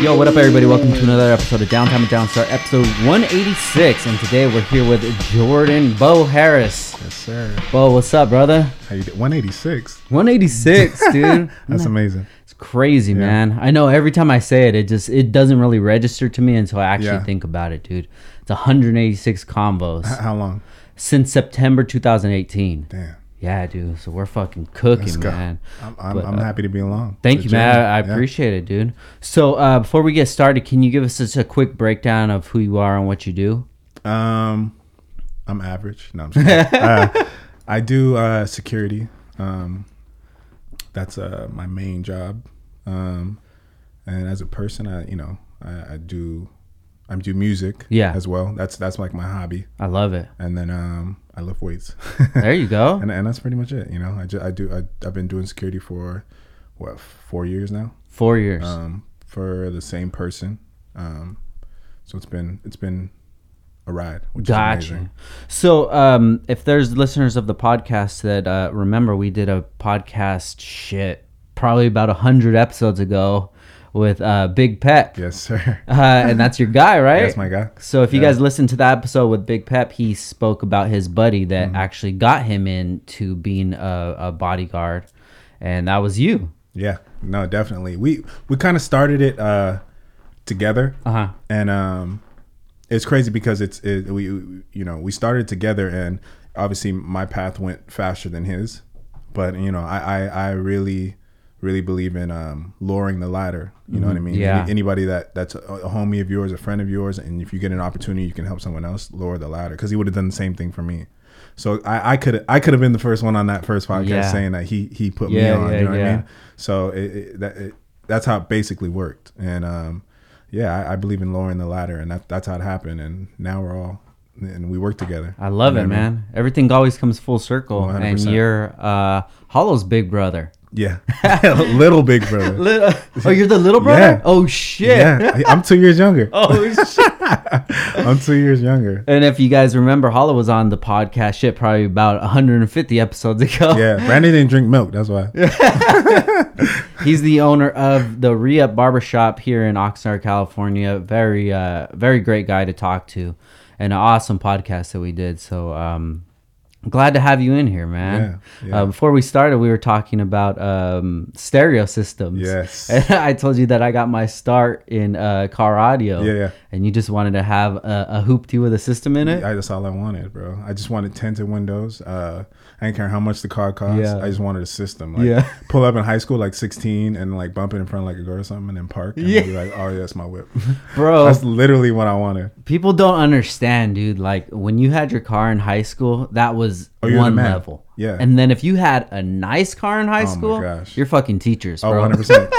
Yo, what up, everybody? Welcome to another episode of Downtime with Downstar, episode 186. And today we're here with Jordan Bo Harris. Yes, sir. Bo, what's up, brother? How you do? 186. 186, dude. That's amazing. It's crazy, man. I know every time I say it, it just it doesn't really register to me until I actually Yeah. think about it, dude. It's 186 combos How long? since September 2018. Damn. Yeah, dude. So we're fucking cooking, man. I'm, I'm, But, I'm uh, happy to be along. Thank you, man. I, I Yeah. appreciate it, dude. So uh, before we get started, can you give us just a quick breakdown of who you are and what you do? Um, I'm average. No, I'm just uh, I do uh, security. Um, that's uh, my main job. Um, and as a person, I you know I, I do I do music. Yeah. As well. That's that's like my hobby. I love it. And then um, I lift weights. There you go. and and that's pretty much it. You know, I ju- I do I, I've been doing security for what four years now. Four years. um, for the same person. Um, so it's been it's been a ride. Which Is Gotcha. amazing. So, um, if there's listeners of the podcast that uh, remember, we did a podcast shit probably about a hundred episodes ago with uh, Big Pep, Yes, sir. uh, and that's your guy, right? That's my guy. So if you Yeah. guys listened to that episode with Big Pep, he spoke about his buddy that Mm-hmm. actually got him into being a, a bodyguard, and that was you. Yeah, no, definitely. We we kind of started it uh, together, Uh huh. and um, it's crazy because it's it, we you know we started together, and obviously my path went faster than his, but you know I I, I really really believe in um, lowering the ladder. You know what I mean? Mm-hmm. Yeah. Any- anybody that that's a, a homie of yours, a friend of yours, and if you get an opportunity, you can help someone else lower the ladder because he would have done the same thing for me. So I, I could I could have been the first one on that first podcast Yeah. saying that he he put me on. yeah, you know what. I mean? So it, it, that it, that's how it basically worked. And um, yeah, I, I believe in lowering the ladder, and that, that's how it happened. And now we're all and we work together. I love You it, know what I mean? man. Everything always comes full circle, 100%. and you're uh, Hollow's big brother. Yeah, little big brother. Little, oh, you're the little brother. Yeah. Oh shit. Yeah, I'm two years younger. Oh shit. I'm two years younger. And if you guys remember, Hollow was on the podcast shit probably about 150 episodes ago. Yeah, Brandon didn't drink milk. That's why. He's the owner of the Re-Up Barbershop here in Oxnard, California. Very, uh, very great guy to talk to, and an awesome podcast that we did. So, um, glad to have you in here, man. Yeah, yeah. Uh, before we started, we were talking about um, stereo systems. Yes. And I told you that I got my start in uh, car audio. Yeah, yeah. And you just wanted to have a, a hoopty with a system in it. I, that's all I wanted, bro. I just wanted tinted windows. Uh, I didn't care how much the car cost. Yeah. I just wanted a system. Like, Yeah. Pull up in high school, like 16, and like bump it in front of like a girl or something, and then park. And Yeah. be like, oh yeah, that's my whip. Bro, that's literally what I wanted. People don't understand, dude. Like when you had your car in high school, that was Oh, one level. Yeah. And then if you had a nice car in high Oh school, gosh. you're fucking teachers, Oh, bro. 100 percent.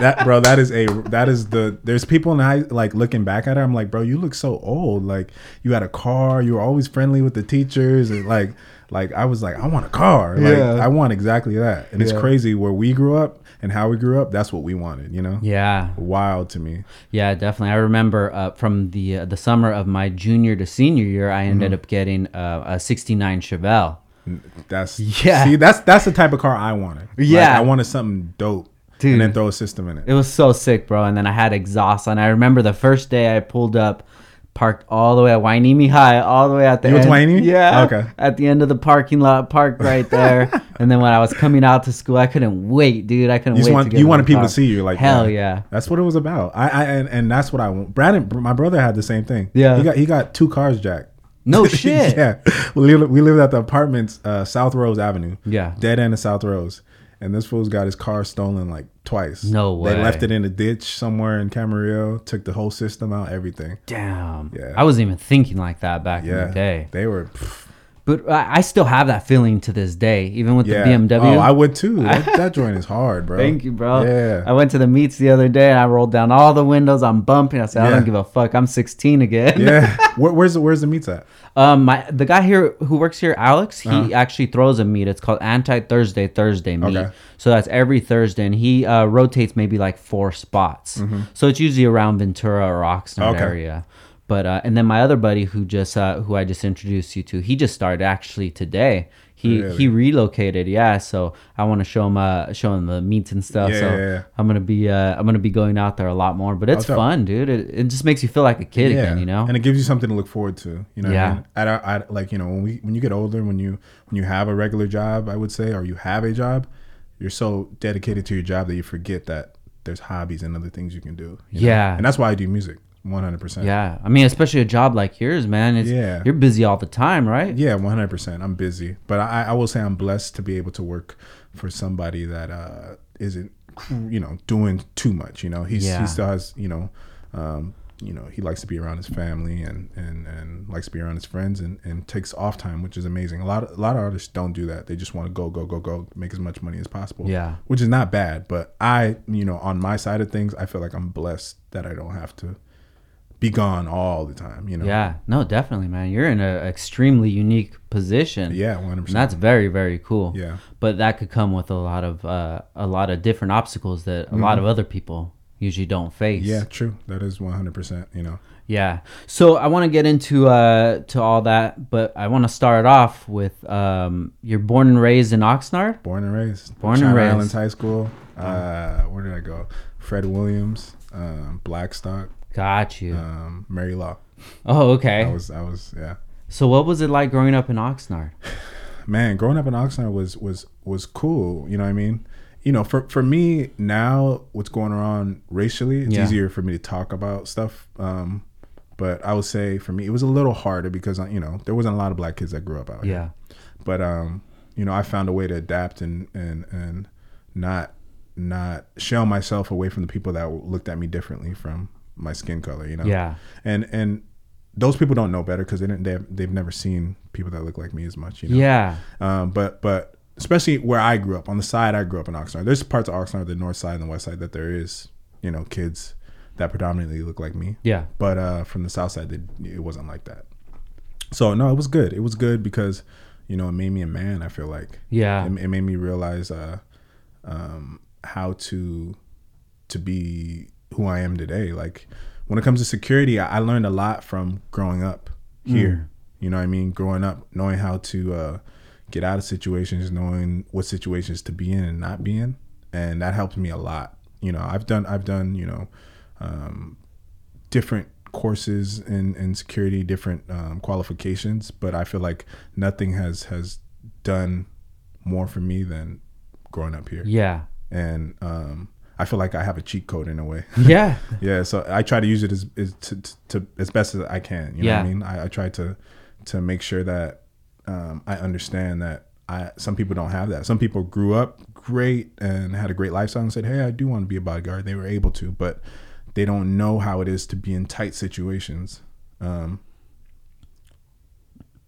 That bro, that is a that is the. There's people in high like looking back at it. I'm like, bro, you look so old. Like you had a car. You were always friendly with the teachers, and like like I was like, I want a car. Like Yeah. I want exactly that. And it's crazy where we grew up and how we grew up. That's what we wanted. You know. yeah, Wild to me. yeah, definitely. I remember uh, from the uh, the summer of my junior to senior year, I ended Mm-hmm. up getting uh, a '69 Chevelle. That's Yeah. See, that's that's the type of car I wanted. Like, Yeah. I wanted something dope, Dude. and then throw a system in it. It was so sick, bro. And then I had exhaust on. I remember the first day I pulled up, parked all the way at Hueneme High, all the way at the You went end. to Hueneme? Yeah. Okay. At the end of the parking lot, parked right there. and then when I was coming out to school, I couldn't wait, dude. I couldn't You wait. want to get you wanted people car. to see you like Hell that. yeah. That's what it was about. I, I and, and that's what I want. Brandon, my brother had the same thing. Yeah. he got he got two cars, Jack. No shit. yeah, we lived, we lived at the apartments, uh, South Rose Avenue. Yeah. dead end of South Rose, and this fool's got his car stolen like twice. No way. They left it in a ditch somewhere in Camarillo. Took the whole system out, everything. Damn. Yeah. I wasn't even thinking like that back Yeah, in the day. they were. pff, But I, I still have that feeling to this day, even with yeah. the BMW. Oh, I would too. That, that joint is hard, bro. Thank you, bro. Yeah. I went to the meets the other day and I rolled down all the windows. I'm bumping. I said, I don't give a fuck. I'm 16 again. yeah. Where, where's the Where's the meets at? Um, my the guy here who works here, Alex, he actually throws a meet. It's called Anti Thursday Thursday meet. Okay. So that's every Thursday, and he uh, rotates maybe like four spots. So it's usually around Ventura or Oxnard Okay. area. But uh, and then my other buddy who just uh, who I just introduced you to, he just started actually today. He Really? he relocated, yeah. So I want to show him uh show him the meets and stuff. Yeah, so yeah, yeah. I'm gonna be uh I'm gonna be going out there a lot more. But it's fun, dude. It, it just makes you feel like a kid again, you know. and it gives you something to look forward to. You know, Yeah. I mean? At, at like you know when we when you get older, when you when you have a regular job, I would say, or you have a job, you're so dedicated to your job that you forget that there's hobbies and other things you can do. you know? Yeah. and that's why I do music, 100. percent Yeah, I mean, especially a job like yours, man. It's, Yeah. you're busy all the time, right? Yeah, one hundred percent. I'm busy, but I, I will say I'm blessed to be able to work for somebody that uh, isn't, you know, doing too much. You know, he's Yeah. he still has, you know, um, you know, he likes to be around his family and and and likes to be around his friends and and takes off time, which is amazing. A lot of a lot of artists don't do that. They just want to go go go go, make as much money as possible. Yeah. which is not bad. But I, you know, on my side of things, I feel like I'm blessed that I don't have to be gone all the time. You know. Yeah, no, definitely, man. You're in an extremely unique position. Yeah, one hundred and percent. that's very, very cool. Yeah. but that could come with a lot of uh, a lot of different obstacles that a lot of other people usually don't face. Mm-hmm. Yeah, true. That is one hundred percent. You know. yeah. So I want to get into uh, to all that, but I want to start off with um, you're born and raised in Oxnard. Born and raised. Born and Channel raised. Islands High School. Uh, where did I go? Fred Williams, um, Blackstock, Got you. um, Mary Law. oh, okay. I was, I was, yeah. so what was it like growing up in Oxnard? Man, growing up in Oxnard was was was cool. You know what I mean? You know, for for me now, what's going on racially, it's Yeah. easier for me to talk about stuff. Um, but I would say for me, it was a little harder because uh, you know there wasn't a lot of black kids that grew up out here. Yeah. but um you know i found a way to adapt and and and not not shell myself away from the people that looked at me differently from my skin color you know Yeah. and and those people don't know better because they didn't they've, they've never seen people that look like me as much you know Yeah. um but but especially where i grew up on the side i grew up in oxnard there's parts of oxnard the north side and the west side that there is you know kids that predominantly look like me Yeah. but uh, from the south side, it, it wasn't like that. So no, it was good. It was good because you know it made me a man. I feel like Yeah. it, it made me realize uh, um, how to to be who I am today. Like when it comes to security, I, I learned a lot from growing up here. You know what I mean? Growing up, knowing how to uh, get out of situations, knowing what situations to be in and not be in, and that helped me a lot. You know, I've done I've done you know um, different courses in, in security, different um, qualifications, but I feel like nothing has has done more for me than growing up here. Yeah. And um, I feel like I have a cheat code in a way. Yeah. yeah, so I try to use it as, as to, to, to as best as I can. You know Yeah. what I mean? I, I try to to make sure that um, I understand that I some people don't have that. Some people grew up great and had a great lifestyle and said, "Hey, I do want to be a bodyguard." They were able to, but they don't know how it is to be in tight situations um,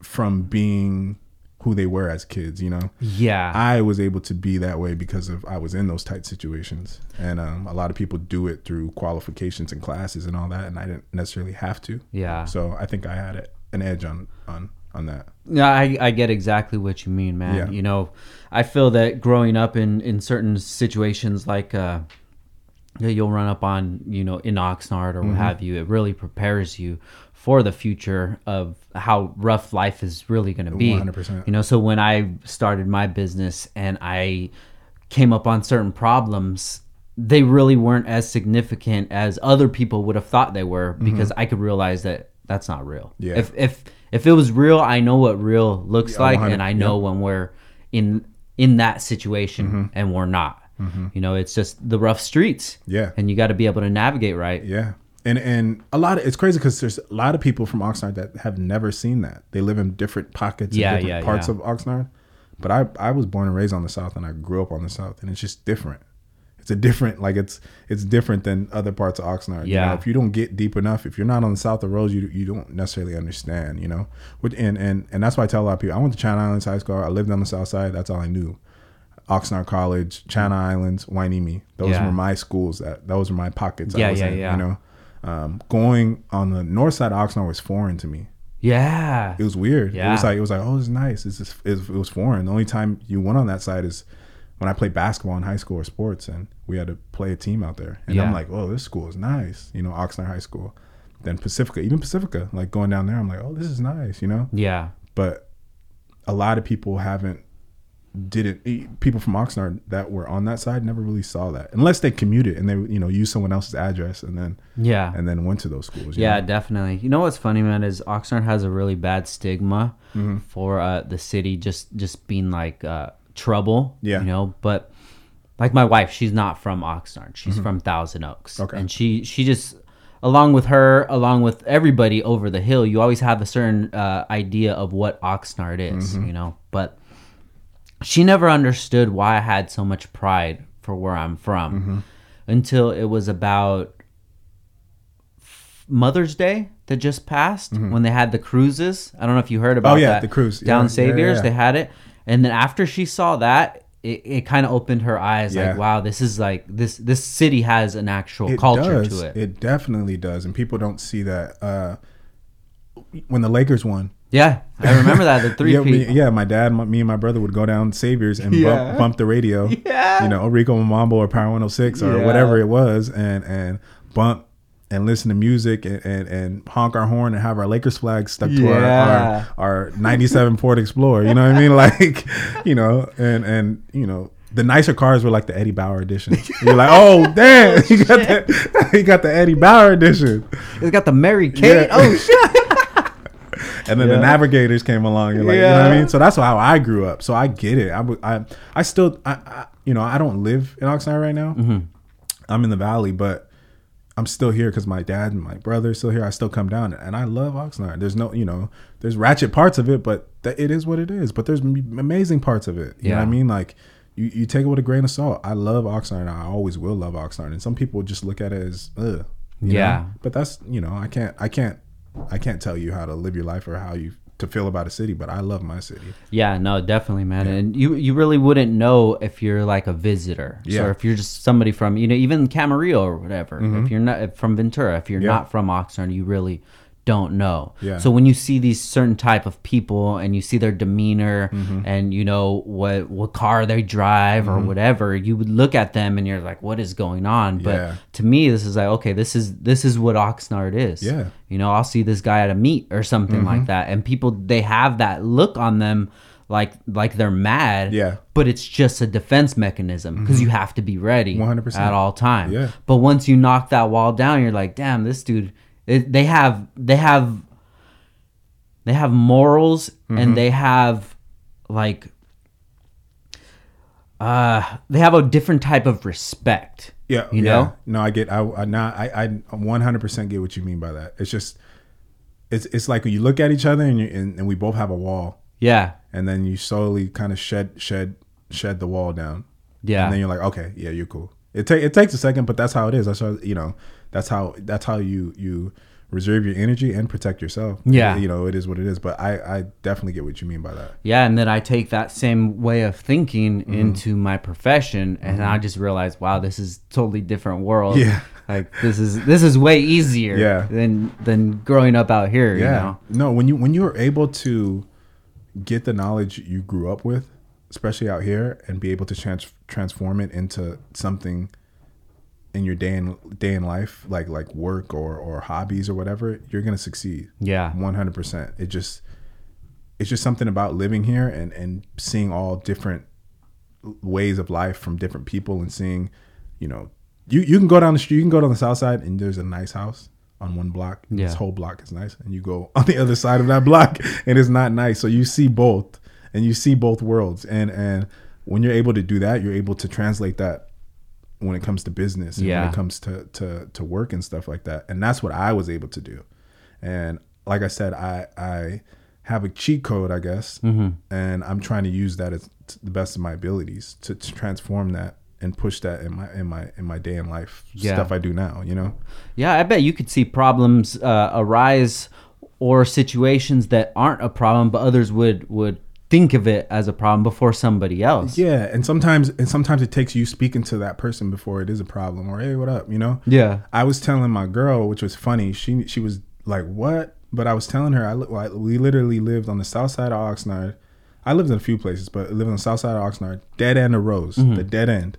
from being who they were as kids. You know, Yeah. I was able to be that way because of I was in those tight situations, and um, a lot of people do it through qualifications and classes and all that, and I didn't necessarily have to. yeah. So I think I had a, an edge on on on that. Yeah, I, I get exactly what you mean, man. Yeah. You know, I feel that growing up in, in certain situations like uh, you'll run up on, you know, in Oxnard or Mm-hmm. what have you, it really prepares you for the future of how rough life is really going to be. 100%. You know, so when I started my business and I came up on certain problems, they really weren't as significant as other people would have thought they were because I could realize that that's not real. Mm-hmm. Yeah. If if if it was real, I know what real looks Yeah, like, and I know when we're in in that situation Mm-hmm. and we're not. You know, it's just the rough streets. Yeah. and you got to be able to navigate right. Yeah. And and a lot of it's crazy because there's a lot of people from Oxnard that have never seen that. They live in different pockets, Yeah, and different yeah, parts yeah. of Oxnard. But I I was born and raised on the South, and I grew up on the South, and it's just different. It's a different like it's it's different than other parts of Oxnard. You know, Yeah. if you don't get deep enough, if you're not on the South of Rose, you you don't necessarily understand. You know, Which, and and and that's why I tell a lot of people I went to Channel Islands High School. I lived on the South Side. That's all I knew. Oxnard College, Channel Islands, Hueneme. Those Yeah. were my schools. That those were my pockets. Yeah, I was yeah, in, yeah. You know, um, going on the north side of Oxnard was foreign to me. Yeah, It was weird. Yeah. It was like it was like oh, it's nice. It's just, it was foreign. The only time you went on that side is when I played basketball in high school or sports, and we had to play a team out there. And Yeah. I'm like, oh, this school is nice. You know, Oxnard High School. Then Pacifica. Even Pacifica, like going down there, I'm like, oh, this is nice, you know. Yeah. But a lot of people haven't didn't people from Oxnard that were on that side never really saw that unless they commuted and they you know use someone else's address and then Yeah. and then went to those schools. you Yeah, know? definitely. You know what's funny, man, is Oxnard has a really bad stigma Mm-hmm. for uh, the city just just being like uh, trouble. Yeah. You know, but like my wife, she's not from Oxnard. She's from Thousand Oaks. Mm-hmm. Okay. And she she just along with her, along with everybody over the hill, you always have a certain uh, idea of what Oxnard is. Mm-hmm. You know, but she never understood why I had so much pride for where I'm from Mm-hmm. until it was about Mother's Day that just passed when they had the cruises. I don't know if you heard about Mm-hmm. Oh, yeah, that. the cruise. down Yeah, Saviers. yeah. They had it, and then after she saw that, it, it kind of opened her eyes. Like, wow, this is like this this city has an actual it culture does. to it. It definitely does, and people don't see that. Uh, when the Lakers won, Yeah, I remember that the three yeah, me, yeah, my dad, my, me, and my brother would go down Saviers and Yeah. bump, bump the radio. Yeah. you know, Rico Mambo or Power 106 or Yeah. whatever it was, and and bump and listen to music and, and, and honk our horn and have our Lakers flag stuck to our, our our 97 Ford Explorer. You know what I mean? Like, you know, and and you know. The nicer cars were like the Eddie Bauer edition. You're like, oh damn, oh, you got the you got the Eddie Bauer edition. It's got the Mary Kate. Yeah. Oh shit! And then the navigators came along. You're like, you know what I mean? So that's how I grew up. So I get it. I, I, I still, I, I, you know, I don't live in Oxnard right now. Mm-hmm. I'm in the valley, but I'm still here because my dad and my brother are still here. I still come down, and I love Oxnard. There's no, you know, there's ratchet parts of it, but th- it is what it is. But there's m- amazing parts of it. You know what I mean? Like. You, you take it with a grain of salt. I love Oxnard. and I always will love Oxnard. And some people just look at it as, ugh. you know? Yeah. But that's you know I can't I can't I can't tell you how to live your life or how you to feel about a city. But I love my city. Yeah, no, definitely, man. And you you really wouldn't know if you're like a visitor, Yeah. or if you're just somebody from you know even Camarillo or whatever. If you're not if from Ventura, if you're Mm-hmm. Yeah. not from Oxnard, you really don't know. Yeah. So when you see these certain type of people and you see their demeanor Mm-hmm. and you know what what car they drive or whatever, you would look at them and you're like, what is going on? But Yeah. to me, this is like okay, this is this is what Oxnard is. Yeah. Mm-hmm. You know, I'll see this guy at a meet or something like that, and people they have that look on them like like they're mad. Yeah. But it's just a defense mechanism because you have to be ready 100%. at all times. Yeah. But once you knock that wall down, you're like, damn, this dude. It, they have they have they have morals Mm-hmm. and they have like uh they have a different type of respect. Yeah, You yeah. know? No, I get. I I not. I I 100 percent get what you mean by that. It's just, it's it's like when you look at each other and you and, and we both have a wall, Yeah. and then you slowly kind of shed shed shed the wall down. Yeah. And then you're like, okay, yeah, you're cool. It take it takes a second, but that's how it is. That's how you know. That's how that's how you you reserve your energy and protect yourself. Yeah. You know, it is what it is. But I I definitely get what you mean by that. Yeah, and then I take that same way of thinking Mm-hmm. into my profession, and I just realize, wow, this is totally different world. Yeah. like this is this is way easier. Yeah. than than growing up out here. You know? No, when you when you are able to get the knowledge you grew up with, especially out here, and be able to trans- transform it into something in your day in day in life, like like work or or hobbies or whatever, you're gonna succeed. Yeah. one hundred percent. It just it's just something about living here and and seeing all different ways of life from different people and seeing, you know, you you can go down the street, you can go down the south side and there's a nice house on one block. and This whole block is nice, and you go on the other side of that block and it's not nice. So you see both, and you see both worlds, and and when you're able to do that, you're able to translate that when it comes to business and when it comes to to to work and stuff like that. And that's what I was able to do. And like I said, I I have a cheat code, I guess, Mm-hmm. and I'm trying to use that as the best of my abilities to, to transform that and push that in my in my in my day in life Yeah. stuff I do now. You know, Yeah, I bet you could see problems uh, arise or situations that aren't a problem, but others would would think of it as a problem before somebody else. yeah. And sometimes and sometimes it takes you speaking to that person before it is a problem or hey, what up? You know. Yeah. I was telling my girl, which was funny. She she was like, "What?" But I was telling her, I, like, we literally lived on the south side of Oxnard. I lived in a few places, but I lived on the south side of Oxnard, dead end of Rose, the dead end.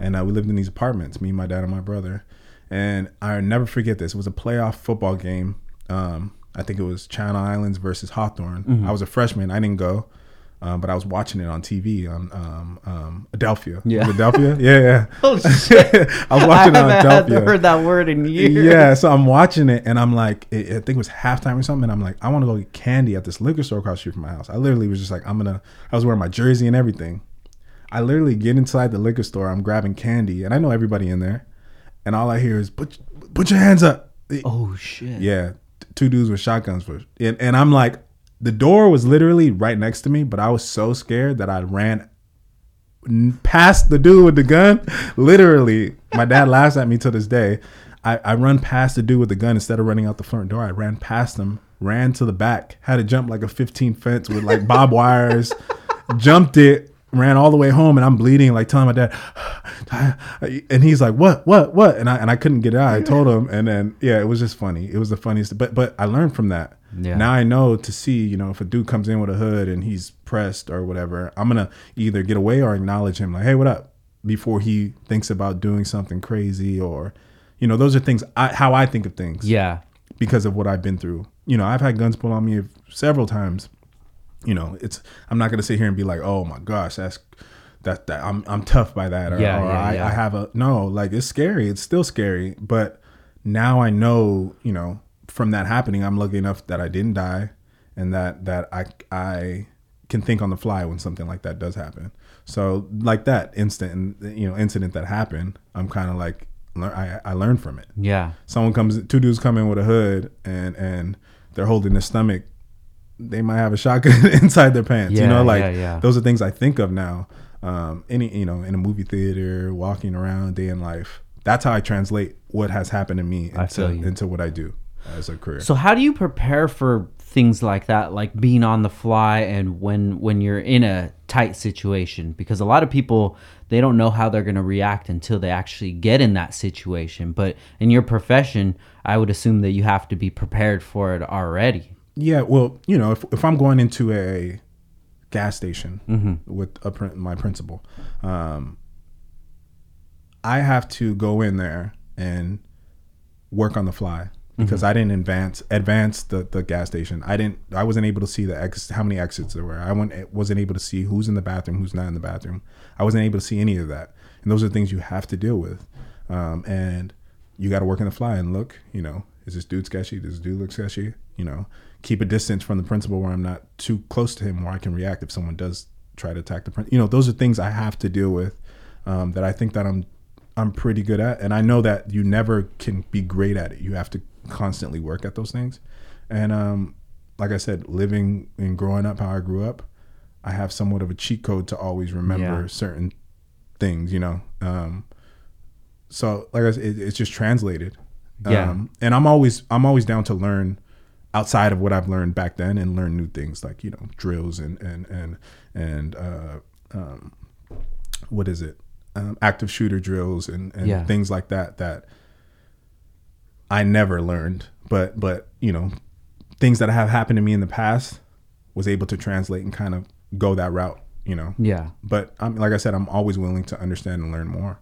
And uh, we lived in these apartments, me, my dad, and my brother. and I never forget this. It was a playoff football game. Um, I think it was Channel Islands versus Hawthorne. Mm-hmm. I was a freshman. I didn't go, um, but I was watching it on TV on um, um, Adelphia. Yeah. Adelphia. yeah, yeah. Oh shit! I was I watching it on Adelphia. heard that word in years. Yeah, so I'm watching it and I'm like, it, I think it was halftime or something. And I'm like, I want to go get candy at this liquor store across the street from my house. I literally was just like, I'm gonna. I was wearing my jersey and everything. I literally get inside the liquor store. I'm grabbing candy, and I know everybody in there. And all I hear is put put your hands up. Oh shit! Yeah, two dudes with shotguns for, and, and I'm like, the door was literally right next to me, but I was so scared that I ran past the dude with the gun. Literally, my dad laughs at me to this day. I, I run past the dude with the gun instead of running out the front door. I ran past him, ran to the back, had to jump like a 15 fence with like bob wires, jumped it, ran all the way home, and I'm bleeding, like telling my dad, and he's like, "What? What? What?" And I and I couldn't get it out. I told him, and then yeah, it was just funny. It was the funniest. But but I learned from that. Yeah. Now I know to see, you know, if a dude comes in with a hood and he's pressed or whatever, I'm gonna either get away or acknowledge him, like, "Hey, what up?" Before he thinks about doing something crazy or, you know, those are things. I, how I think of things Yeah. because of what I've been through. You know, I've had guns pulled on me several times. You know, it's I'm not gonna sit here and be like, oh my gosh, that's that that I'm I'm tough by that or, Yeah, or yeah, I, yeah. I have a no, like it's scary. It's still scary, but now I know, you know, from that happening, I'm lucky enough that I didn't die and that that I I can think on the fly when something like that does happen. So like that instant, you know, incident that happened, I'm kind of like I I learned from it Yeah. someone comes two dudes come in with a hood and and they're holding their stomach they might have a shotgun inside their pants Yeah, you know like yeah, yeah. those are things i think of now um any you know in a movie theater walking around day in life that's how i translate what has happened to me into, into what i do as a career So how do you prepare for things like that, like being on the fly and when when you're in a tight situation? Because a lot of people they don't know how they're going to react until they actually get in that situation. But in your profession, I would assume that you have to be prepared for it already. Yeah, well, you know, if if I'm going into a gas station Mm-hmm. with a my principal, um, I have to go in there and work on the fly because Mm-hmm. I didn't advance advance the, the gas station. I didn't. I wasn't able to see the ex how many exits there were. I wasn't wasn't able to see who's in the bathroom, who's not in the bathroom. I wasn't able to see any of that, and those are things you have to deal with. Um, and you got to work in the fly and look. You know, is this dude sketchy? Does this dude look sketchy? You know, keep a distance from the principal where I'm not too close to him, where I can react if someone does try to attack the principal. You know, those are things I have to deal with um, that I think that I'm I'm pretty good at, and I know that you never can be great at it. You have to constantly work at those things, and um, like I said, living and growing up how I grew up, I have somewhat of a cheat code to always remember Yeah. certain things. You know, um, so like I said, it, it's just translated. Yeah. Um, and I'm always I'm always down to learn outside of what I've learned back then and learn new things like you know drills and and and and uh, um, what is it um, active shooter drills and, and Yeah. things like that that I never learned but but you know things that have happened to me in the past was able to translate and kind of go that route you know Yeah. but I'm like I said I'm always willing to understand and learn more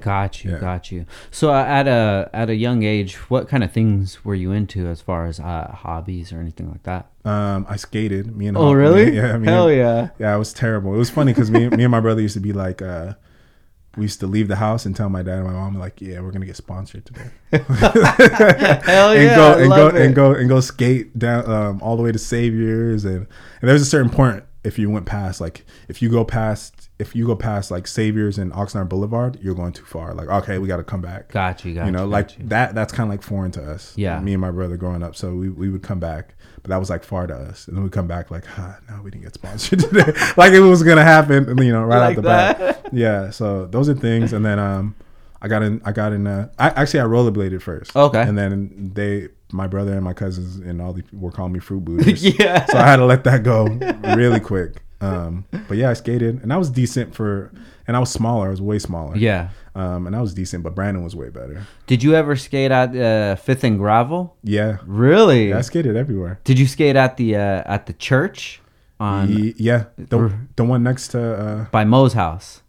Got you, Yeah. got you. So uh, at a at a young age, what kind of things were you into as far as uh, hobbies or anything like that? um, I skated me and Oh, really? me- yeah me Hell and- yeah! Yeah, it was terrible. It was funny because me, me and my brother used to be like, uh, we used to leave the house and tell my dad and my mom like, yeah, we're gonna get sponsored today, Hell and yeah! go I and go and go and go skate down um, all the way to Saviers and and there's a certain point if you went past like if you go past if you go past like Saviers and Oxnard Boulevard, you're going too far. Like, okay, we got to come back. Got you, got you know, like you. that. That's kind of like foreign to us. Yeah. me and my brother growing up, so we, we would come back, but that was like far to us, and then we come back like, ah, no, we didn't get sponsored today. like it was gonna happen, you know, right Like out the that. bat. Yeah, so those are things, and then um, I got in, I got in, uh, I actually I rollerbladed first. Okay. and then they, my brother and my cousins and all the were calling me fruit booters. yeah. so I had to let that go really quick. Um, but yeah, I skated, and I was decent for, and I was smaller. I was way smaller. yeah. Um, and I was decent, but Brandon was way better. Did you ever skate at uh, Fifth and Gravel? Yeah, Really? yeah I skated everywhere. Did you skate at the uh, at the church on Ye- yeah, the, the one next to uh, by Moe's house?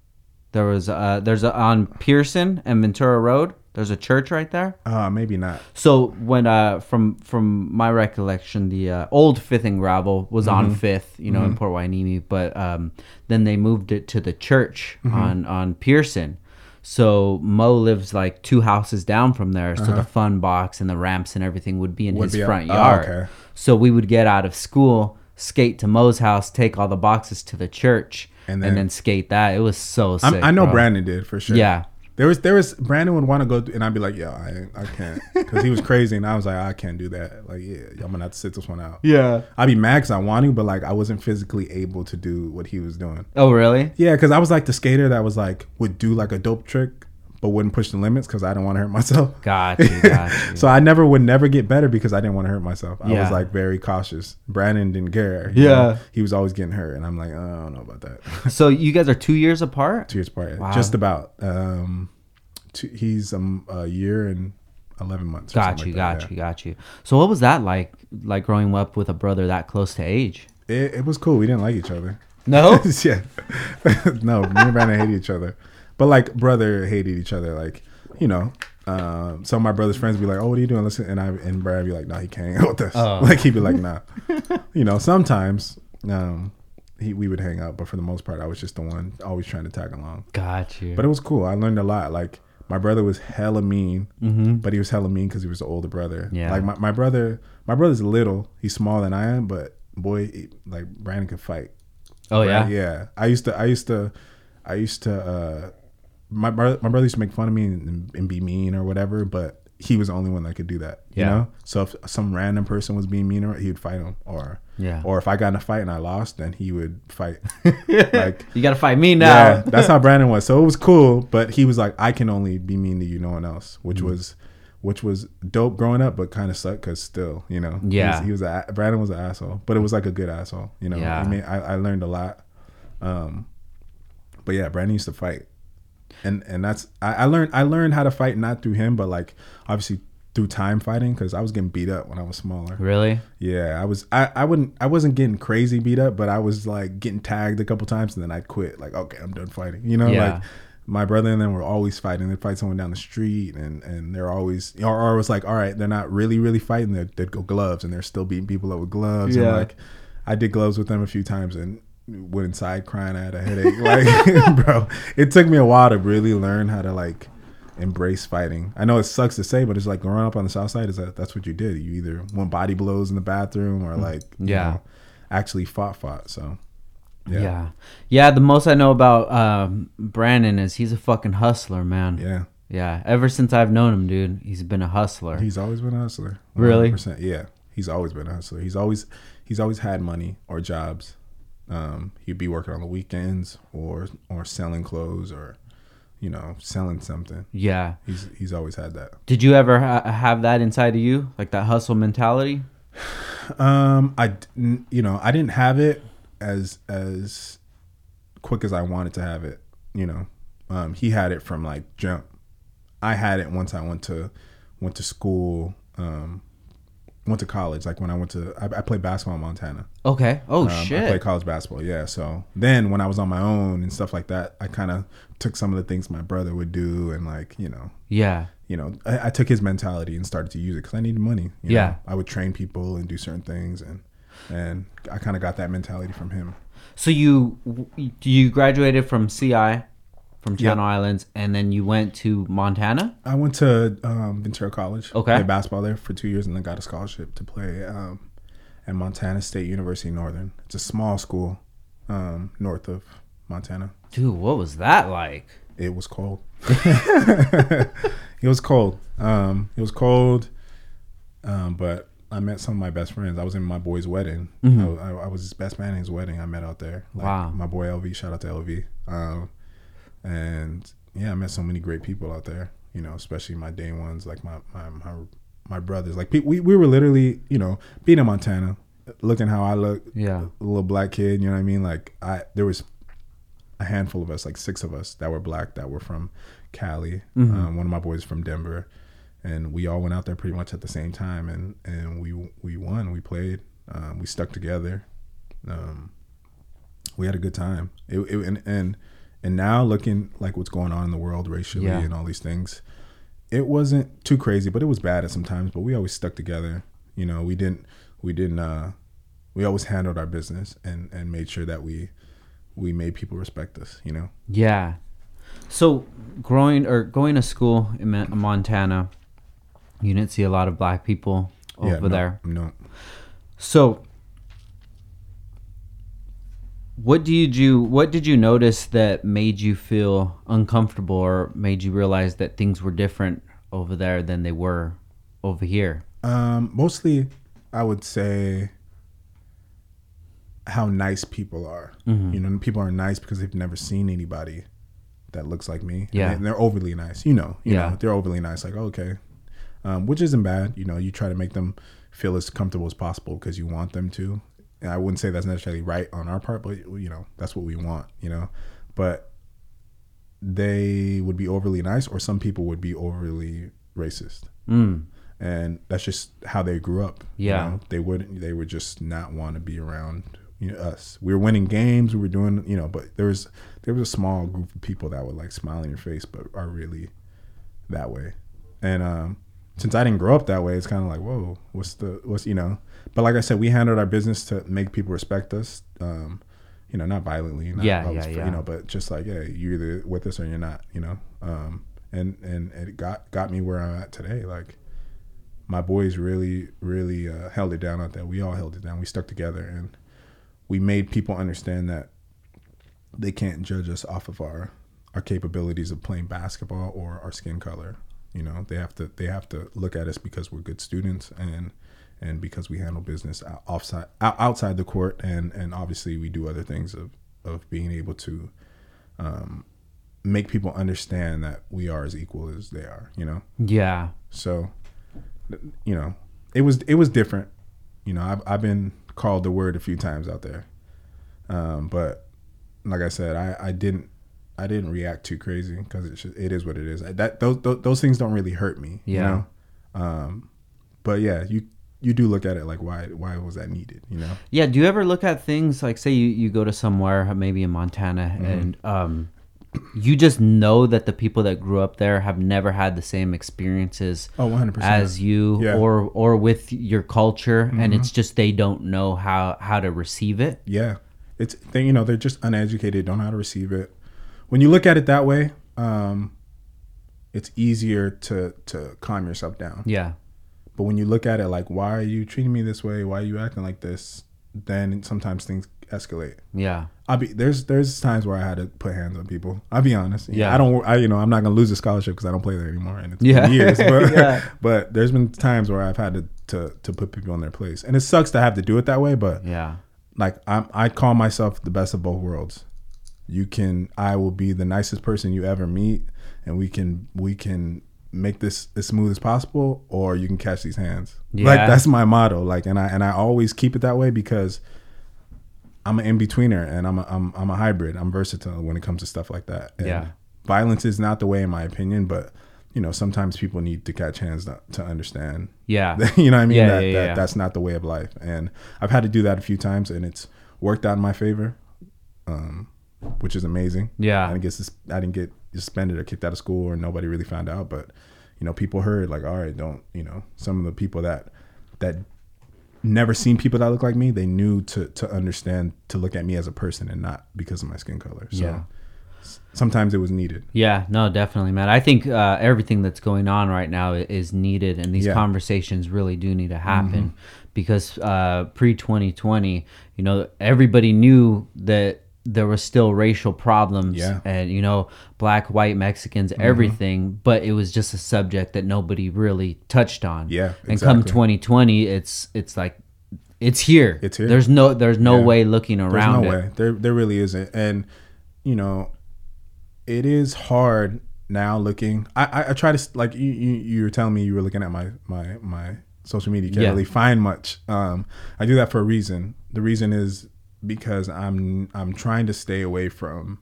There was uh, there's a, on Pearson and Ventura Road. There's a church right there. Uh, maybe not. So when uh from from my recollection, the uh, old Fifth and Gravel was Mm-hmm. on Fifth, you know, in Port Hueneme, but um then they moved it to the church Mm-hmm. on on Pearson. So Mo lives like two houses down from there, so the fun box and the ramps and everything would be in Uh-huh. Would his be front oh, yard. okay. So we would get out of school, skate to Mo's house, take all the boxes to the church, and And then, then- skate that. It was so sick. I'm, I know bro. Brandon did for sure. Yeah. There was there was Brandon would want to go and I'd be like, yo, I I can't because he was crazy and I was like, I can't do that. Like, yeah, I'm gonna have to sit this one out. Yeah. I'd be mad because I want to, but like I wasn't physically able to do what he was doing. Oh really? Yeah, because I was like the skater that was like would do like a dope trick, but wouldn't push the limits because I didn't want to hurt myself. Got you. Got you. So I never would never get better because I didn't want to hurt myself. I Yeah. was like very cautious. Brandon didn't care. Yeah. know? he was always getting hurt, and I'm like, oh, I don't know about that. so you guys are two years apart. Two years apart, Wow. just about. Um, two, he's um, a year and eleven months. or Got something you, like got that, you, got you. So what was that like? Like growing up with a brother that close to age? It, it was cool. We didn't like each other. No. yeah, no. Me and Brandon hated each other, but like brother hated each other. Like you know, um, some of my brother's friends be like, "Oh, what are you doing?" Listen, and I and Brad be like, "No, he can't hang out with us." Oh. Like he'd be like, "Nah." you know, sometimes um, he we would hang out, but for the most part, I was just the one always trying to tag along. got you. But it was cool. I learned a lot. Like my brother was hella mean, mm-hmm. but he was hella mean because he was the older brother. Yeah. Like my, my brother, my brother's little. He's smaller than I am, but boy, he- like Brandon could fight. Oh yeah. Yeah. I used to I used to I used to uh my brother my brother used to make fun of me and, and be mean or whatever, but he was the only one that could do that. You Yeah. know? So if some random person was being mean or he would fight him or Yeah. or if I got in a fight and I lost, then he would fight. like You gotta fight me now. yeah, that's how Brandon was. So it was cool, but he was like, I can only be mean to you, no one else, which Mm. was, which was dope growing up, but kind of sucked because still, you know, he Yeah. was, he was a, Brandon was an asshole, but it was like a good asshole, you know. Yeah. I mean, I, I learned a lot, um, but yeah, Brandon used to fight, and and that's I, I learned I learned how to fight not through him, but like obviously through time fighting because I was getting beat up when I was smaller. Really? Yeah, I was. I, I wouldn't. I wasn't getting crazy beat up, but I was like getting tagged a couple times, and then I'd quit. Like, okay, I'm done fighting. You know, Yeah. like my brother and them were always fighting. They'd fight someone down the street, and and they're always, or, or was like, all right, they're not really really fighting. They'd, they'd go gloves, and they're still beating people up with gloves. Yeah. And like, I did gloves with them a few times, and went inside crying. I had a headache. Like, bro, it took me a while to really learn how to like embrace fighting. I know it sucks to say, but it's like growing up on the south side is that that's what you did. You either went body blows in the bathroom or like you Mm. Yeah. know, actually fought fought. So Yeah. yeah. the most I know about um, Brandon is he's a fucking hustler, man. yeah. Yeah. Ever since I've known him, dude, he's been a hustler. He's always been a hustler. Really? 100%. Yeah. He's always been a hustler. He's always he's always had money or jobs. Um, he'd be working on the weekends or or selling clothes or you know selling something. yeah. He's he's always had that. Did you ever ha- have that inside of you, like that hustle mentality? Um, I you know I didn't have it as as quick as I wanted to have it. You know, um, he had it from like jump. I had it once I went to went to school. Um, went to college. Like when I went to I, I played basketball in Montana. Okay. Oh Um, I shit. played college basketball. Yeah. So then when I was on my own and stuff like that, I kind of took some of the things my brother would do and like you know yeah. you know, I, I took his mentality and started to use it because I needed money. you Yeah. know. I would train people and do certain things, and and I kind of got that mentality from him. So you you graduated from CI, from Yep. Channel Islands, and then you went to Montana. I went to um, Ventura College. Okay. Played basketball there for two years, and then got a scholarship to play um, at Montana State University Northern. It's a small school um, north of Montana. Dude, what was that like? It was cold. it was cold. Um, it was cold. Um, but I met some of my best friends. I was in my boy's wedding. Mhm. I, I, I was his best man in his wedding. I met out there. Like, Wow. My boy LV. Shout out to LV. Um, and yeah, I met so many great people out there. You know, especially my day ones, like my my my, my brothers. Like we we were literally, you know, being in Montana, looking how I look, Yeah. a little black kid. You know what I mean? Like I there was a handful of us, like six of us, that were black that were from Cali. Mhm. Um, one of my boys from Denver, and we all went out there pretty much at the same time, and and we we won. We played. Um, we stuck together. Um, we had a good time. It, it, and and and now looking like what's going on in the world racially Yeah. and all these things, it wasn't too crazy, but it was bad at sometimes. But we always stuck together. You know, we didn't we didn't uh we always handled our business and and made sure that we we made people respect us. You know. Yeah. So growing or going to school in Montana, you didn't see a lot of black people over yeah, no, there. No. So what do you do what did you notice that made you feel uncomfortable or made you realize that things were different over there than they were over here? Um, mostly, I would say how nice people are. Mm-hmm. You know, people are nice because they've never seen anybody that looks like me. Yeah. and, they, are overly nice. You know, you Yeah. know, they're overly nice. Like, okay, um, which isn't bad. You know, you try to make them feel as comfortable as possible because you want them to. And I wouldn't say that's necessarily right on our part, but you know, that's what we want. You know, but they would be overly nice, or some people would be overly racist Mm. and that's just how they grew up. you Yeah. know? they wouldn't. They would just not want to be around you know, us. We were winning games. We were doing, you know, but there was there was a small group of people that would like smile in your face, but are really that way. And um, since I didn't grow up that way, it's kind of like, whoa, what's the what's you know? But like I said, we handled our business to make people respect us. Um, you know, not violently, not Yeah, yeah, yeah. You know, but just like, yeah, you're either with us or you're not. You know, um, and and it got got me where I'm at today. Like my boys really really uh, held it down out there. We all held it down. We stuck together and we made people understand that they can't judge us off of our our capabilities of playing basketball or our skin color. You know, they have to they have to look at us because we're good students and and because we handle business out- offside out- outside the court and and obviously we do other things of of being able to um, make people understand that we are as equal as they are. You know. Yeah. So, you know, it was it was different. You know, I've I've been called the word a few times out there, um, but like I said, I I didn't I didn't react too crazy because it's just, it is what it is. That those, those those things don't really hurt me. You Yeah. know? Um, but yeah, you you do look at it like why why was that needed? You know. Yeah. Do you ever look at things like, say, you, you go to somewhere, maybe in Montana, Mm-hmm. and um, you just know that the people that grew up there have never had the same experiences Oh, one hundred percent. as you, Yeah. Mm-hmm. or or with your culture, and it's just they don't know how how to receive it. Yeah, it's they, you know they're just uneducated, don't know how to receive it. When you look at it that way, um, it's easier to to calm yourself down. Yeah. But when you look at it like, why are you treating me this way? Why are you acting like this? Then sometimes things escalate. Yeah. I'll be there's there's times where I had to put hands on people. I'll be honest. Yeah. I don't. I you know I'm not gonna lose the scholarship because I don't play there anymore, and it's Yeah. been years. But Yeah. but there's been times where I've had to, to to put people in their place, and it sucks to have to do it that way. But Yeah. like I'm, I call myself the best of both worlds. You can, I will be the nicest person you ever meet, and we can, we can make this as smooth as possible, or you can catch these hands. Like that's my motto. Like, and I and I always keep it that way because I'm an in betweener, and I'm a, I'm I'm a hybrid. I'm versatile when it comes to stuff like that. And Yeah. violence is not the way, in my opinion, but. You know, sometimes people need to catch hands to, to understand Yeah. you know what I mean? Yeah, that, yeah, that yeah. that's not the way of life. And I've had to do that a few times and it's worked out in my favor. Um, which is amazing. Yeah. I didn't I didn't get suspended or kicked out of school or nobody really found out, but you know, people heard like, all right, don't, you know, some of the people that that never seen people that look like me, they knew to to understand to look at me as a person and not because of my skin color. So Yeah. sometimes it was needed. Yeah, no, definitely, man. I think uh, everything that's going on right now is needed, and these Yeah. Mm-hmm. conversations really do need to happen because uh, pre 2020, you know, everybody knew that there was still racial problems Yeah. Mm-hmm. and, you know, black, white, Mexicans, everything, but it was just a subject that nobody really touched on. Yeah, And come 2020, it's it's like, it's here. It's here. There's no there's no Yeah. way looking There's around no it. way. There there really isn't. And you know, it is hard now looking. I I, I try to like you, you you were telling me you were looking at my my my social media. You can't Yeah. really find much. Um, I do that for a reason. The reason is because I'm I'm trying to stay away from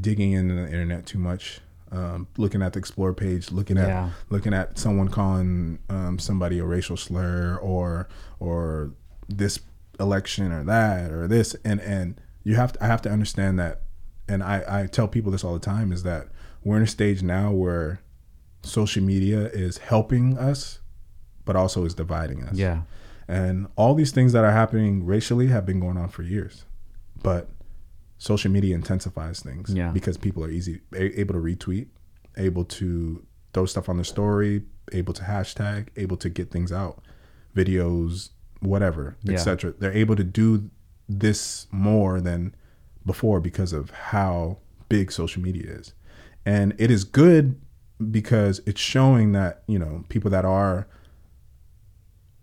digging into the internet too much. Um, looking at the explore page, looking at Yeah. looking at someone calling um, somebody a racial slur or or this election or that or this and and you have to I have to understand that and I I tell people this all the time is that we're in a stage now where social media is helping us, but also is dividing us. Yeah. And all these things that are happening racially have been going on for years. But social media intensifies things Yeah. because people are easy able to retweet, able to throw stuff on the story, able to hashtag, able to get things out, videos, whatever, Yeah. etc. They're able to do this more than before because of how big social media is. And it is good because it's showing that, you know, people that are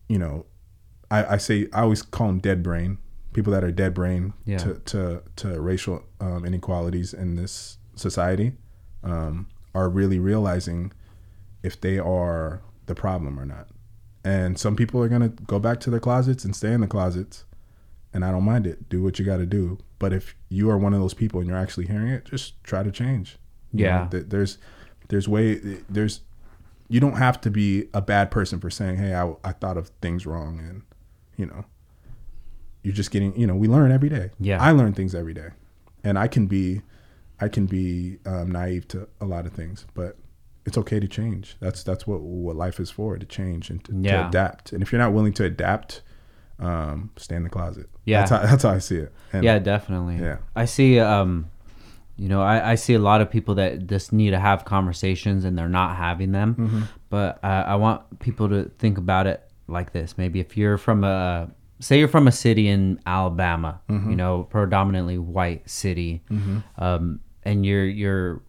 you know, I, I say I always call them dead brain. People that are dead brain Yeah. to, to to racial um, inequalities in this society um, are really realizing if they are the problem or not. And some people are gonna go back to their closets and stay in the closets, and I don't mind it. Do what you got to do. But if you are one of those people and you're actually hearing it, just try to change. You Yeah. know, th- there's there's way there's you don't have to be a bad person for saying, "Hey, I, I thought of things wrong," and you know, you're just getting. You know, we learn every day. Yeah. I learn things every day, and I can be, I can be um, naive to a lot of things, but it's okay to change. That's that's what what life is for to change and to, to adapt. And if you're not willing to adapt, um, stay in the closet. Yeah. that's how, that's how I see it. And yeah, definitely. Yeah. I see. Um, you know, I, I see a lot of people that just need to have conversations and they're not having them. Mm-hmm. But uh, I want people to think about it like this. Maybe if you're from a, say you're from a city in Alabama, Mm-hmm. you know, predominantly white city, um, and your your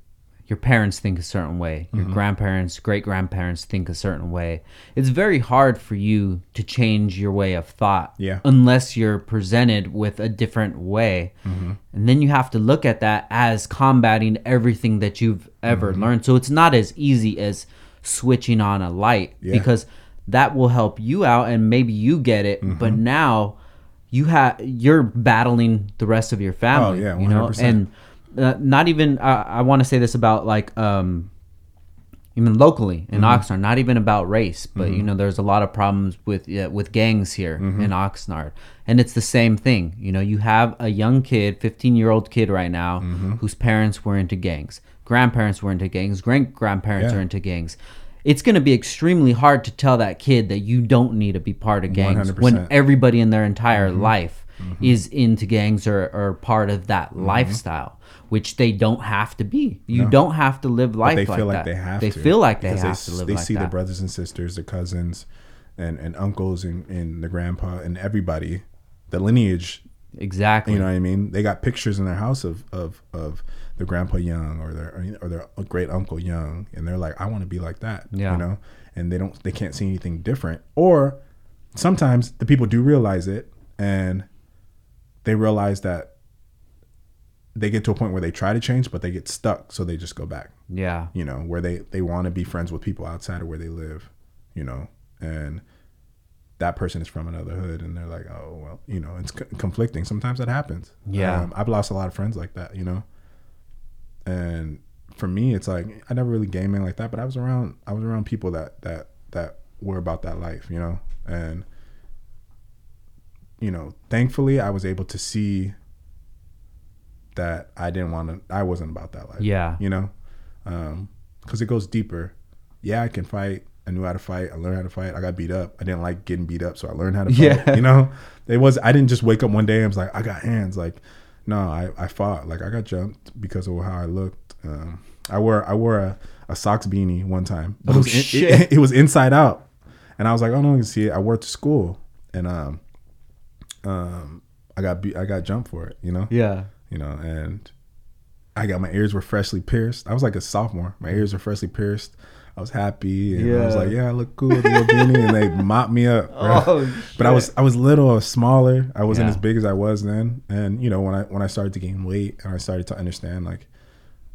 your parents think a certain way, your Mm-hmm. grandparents, great grandparents think a certain way. It's very hard for you to change your way of thought Yeah. unless you're presented with a different way. Mm-hmm. And then you have to look at that as combating everything that you've ever Mm-hmm. learned. So it's not as easy as switching on a light Yeah. because that will help you out and maybe you get it, but Mm-hmm. now you have you're battling the rest of your family, Oh, yeah, you know, 100%. and uh, not even uh, I want to say this about like um even locally in Mm-hmm. Oxnard, not even about race, but you know, there's a lot of problems with yeah, with gangs here Mm-hmm. in Oxnard, and it's the same thing. You know, you have a young kid, 15 year old kid right now, Mm-hmm. whose parents were into gangs, grandparents were into gangs, great grandparents Yeah. are into gangs. It's going to be extremely hard to tell that kid that you don't need to be part of gangs when 100%. everybody in their entire Mm-hmm. life is into gangs or, or part of that Mm-hmm. lifestyle, which they don't have to be. You don't have to live life they like feel that. like they have They to. feel like they have s- to live They like see that. their brothers and sisters, their cousins, and, and uncles, and, and the grandpa, and everybody, the lineage. exactly. You know what I mean? They got pictures in their house of of, of their grandpa young or their or their great uncle young, and they're like, I want to be like that. Yeah. You know, and they don't, they can't see anything different. Or sometimes the people do realize it, and they realize that they get to a point where they try to change, but they get stuck, so they just go back yeah. you know, where they they want to be friends with people outside of where they live, you know, and that person is from another hood, and they're like, oh well, you know, it's co- conflicting. Sometimes that happens. Yeah. um, I've lost a lot of friends like that, you know, and for me, it's like I never really gaming like that, but I was around I was around people that that that were about that life, you know, and you know, thankfully, I was able to see that I didn't want to. I wasn't about that life Yeah. you know? Um, because it goes deeper. Yeah i can fight. I knew how to fight. I learned how to fight. I got beat up. I didn't like getting beat up so i learned how to fight Yeah. you know? It was i didn't just wake up one day and was like i got hands like no i, I fought like i got jumped because of how i looked um, i wore i wore a, a socks beanie one time but Oh, it, was in- shit. it, it was inside out and i was like oh no can see it i wore it to school and um um i got beat i got jumped for it you know Yeah. you know, and I got my ears were freshly pierced. I was like a sophomore. My ears were freshly pierced. I was happy, and I was like, "Yeah, I look cool with the beanie," and they mopped me up. Oh, but I was I was little, I was smaller. I wasn't Yeah. as big as I was then. And you know, when I when I started to gain weight and I started to understand, like,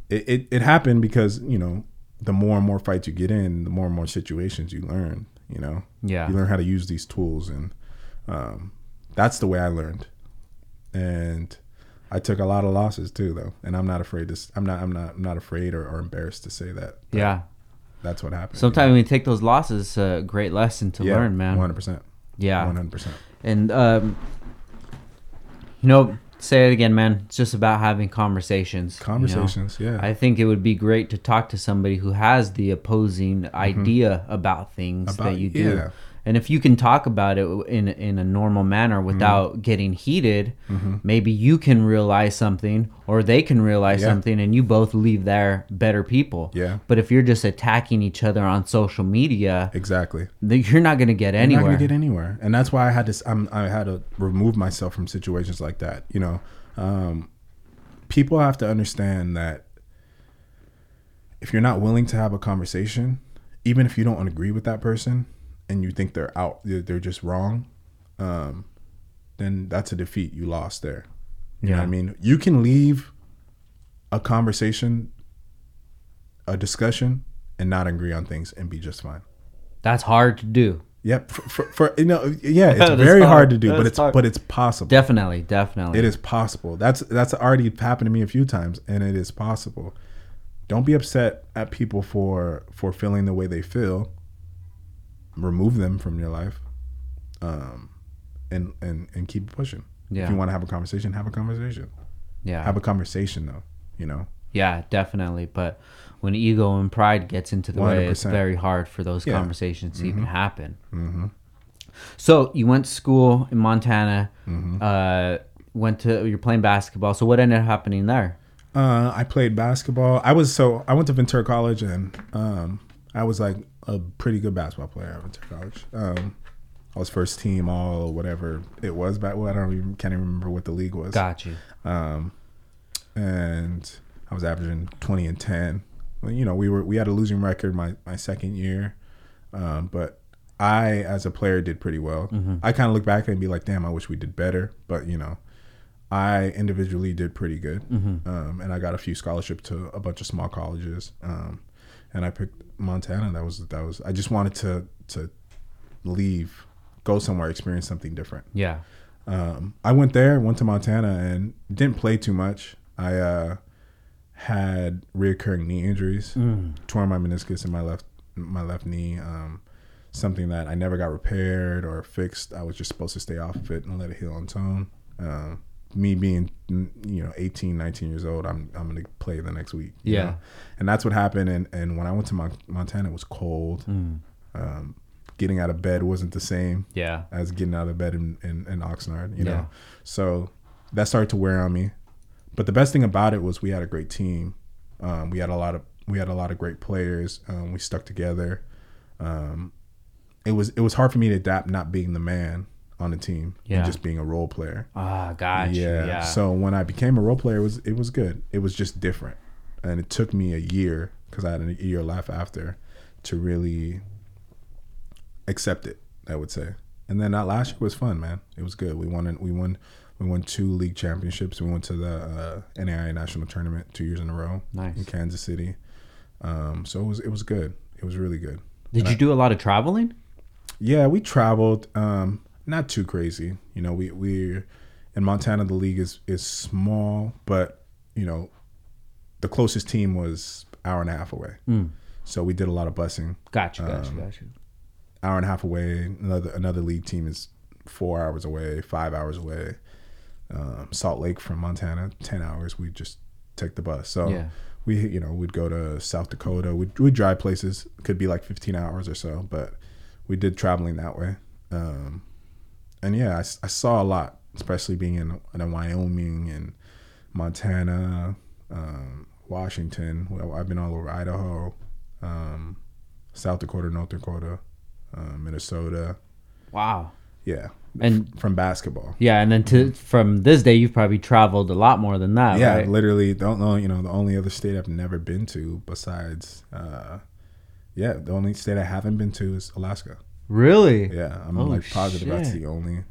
it it, it happened because you know, the more and more fights you get in, the more and more situations you learn. You know, Yeah. you learn how to use these tools, and um, that's the way I learned. And I took a lot of losses too, though, and I'm not afraid to. I'm not. I'm not. I'm not afraid or, or embarrassed to say that. that Yeah. That's what happens. Sometimes when you take those losses, it's a great lesson to learn, man. One hundred percent. Yeah. One hundred percent. And um, you know, say it again, man. It's just about having conversations. you know? Conversations, yeah. I think it would be great to talk to somebody who has the opposing idea about things Mm-hmm. About- that you do. yeah. And if you can talk about it in in a normal manner Mm-hmm. without getting heated, maybe you can realize something or they can realize Yeah. something and you both leave there better people. Yeah. But if you're just attacking each other on social media, exactly. you're not going to get You're anywhere. not gonna get anywhere, and that's why I had to. I'm, I had to remove myself from situations like that. You know, um, people have to understand that if you're not willing to have a conversation, even if you don't agree with that person, and you think they're out, they're, just wrong, um, then that's a defeat. You lost there. You know what I mean? You can leave a conversation, a discussion, and not agree on things and be just fine. That's hard to do. Yep. For, for, for you know, yeah, it's very hard. hard. to do, but it's hard. but it's possible. Definitely, definitely. It is possible. That's that's already happened to me a few times, and it is possible. Don't be upset at people for for feeling the way they feel. Remove them from your life, um, and and and keep pushing. Yeah. If you want to have a conversation, have a conversation. Yeah. Have a conversation though. You know. Yeah, definitely. But when ego and pride gets into the way, it's very hard for those Yeah. conversations to even happen. hmm So you went to school in Montana. Mm-hmm. Uh, went to you're playing basketball. So what ended up happening there? Uh, I played basketball. I was so I went to Ventura College, and um, I was like a pretty good basketball player at Ventura College. Um, I was first team all whatever it was back. Well, I don't even can't even remember what the league was. Got you. Um, and I was averaging twenty and ten. Well, you know, we were we had a losing record my my second year, um, but I as a player did pretty well. I kind of look back and be like, damn, I wish we did better. But you know, I individually did pretty good, um, and I got a few scholarships to a bunch of small colleges. Um, and I picked Montana. That was that was. I just wanted to to leave, go somewhere, experience something different. Yeah. Um, I went there, went to Montana, and didn't play too much. I uh, had reoccurring knee injuries, tore my meniscus in my left my left knee. Um, something that I never got repaired or fixed. I was just supposed to stay off of it and let it heal on its own. Um, me being you know 18 19 years old i'm i'm gonna play the next week you Yeah. know? and that's what happened and and when i went to Mon- montana it was cold Mm. um getting out of bed wasn't the same Yeah. as getting out of bed in, in, in Oxnard, you know. Yeah. So that started to wear on me. But the best thing about it was we had a great team. Um, we had a lot of we had a lot of great players. Um, we stuck together. Um, it was it was hard for me to adapt not being the man on the team Yeah. and just being a role player. Ah, got you. Yeah. Yeah. So when I became a role player, it was it was good. It was just different, and it took me a year because I had a year left after to really accept it. I would say, and then that last year was fun, man. It was good. We won. We won. We won two league championships. We went to the uh, NAIA national tournament two years in a row Nice. in Kansas City. Um, so it was it was good. It was really good. Did you do a lot of traveling? Yeah, we traveled. Um, not too crazy. You know, we we in Montana the league is is small, but you know, the closest team was hour and a half away. Mm. So we did a lot of busing. Got you. Got Um, you. Got you. Hour and a half away. Another another league team is four hours away, five hours away. Um, Salt Lake from Montana, ten hours. We just take the bus. So Yeah. we you know we'd go to South Dakota. We'd, we'd drive places. Could be like fifteen hours or so, but we did traveling that way. Um, and yeah, I saw a lot, especially being in, in Wyoming and Montana, um, Washington. Well, I've been all over Idaho, um, South Dakota, North Dakota, uh, Minnesota. Wow. Yeah, And from basketball. yeah, and then to from this day, you've probably traveled a lot more than that. yeah, Right? literally. Don't know. You know, the only other state I've never been to besides, uh, yeah, the only state I haven't been to is Alaska. Really? Yeah, I'm Oh, like positive that's the only.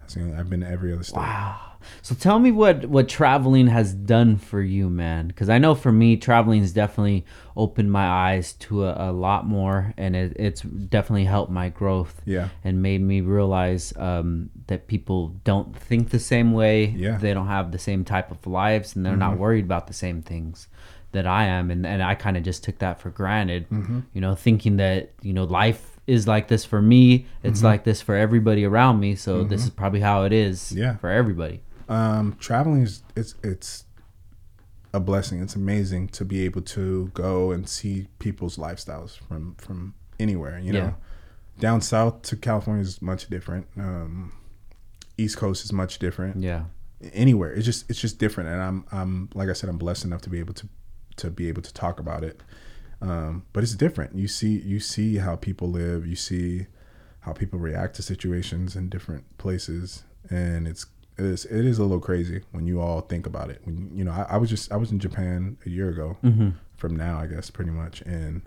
That's the only. I've been to every other state. Wow. So tell me what what traveling has done for you, man. Because I know for me, traveling has definitely opened my eyes to a, a lot more, and it, it's definitely helped my growth. Yeah. And made me realize um, that people don't think the same way. Yeah. Mm-hmm. They don't have the same type of lives, and they're not worried about the same things that I am. And and I kind of just took that for granted. Mm-hmm. You know, thinking that you know life is like this for me. It's Mm-hmm. like this for everybody around me. So this is probably how it is Yeah. for everybody. Um, traveling is it's it's a blessing. It's amazing to be able to go and see people's lifestyles from from anywhere. You know, Yeah. down south to California is much different. Um, East Coast is much different. Yeah. Anywhere, it's just it's just different. And I'm I'm like I said, I'm blessed enough to be able to to be able to talk about it. Um, but it's different. You see you see how people live. You see how people react to situations in different places, and it's it is, it is a little crazy when you all think about it. When you know, I, I was just I was in Japan a year ago Mm-hmm. from now, I guess, pretty much, and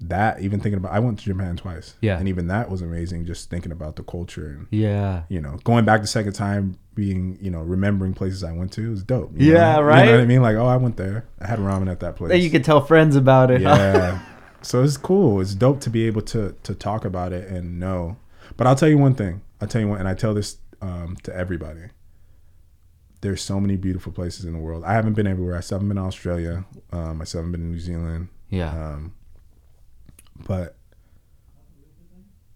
that even thinking about I went to Japan twice, Yeah. and even that was amazing. Just thinking about the culture and Yeah. you know going back the second time, being you know remembering places I went to was dope. Yeah, know? right? You know what I mean? Like, oh, I went there. I had ramen at that place. Then you can tell friends about it. Yeah. so it's cool. It's dope to be able to to talk about it and know. But I'll tell you one thing. I'll tell you one, and I tell this um, to everybody. There's so many beautiful places in the world. I haven't been everywhere. I still haven't been to Australia. Um, I still haven't been to New Zealand. yeah. Um, but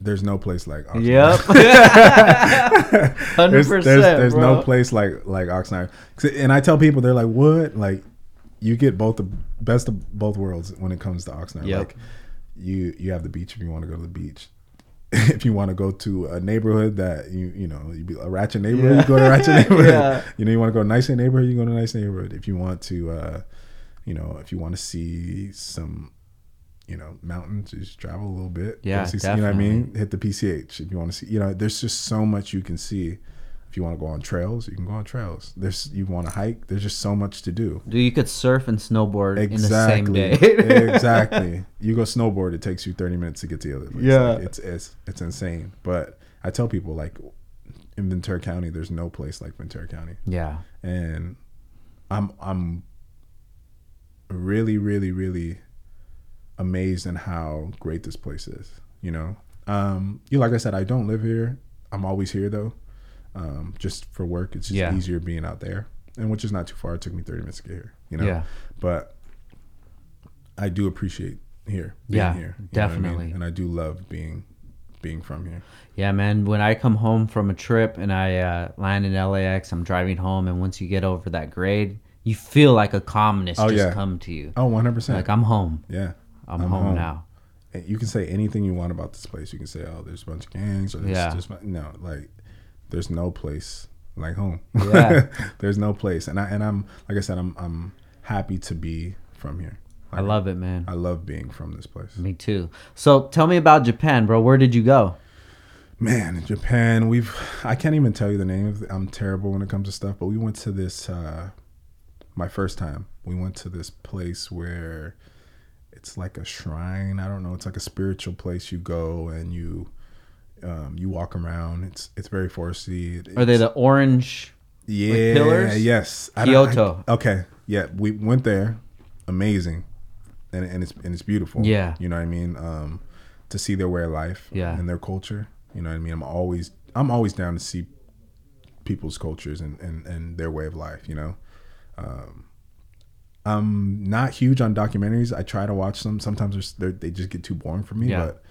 there's no place like Oxnard. Yep. 100%. there's, there's no bro. place like like Oxnard. And I tell people they're like, "What?" Like, you get both the best of both worlds when it comes to Oxnard. Yep. Like, you you have the beach if you want to go to the beach. if you want to go to a neighborhood that you you know you be a ratchet neighborhood, Yeah. you go to a ratchet neighborhood. Yeah. You know, you want to go to a nice neighborhood, you go to a nice neighborhood. If you want to, uh, you know, if you want to see some. You know, mountains. Just travel a little bit. Yeah, see- You know what I mean? Hit the PCH if you want to see. You know, there's just so much you can see. If you want to go on trails, you can go on trails. There's you want to hike. There's just so much to do. Dude, you could surf and snowboard Exactly. in the same day. exactly. You go snowboard. It takes you 30 minutes to get to the other place. Yeah. Like, it's it's it's insane. But I tell people like in Ventura County, there's no place like Ventura County, Yeah. and I'm I'm really really really amazed in how great this place is. You know, um, you like I said, I don't live here. I'm always here though, um, just for work. It's just Yeah. easier being out there, and which is not too far. It took me 30 minutes to get here. You know, Yeah. but I do appreciate here. Being Yeah, here, know I mean? definitely. and I do love being being from here. Yeah, man. When I come home from a trip and I uh, land in LAX, I'm driving home, and once you get over that grade, you feel like a calmness Oh, just yeah. come to you. Oh, 100 percent. Like I'm home. Yeah, I'm, I'm home, home. now. And you can say anything you want about this place. You can say, "Oh, there's a bunch of gangs," or there's Yeah. just no, like there's no place like home. Yeah. there's no place, and I and I'm like I said, I'm I'm happy to be from here. I love it, man. I love being from this place. Me too. So tell me about Japan, bro. Where did you go? Man, Japan, we've I can't even tell you the names. I'm terrible when it comes to stuff, but we went to this uh my first time. We went to this place where it's like a shrine. I don't know, it's like a spiritual place you go and you um you walk around. It's it's very foresty. It- Are they the orange? yeah, pillars? yes. I don't- I- Kyoto. okay. Yeah, we went there. Amazing. And and it's and it's beautiful. Yeah. You know what I mean? Um to see their way of life Yeah. and their culture. You know what I mean? I'm always I'm always down to see people's cultures and, and, and their way of life, you know. Um I'm not huge on documentaries. I try to watch them. Sometimes they just get too boring for me, Yeah. but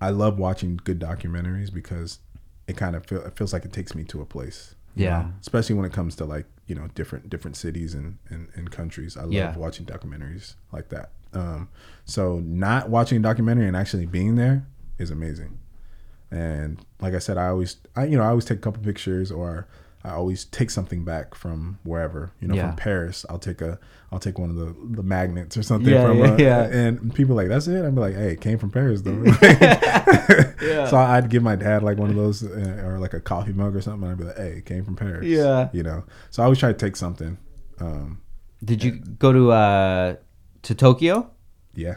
I love watching good documentaries because it kind of feel, it feels like it takes me to a place. you Yeah. know? Especially when it comes to like, you know, different different cities and, and, and countries. I love Yeah. watching documentaries like that. Um, so not watching a documentary and actually being there is amazing. And like I said, I always, I you know, I always take a couple pictures, or I always take something back from wherever. You know, Yeah. from Paris, I'll take a, I'll take one of the the magnets or something Yeah, from, yeah, uh, yeah. and people are like that's it. I'm like, hey, it came from Paris though. Yeah. So I'd give my dad like one of those, uh, or like a coffee mug or something. And I'd be like, hey, it came from Paris. Yeah. You know, so I always try to take something. Um, Did you go to uh to Tokyo? yeah.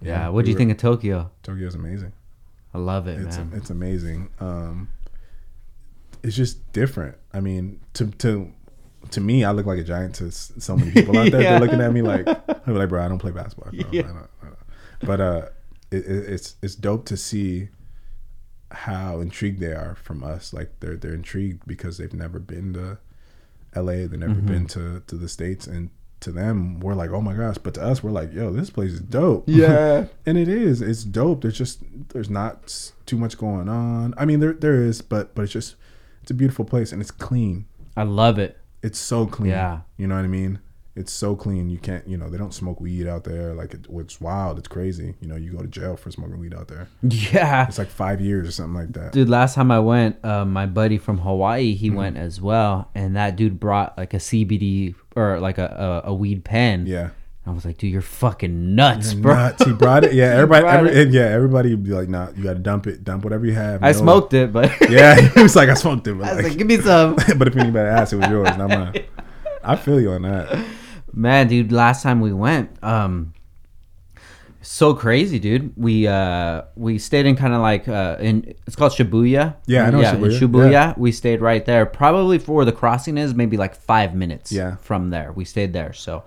Yeah. what do we you were- think of Tokyo? Tokyo is amazing. I love it, it's man. it's amazing. Um, it's just different. I mean, to to to me, I look like a giant to so many people out there. Yeah. They're looking at me like, I'm like, bro, I don't play basketball. Bro. Yeah. I don't, I don't. But uh, it, it, it's it's dope to see how intrigued they are from us. Like they're they're intrigued because they've never been to L.A. They've never Mm-hmm. been to to the states, and to them, we're like, oh my gosh. But to us, we're like, yo, this place is dope. Yeah. and it is. It's dope. There's just there's not too much going on. I mean, there there is, but but it's just it's a beautiful place and it's clean. I love it. It's so clean. Yeah. You know what I mean? It's so clean. You can't, you know, they don't smoke weed out there. Like, it, it's wild. It's crazy. You know, you go to jail for smoking weed out there. Yeah. It's like five years or something like that. Dude, last time I went, uh, my buddy from Hawaii, he Mm-hmm. went as well, and that dude brought like a CBD or like a, a, a weed pen. Yeah. I was like, dude, you're fucking nuts, You're bro. nuts. He brought it. Yeah, everybody. every, it. yeah, everybody would be like, "Nah, you got to dump it. Dump whatever you have." I No- smoked it, but Yeah, he was like, "I smoked it," but, I was like, like, give me some. but if anybody asked, it was yours, not mine. I feel you on that. Man, dude, last time we went, um, so crazy, dude. We uh we stayed in kind of like uh in it's called Shibuya. Yeah, I know yeah, Shibuya, Shibuya. yeah. We stayed right there. Probably for where the crossing is, maybe like five minutes. Yeah. from there, we stayed there. So.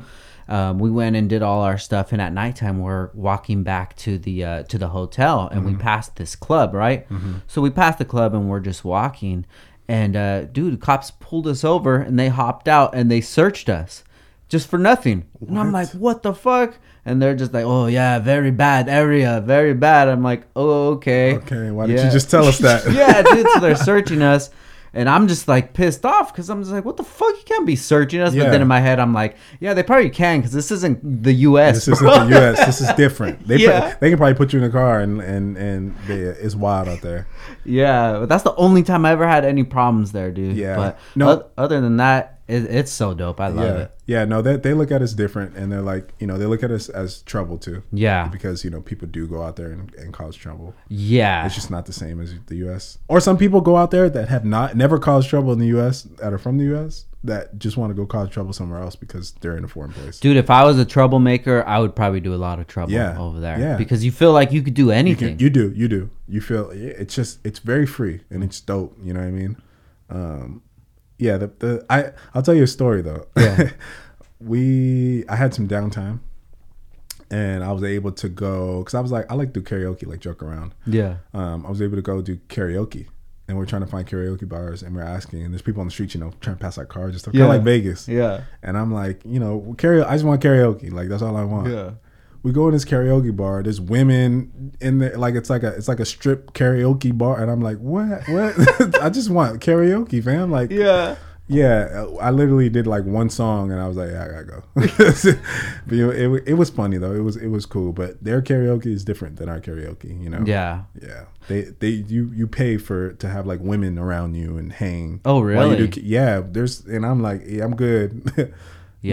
Um, we went and did all our stuff, and at nighttime we're walking back to the uh, to the hotel, and Mm-hmm. we passed this club, right? So we passed the club, and we're just walking, and uh, dude, cops pulled us over, and they hopped out, and they searched us, just for nothing. And I'm like, what the fuck? And they're just like, oh yeah, very bad area, very bad. I'm like, oh okay. Okay, why didn't you just tell us that? yeah, dude. So they're searching us, and I'm just like pissed off because I'm just like, what the fuck? You can't be searching us. But then in my head, I'm like, yeah, they probably can because this isn't the U.S. This isn't the U.S. This is different. They Yeah. put, they can probably put you in a car and and and they, it's wild out there. yeah, but that's the only time I ever had any problems there, dude. Yeah. But No. no. other than that, it, it's so dope. I love yeah, it. yeah. No, they they look at us different, and they're like, you know, they look at us as trouble too. Yeah. because you know people do go out there and, and cause trouble. Yeah. It's just not the same as the U.S. Or some people go out there that have not never caused trouble in the U.S. that are from the U.S. that just want to go cause trouble somewhere else because they're in a foreign place. Dude, if I was a troublemaker, I would probably do a lot of trouble Yeah. over there. Yeah. Because you feel like you could do You, anything. can, you do, you do. You feel it's just it's very free and it's dope. You know what I mean? Um, yeah. The, the I I'll tell you a story though. Yeah. we I had some downtime, and I was able to go because I was like I like to do karaoke, like joke around. yeah. um, I was able to go do karaoke. And we're trying to find karaoke bars, and we're asking, and there's people on the street, you know, trying to pass out cards and stuff, kind of like Vegas. Yeah. And I'm like, you know, karaoke. I just want karaoke, like that's all I want. Yeah. We go in this karaoke bar. There's women in there, like it's like a it's like a strip karaoke bar, and I'm like, what? What? I just want karaoke, fam. Like, Yeah. yeah, I literally did like one song, and I was like, yeah, I gotta go. but you know, it, it was funny though. It was it was cool. But their karaoke is different than our karaoke. You know. Yeah. Yeah, they they you you pay for to have like women around you and hang. Oh, while you really? do- yeah, there's and I'm like, yeah, I'm good. yeah.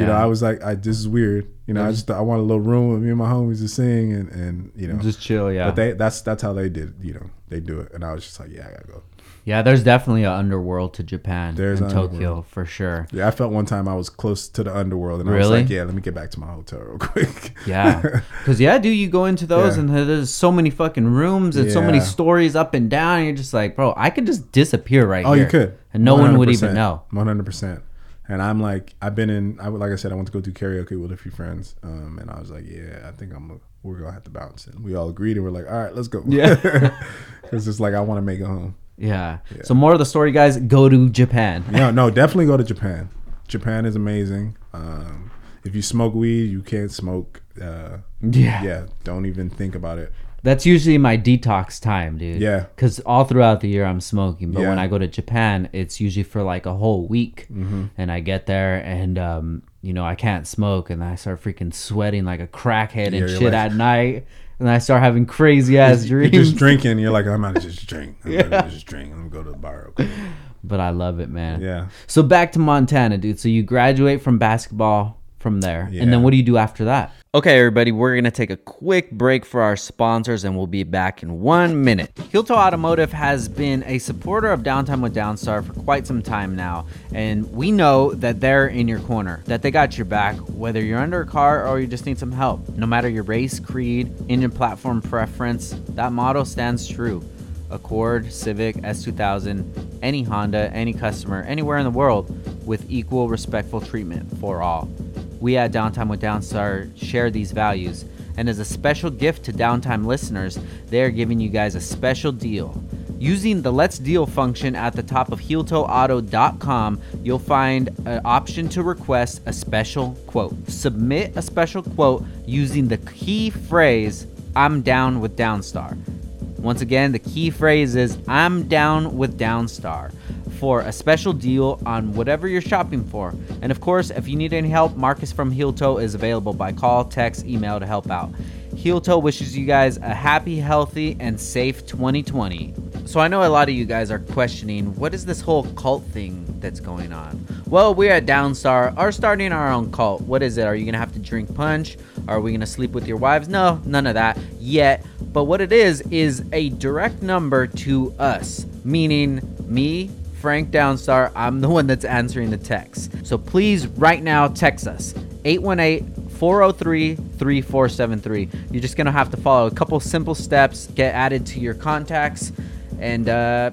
You know, I was like, I this is weird. You know, I just I want a little room with me and my homies to sing and and you know, Just chill, yeah. but they that's that's how they did. You know, they do it, and I was just like, yeah, I gotta go. yeah, there's definitely an underworld to Japan There's and Tokyo for sure. Yeah, I felt one time I was close to the underworld, and I was like, yeah, let me get back to my hotel real quick. Yeah, because yeah, dude, you go into those Yeah. and there's so many fucking rooms and so many stories up and down. And you're just like, bro, I could just disappear right Oh, here. you could, and no one would even know. One hundred percent. And I'm like, I've been in. I would- like I said, I went to go do karaoke with a few friends, um, and I was like, yeah, I think I'm. We're gonna have to bounce, and we all agreed, and we're like, all right, let's go. Yeah. because it's like I want to make it home. Yeah. So more of the story, guys. Go to Japan. No, no, definitely go to Japan. Japan is amazing. Um, if you smoke weed, you can't smoke. Uh, Yeah. yeah, don't even think about it. That's usually my detox time, dude. Yeah. Because all throughout the year I'm smoking, but Yeah. when I go to Japan, it's usually for like a whole week, Mm-hmm. and I get there and um, you know I can't smoke, and I start freaking sweating like a crackhead and Yeah, you're shit like- at night, and I start having crazy ass You're dreams. just drinking. You're like, I'm out to just drink. I'm Yeah. gonna just drink. I'm gonna go to the bar. Quick. but I love it, man. Yeah. So back to Montana, dude. So you graduate from basketball from there, and then what do you do after that? Okay, everybody, we're gonna take a quick break for our sponsors, and we'll be back in one minute. Heel Toe Automotive has been a supporter of Downtime with Downstar for quite some time now, and we know that they're in your corner, that they got your back, whether you're under a car or you just need some help. No matter your race, creed, engine platform preference, that motto stands true. Accord, Civic, S2000, any Honda, any customer, anywhere in the world, with equal respectful treatment for all. We at Downtime with Downstar share these values, and as a special gift to Downtime listeners, they are giving you guys a special deal. Using the Let's Deal function at the top of HeelToeAuto.com, you'll find an option to request a special quote. Submit a special quote using the key phrase, I'm down with Downstar. Once again, the key phrase is I'm down with Downstar. For a special deal on whatever you're shopping for. And of course, if you need any help, Marcus from Heel Toe is available by call, text, email to help out. Heel Toe wishes you guys a happy, healthy, and safe 2020. So I know a lot of you guys are questioning what is this whole cult thing that's going on? Well, we at Downstar are starting our own cult. What is it? Are you gonna have to drink punch? Are we gonna sleep with your wives? No, none of that yet. But what it is is a direct number to us, meaning me, Frank Downstar. I'm the one that's answering the text. So please, right now, text us 818 403 3473. You're just going to have to follow a couple simple steps, get added to your contacts, and uh,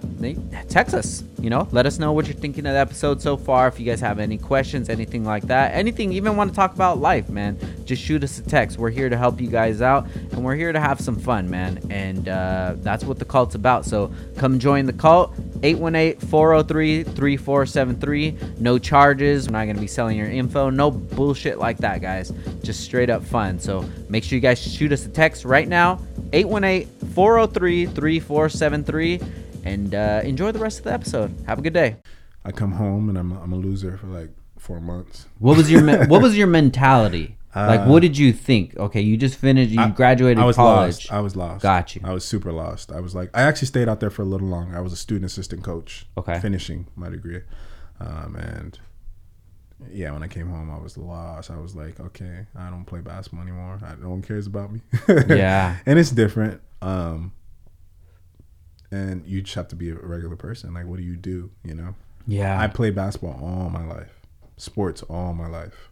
text us. You know, let us know what you're thinking of the episode so far. If you guys have any questions, anything like that, anything, even want to talk about life, man, just shoot us a text. We're here to help you guys out, and we're here to have some fun, man. And uh, that's what the cult's about. So come join the cult. 818-403-3473. No charges. We're not going to be selling your info. No bullshit like that, guys. Just straight up fun. So make sure you guys shoot us a text right now. 818-403-3473 and uh, enjoy the rest of the episode. Have a good day. I come home and I'm I'm a loser for like four months. What was your me- what was your mentality? Like, what did you think? Okay, you just finished. You I- graduated I was college. lost. I was lost. Got you. I was super lost. I was like, I actually stayed out there for a little longer. I was a student assistant coach. Okay. Finishing my degree, um, and yeah, when I came home, I was lost. I was like, okay, I don't play basketball anymore. I, no one cares about me. Yeah. and it's different. Um, and you just have to be a regular person. Like, what do you do? You know. yeah. I played basketball all my life, sports all my life,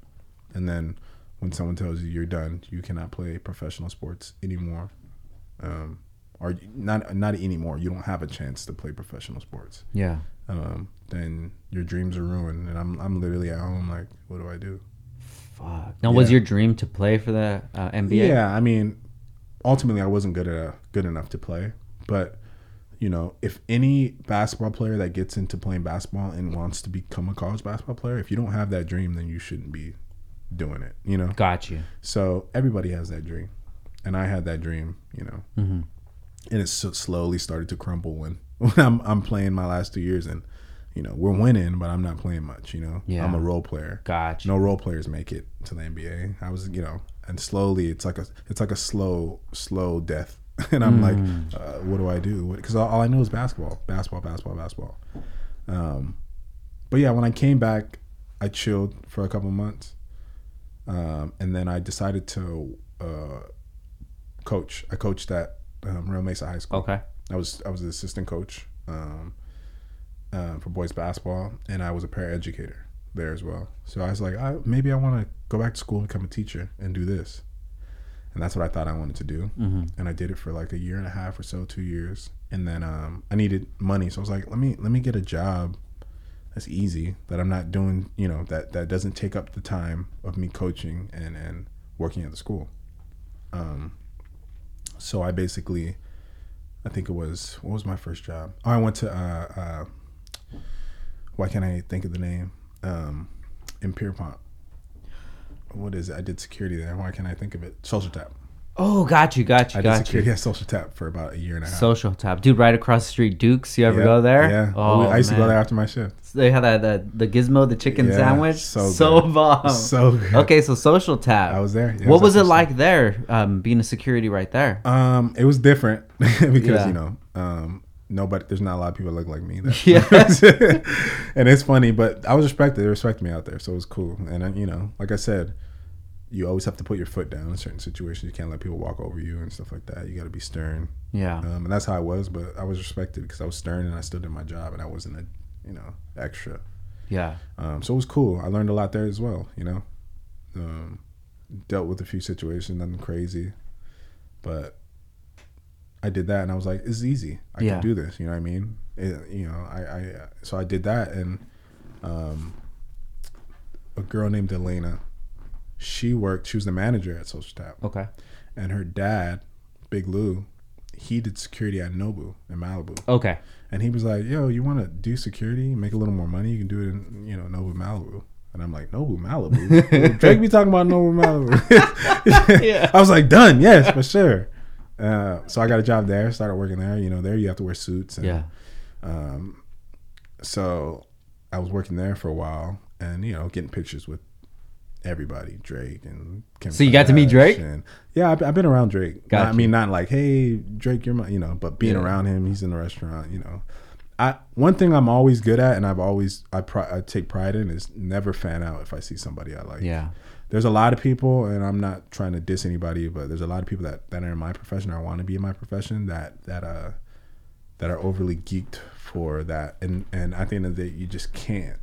and then when someone tells you you're done, you cannot play professional sports anymore, um, or not not anymore. You don't have a chance to play professional sports. yeah. Um, then your dreams are ruined, and I'm I'm literally at home like, what do I do? Fuck. Now, was your dream to play for the uh, NBA? Yeah, I mean, ultimately, I wasn't good at good enough to play, but you know, if any basketball player that gets into playing basketball and wants to become a college basketball player, if you don't have that dream, then you shouldn't be doing it. You know, Got you. so everybody has that dream, and I had that dream. You know, Mm-hmm. and it so slowly started to crumble when when I'm I'm playing my last two years and. You know, we're winning, but I'm not playing much. You know, Yeah. I'm a role player Got you. no role players make it to the NBA. I was, you know, and slowly it's like a it's like a slow slow death, and I'm like, uh, what do I do? Because all, all I know is basketball, basketball, basketball, basketball. Um, but yeah, when I came back, I chilled for a couple months, um, and then I decided to uh, coach. I coached at um, Rio Mesa High School. Okay. I was I was the assistant coach um, uh, for boys basketball, and I was a paraeducator there as well. So I was like, I, maybe I want to go back to school and become a teacher and do this, and that's what I thought I wanted to do. Mm-hmm. And I did it for like a year and a half or so, two years, and then um, I needed money, so I was like, let me let me get a job that's easy that I'm not doing, you know, that that doesn't take up the time of me coaching and and working at the school. Um, so I basically, I think it was what was my first job? Oh, I went to uh, uh, why can't I think of the name? Um, in Pierpont. What is it? I did security there. Why can't I think of it? Social Tap. Oh, got you. Got you. I did Got you. security at Social Tap for about a year and a half. Social tap, dude. Right across the street, Dukes. You ever Yeah, go there? Yeah. Oh, I used to go there after my shift. They had that, that the gizmo, the chicken Yeah, sandwich. so So, good. bomb. So good. Okay, so social tap. I was there. Yeah, what was at it like there? Um, being a security right there. Um, it was different because Yeah. you know, um, nobody. There's not a lot of people that look like me. Yeah. and it's funny, but I was respected. They respected me out there, so it was cool. And uh, you know, like I said, you always have to put your foot down in certain situations. You can't let people walk over you and stuff like that. You got to be stern. Yeah. Um, and that's how I was. But I was respected because I was stern and I still did my job, and I wasn't a, you know, extra. Yeah. Um, so it was cool. I learned a lot there as well. You know, um, dealt with a few situations, nothing crazy, but I did that, and I was like, "It's easy. I Yeah. can do this." You know what I mean? It, you know, I, I so I did that, and um, a girl named Elena, she worked. She was the manager at Social Tap, Okay. and her dad, Big Lou, he did security at Nobu in Malibu. Okay. And he was like, "Yo, you want to do security, make a little more money? You can do it in, you know, Nobu Malibu." And I'm like, "Nobu Malibu? Drake be talking about Nobu Malibu?" Yeah. I was like, "Done, yes, for sure." Uh, so I got a job there, started working there. You know, there you have to wear suits. And, Yeah. Um, so I was working there for a while, and you know, getting pictures with everybody, Drake and Kim. So you got to meet Drake? And, yeah, I've, I've been around Drake. Got I mean, not like, hey, Drake, you're my, you know, but being Yeah. around him, he's in the restaurant, you know. I one thing I'm always good at, and I've always I, pri- I take pride in, is never fan out if I see somebody I like. Yeah. There's a lot of people, and I'm not trying to diss anybody, but there's a lot of people that, that are in my profession or want to be in my profession that that uh that are overly geeked for that, and and I think that you just can't.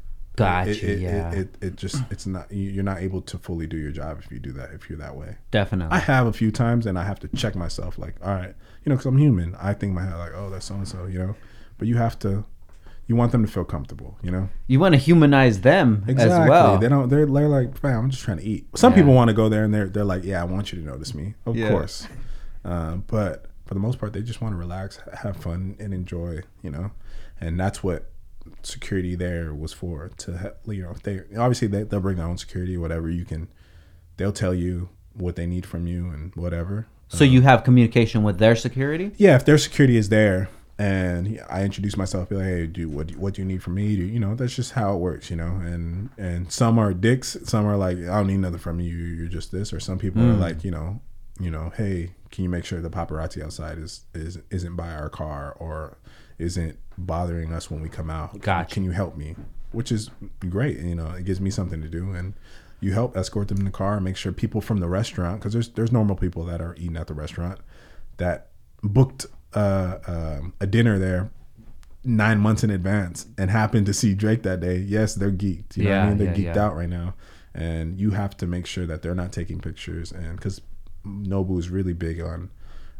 Gotcha, It, it, yeah. It, it, it just it's not you- you're not able to fully do your job if you do that if you're that way. Definitely. I have a few times, and I have to check myself. Like, all right, you know, because I'm human. I think in my head like, oh, that's so and so, you know. But you have to, you want them to feel comfortable, you know. you want to humanize them Exactly. as well. They don't. They're, they're like, fam, I'm just trying to eat. Some Yeah. people want to go there, and they're they're like, yeah, I want you to notice me, of Yeah. course. Uh, but for the most part, they just want to relax, have fun, and enjoy, you know. And that's what security there was for. To he- you know, they obviously they, they'll bring their own security, whatever. You can, they'll tell you what they need from you and whatever. so you um, have communication with their security? Yeah, if their security is there and I introduce myself, be like, hey, do what do, what do you need from me? Do, you know, that's just how it works, you know. And and some are dicks, some are like, I don't need nothing from you. You're just this. Or some people are mm. like, you know, you know, hey, can you make sure the paparazzi outside is is isn't by our car or isn't bothering us when we come out? Gotcha. Can you help me? Which is great. You know, it gives me something to do and. You help escort them in the car, make sure people from the restaurant, because there's there's normal people that are eating at the restaurant, that booked uh, um, a dinner there nine months in advance and happened to see Drake that day, yes, they're geeked. You know what Yeah, I mean? They're yeah, geeked yeah. out right now. And you have to make sure that they're not taking pictures. And because Nobu is really big on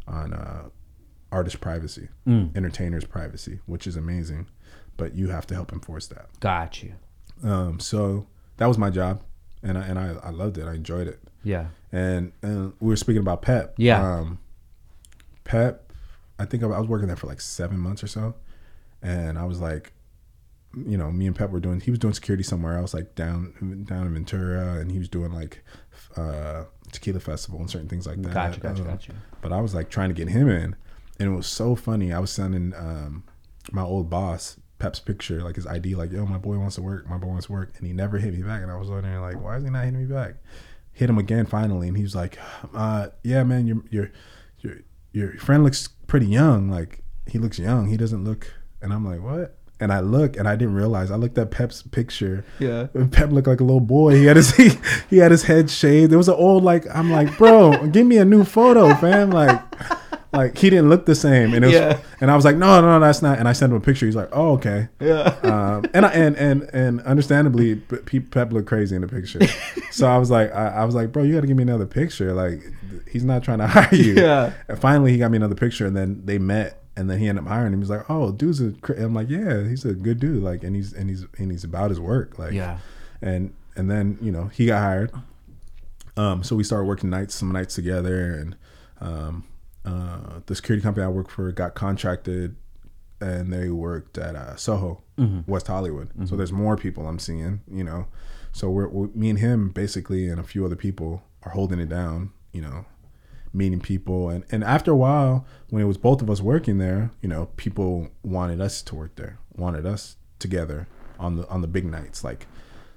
on uh, artist privacy, Mm. entertainers' privacy, which is amazing. But you have to help enforce that. Got you. Um, so that was my job, and I, and I, I loved it. I enjoyed it Yeah. and, and we were speaking about Pep. Yeah. Um, Pep, I think I was working there for like seven months or so, and I was like, you know, me and Pep were doing. He was doing security somewhere else, like down down in Ventura, and he was doing like uh, tequila festival and certain things like that. Gotcha, gotcha, Um, gotcha. But I was like trying to get him in, and it was so funny. I was sending um, my old boss Pep's picture, like his ID, like yo, my boy wants to work, my boy wants to work, and he never hit me back. And I was on there like, why is he not hitting me back? Hit him again finally, and he was like, uh, yeah, man, your your your your friend looks pretty young. Like he looks young. He doesn't look. And I'm like, what? And I look, and I didn't realize. I looked at Pep's picture. Yeah. And Pep looked like a little boy. He had his he, he had his head shaved. There was an old like I'm like, bro, give me a new photo, fam. Like, like he didn't look the same. And it was, Yeah. and I was like, no, no, no, that's not. And I sent him a picture. He's like, oh, okay. Yeah. Um, and I, and and and understandably, Pep looked crazy in the picture. so I was like, I, I was like, bro, you got to give me another picture. Like, he's not trying to hire you. Yeah. And finally, he got me another picture, and then they met, and then he ended up hiring him. He was like, oh, dude's a. cra-" I'm like, yeah, he's a good dude. Like, and he's and he's and he's about his work. Like, Yeah. and and then you know he got hired. Um, so we started working nights, some nights together, and um, uh, the security company I worked for got contracted, and they worked at uh, Soho, West Hollywood. So there's more people I'm seeing, you know. So we're, we me and him basically, and a few other people are holding it down, you know, meeting people, and and after a while, when it was both of us working there, you know, people wanted us to work there, wanted us together on the on the big nights, like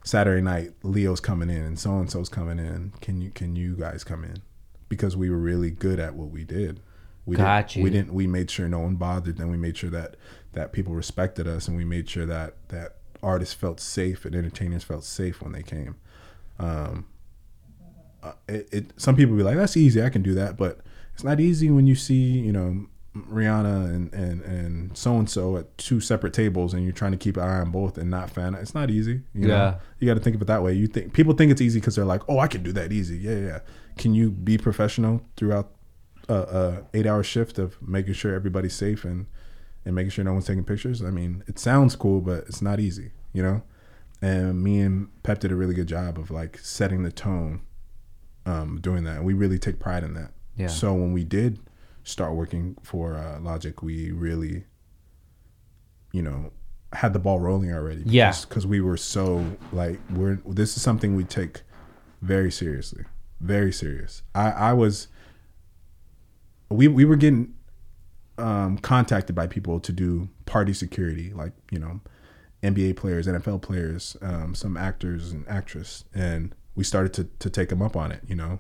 Saturday night, Leo's coming in and so and so's coming in. Can you can you guys come in? Because we were really good at what we did. We Got didn't, you. We didn't. We made sure no one bothered them. We made sure that that people respected us, and we made sure that that artists felt safe and entertainers felt safe when they came. Um, uh, it, it some people be like, "That's easy. I can do that," but it's not easy when you see you know Rihanna and and and so and so at two separate tables, and you're trying to keep an eye on both and not fan. It's not easy. You know? Yeah. you got to think of it that way. You think people think it's easy because they're like, "Oh, I can do that easy." Yeah, yeah. Can you be professional throughout a, a eight hour shift of making sure everybody's safe and and making sure no one's taking pictures? I mean, it sounds cool, but it's not easy. You know. And me and Pep did a really good job of like setting the tone, um, doing that. And we really take pride in that. Yeah. So when we did start working for uh, Logic, we really, you know, had the ball rolling already. Yeah. Because we were so like we're this is something we take very seriously, very serious. I I was. We we were getting um, contacted by people to do party security, like you know, NBA players, NFL players, um, some actors and actress, and we started to to take them up on it. You know,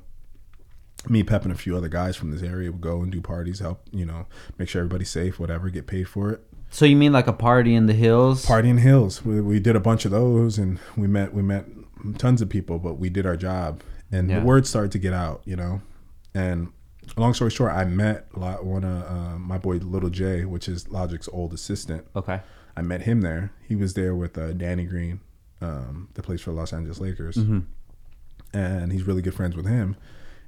me, Pep, and a few other guys from this area would go and do parties, help you know, make sure everybody's safe, whatever, get paid for it. So you mean like a party in the hills? Party in Hills. We, we did a bunch of those, and we met we met tons of people, but we did our job, and Yeah. the word started to get out, you know. And long story short, I met one of uh, my boy Little J, which is Logic's old assistant. Okay. I met him there. He was there with uh, Danny Green, um, that plays for the Los Angeles Lakers, and he's really good friends with him.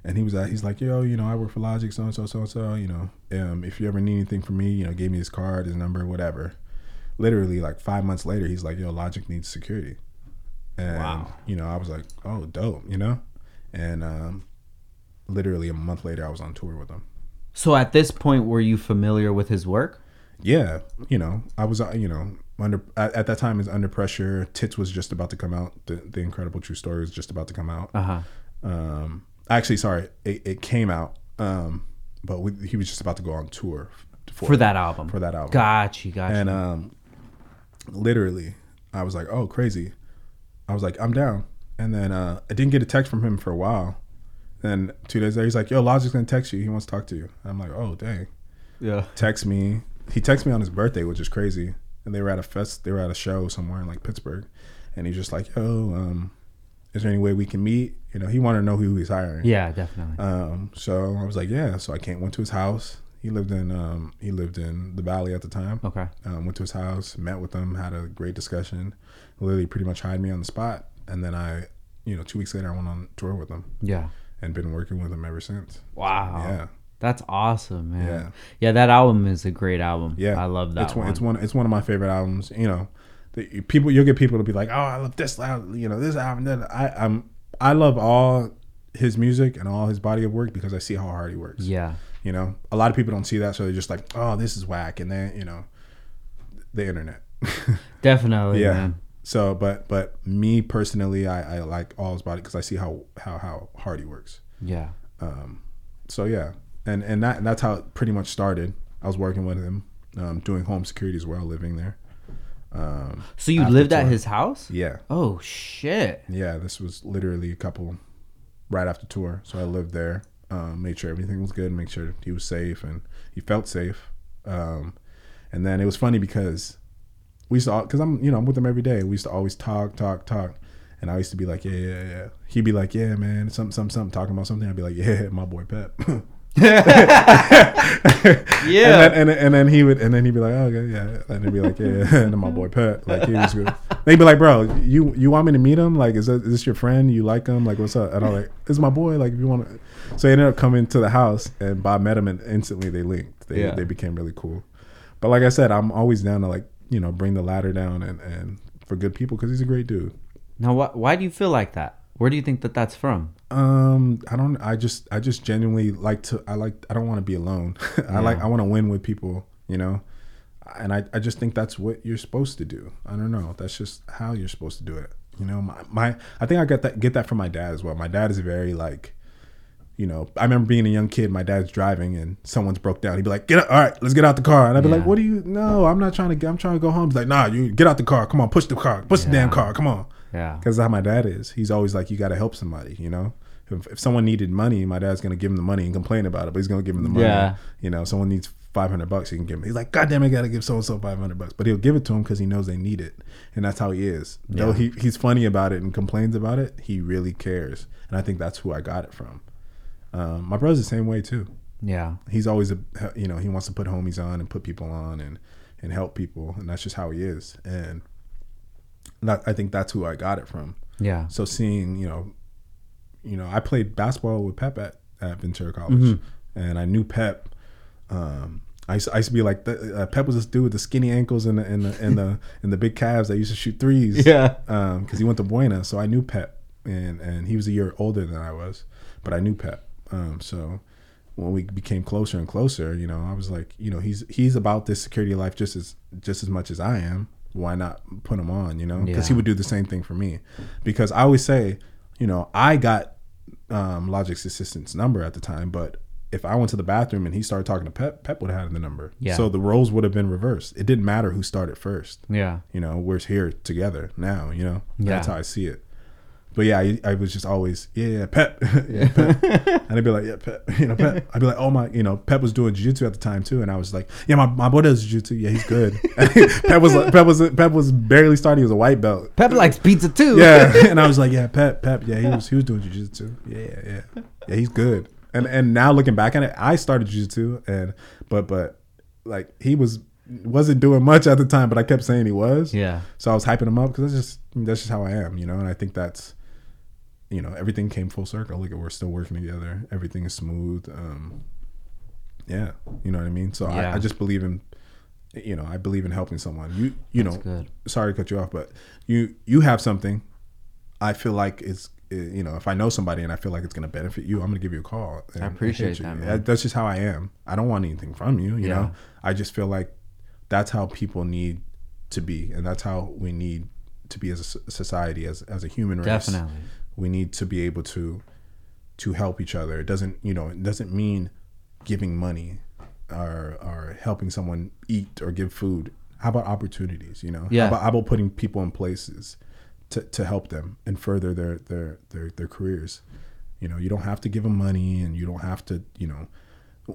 And he was at, he's like, yo, you know, I work for Logic, so and so, so and so. You know, um, if you ever need anything from me, you know, gave me his card, his number, whatever. Literally, like five months later, he's like, yo, Logic needs security. And Wow. you know, I was like, oh, dope, you know. And um, literally a month later, I was on tour with him. So at this point, were you familiar with his work? yeah, you know, I was, uh, you know, under at, at that time is under pressure. Tits was just about to come out. The, the incredible true story was just about to come out. Uh huh. Um, actually, sorry, it, it came out, um, but we, he was just about to go on tour For that album. for that album. Gotcha. Gotcha. And um, literally, I was like, "Oh, crazy!" I was like, "I'm down." And then uh, I didn't get a text from him for a while. Then two days later, he's like, "Yo, Logic's gonna text you. He wants to talk to you." I'm like, "Oh, dang." yeah. text me. He texted me on his birthday, which is crazy. And they were at a fest. They were at a show somewhere in like Pittsburgh, and he's just like, "Yo, um, is there any way we can meet?" You know, he wanted to know who he's hiring. Yeah, definitely. Um, so I was like, "Yeah." So I came, went to his house. He lived in um, he lived in the Valley at the time. Okay. Um, went to his house, met with him, had a great discussion. Literally, pretty much hired me on the spot. And then I, you know, two weeks later, I went on tour with him Yeah. and been working with him ever since. Wow. Yeah. That's awesome, man. Yeah. Yeah, that album is a great album. Yeah, I love that it's one, one. It's one. It's one of my favorite albums. You know, the, people you'll get people to be like, "Oh, I love this album." You know, this album. That I I'm I love all his music and all his body of work because I see how hard he works. yeah. You know, a lot of people don't see that, so they're just like, "Oh, this is whack," and then you know, the internet. Definitely, yeah. man. So, but but me personally, I, I like all his body because I see how how how hard he works. Yeah. Um. So yeah, and and that and that's how it pretty much started. I was working with him, um, doing home security as well, living there. Um, So you lived at his house? yeah, Oh shit. yeah. This was literally a couple right after tour, so I lived there. Um, made sure everything was good, make sure he was safe and he felt safe. Um, and then it was funny because we used to, because I'm, you know, I'm with him every day. We used to always talk, talk, talk. And I used to be like, yeah, yeah, yeah. He'd be like, yeah, man, something, something, something, talking about something. I'd be like, yeah, my boy Pep. Yeah. And then, and, and then he would, and then he'd be like, oh, okay, yeah. And he'd be like, yeah, and then my boy Pet, like he was good. They'd be like, bro, you you want me to meet him? Like, is, that, is this your friend? You like him? Like, what's up? And I'm like, it's my boy. Like, if you want to. So he ended up coming to the house, and Bob met him, and instantly they linked. They Yeah. they became really cool. But like I said, I'm always down to like you know bring the ladder down and and for good people because he's a great dude. now, wh- why do you feel like that? Where do you think that that's from? Um, I don't. I just, I just genuinely like to. I like. I don't want to be alone. I like. I want to win with people. You know, and I, I just think that's what you're supposed to do. I don't know. That's just how you're supposed to do it. You know, my, my I think I get that get that from my dad as well. My dad is very like, you know, I remember being a young kid. My dad's driving and someone's broke down. He'd be like, "Get out, all right, let's get out the car." And I'd be Yeah. like, "What do you? No, I'm not trying to. get I'm trying to go home." He's like, "Nah, you get out the car. Come on, push the car. Push the damn car. Come on." Yeah. because that's how my dad is. He's always like, you got to help somebody. You know, if, if someone needed money, my dad's gonna give him the money and complain about it, but he's gonna give him the money. Yeah. You know, someone needs five hundred bucks, he can give him. He's like, God damn, I gotta give so and so five hundred bucks, but he'll give it to him because he knows they need it, and that's how he is. Though he he's funny about it and complains about it, he really cares, and I think that's who I got it from. Um, my brother's the same way too. Yeah. He's always a you know he wants to put homies on and put people on and and help people, and that's just how he is. And that, I think that's who I got it from. Yeah. So seeing, you know, you know, I played basketball with Pep at, at Ventura College, Mm-hmm. and I knew Pep. Um, I used, to, I used to be like, the, uh, Pep was this dude with the skinny ankles and the and the and the, and the big calves that used to shoot threes. Yeah. because he went to Buena, so I knew Pep, and and he was a year older than I was, but I knew Pep. Um, so when we became closer and closer, you know, I was like, you know, he's he's about this security life just as just as much as I am. Why not put him on? You know, because he would do the same thing for me. Because I always say, you know, I got um, Logic's assistant's number at the time, but if I went to the bathroom and he started talking to Pep, Pep would have had the number. Yeah. So the roles would have been reversed. It didn't matter who started first. Yeah. You know, we're here together now. You know, that's Yeah. how I see it. But yeah, I, I was just always yeah, yeah, Pep, yeah, Pep. and I'd be like, yeah, Pep, you know, Pep. I'd be like, oh my, you know, Pep was doing jiu-jitsu at the time too, and I was like, yeah, my, my boy does jiu-jitsu. Yeah, he's good. Pep was like, Pep was Pep was barely starting. He was a white belt. Pep likes pizza too. Yeah, and I was like, yeah, Pep, Pep, yeah, he was he was doing jiu-jitsu. Yeah, yeah, yeah, yeah, he's good. And and now looking back at it, I started jiu-jitsu, and but but like he was wasn't doing much at the time, but I kept saying he was. Yeah. So I was hyping him up because that's just that's just how I am, you know. And I think that's, you know, everything came full circle. Look at we're still working together. Everything is smooth. Um, yeah, you know what I mean. So Yeah. I, I just believe in, you know, I believe in helping someone. You you That's know, good. sorry to cut you off, but you you have something. I feel like it's eh, you know if I know somebody and I feel like it's going to benefit you, I'm going to give you a call. and- and appreciate that, man. That's just how I am. I don't want anything from you. You Yeah. know, I just feel like that's how people need to be, and that's how we need to be as a society, as as a human race. Definitely. We need to be able to to help each other. It doesn't you know it doesn't mean giving money or or helping someone eat or give food. How about opportunities? You know, Yeah. How about, how about putting people in places to, to help them and further their, their their their careers? You know, you don't have to give them money, and you don't have to you know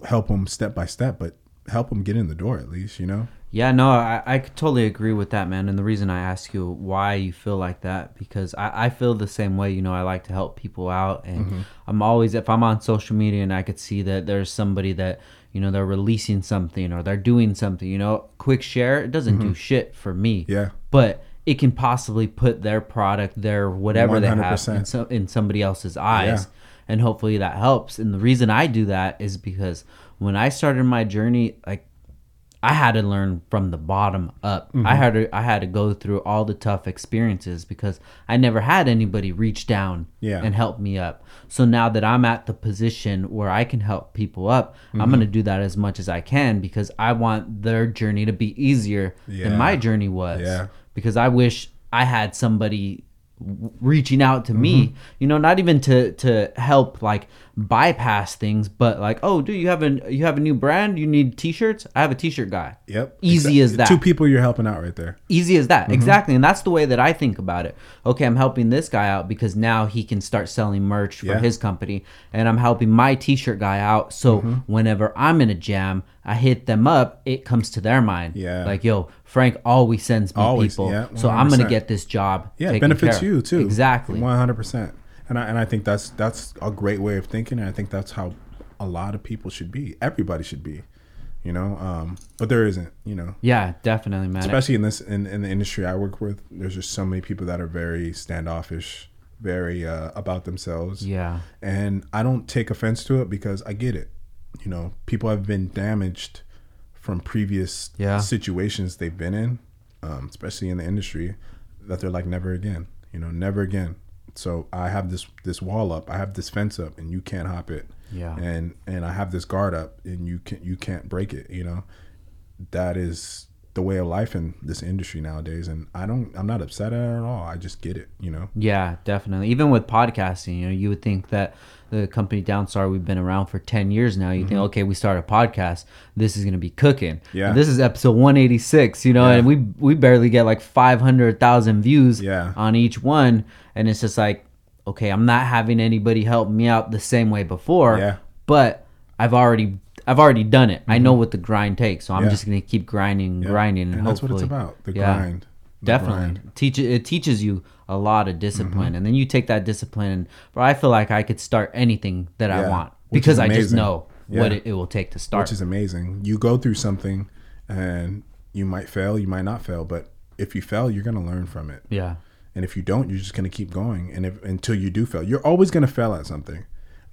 help them step by step, but help them get in the door at least. You know. Yeah, no, I, I totally agree with that, man. And the reason I ask you why you feel like that, because I, I feel the same way. You know, I like to help people out. And Mm-hmm. I'm always, if I'm on social media and I could see that there's somebody that, you know, they're releasing something or they're doing something, you know, quick share, it doesn't do shit for me. Mm-hmm. Yeah. But it can possibly put their product, their whatever they have in, so, in somebody else's eyes. Yeah. And hopefully that helps. And the reason I do that is because when I started my journey, like, I had to learn from the bottom up. Mm-hmm. I had to I had to go through all the tough experiences because I never had anybody reach down Yeah. and help me up. So now that I'm at the position where I can help people up, I'm Mm-hmm. going to do that as much as I can because I want their journey to be easier Yeah. than my journey was. Yeah. Because I wish I had somebody reaching out to Mm-hmm. me you know not even to to help like bypass things but like oh dude you have a you have a new brand you need t-shirts i have a t-shirt guy Yep. easy as that Two people you're helping out right there. easy as Mm-hmm. that exactly and that's the way that i think about it okay i'm helping this guy out because now he can start selling merch for Yeah. his company and i'm helping my t-shirt guy out so Mm-hmm. whenever i'm in a jam i hit them up it comes to their mind Yeah. like yo frank always sends me Always, people yeah, so i'm gonna get this job yeah, taken benefits care of. you too. exactly one hundred percent. And I and I think that's that's a great way of thinking. And I think that's how a lot of people should be. Everybody should be, you know. Um, but there isn't, you know. yeah definitely man Especially in this in, in the industry I work with, there's just so many people that are very standoffish, very uh, about themselves. yeah And I don't take offense to it because I get it. You know, people have been damaged from previous Yeah. situations they've been in, um, especially in the industry, that they're like never again. You know, never again. So I have this this wall up, I have this fence up, and you can't hop it. Yeah. And and I have this guard up, and you can you can't break it. You know, that is the way of life in this industry nowadays. And I don't, I'm not upset at it at all. I just get it. You know. Yeah, definitely. Even with podcasting, you know, you would think that the company Downstar, we've been around for 10 years now. You think, okay, we start a podcast, this is going to be cooking. Mm-hmm. Yeah. And this is episode 186, you know, Yeah. and we we barely get like 500,000 views Yeah. on each one. And it's just like, okay, I'm not having anybody help me out the same way before, Yeah. but I've already. I've already done it. I know what the grind takes, so I'm Mm-hmm. Yeah. just gonna keep grinding, grinding, and, and that's what it's about. The grind. The Definitely, grind. teach it teaches you a lot of discipline, Mm-hmm. and then you take that discipline. And, bro, I feel like I could start anything that I want because I just know what it, it will take to start. which is amazing. You go through something and you might fail, you might not fail, but if you fail, you're going to learn from it. yeah, And if you don't, you're just going to keep going and if until you do fail. You're always going to fail at something.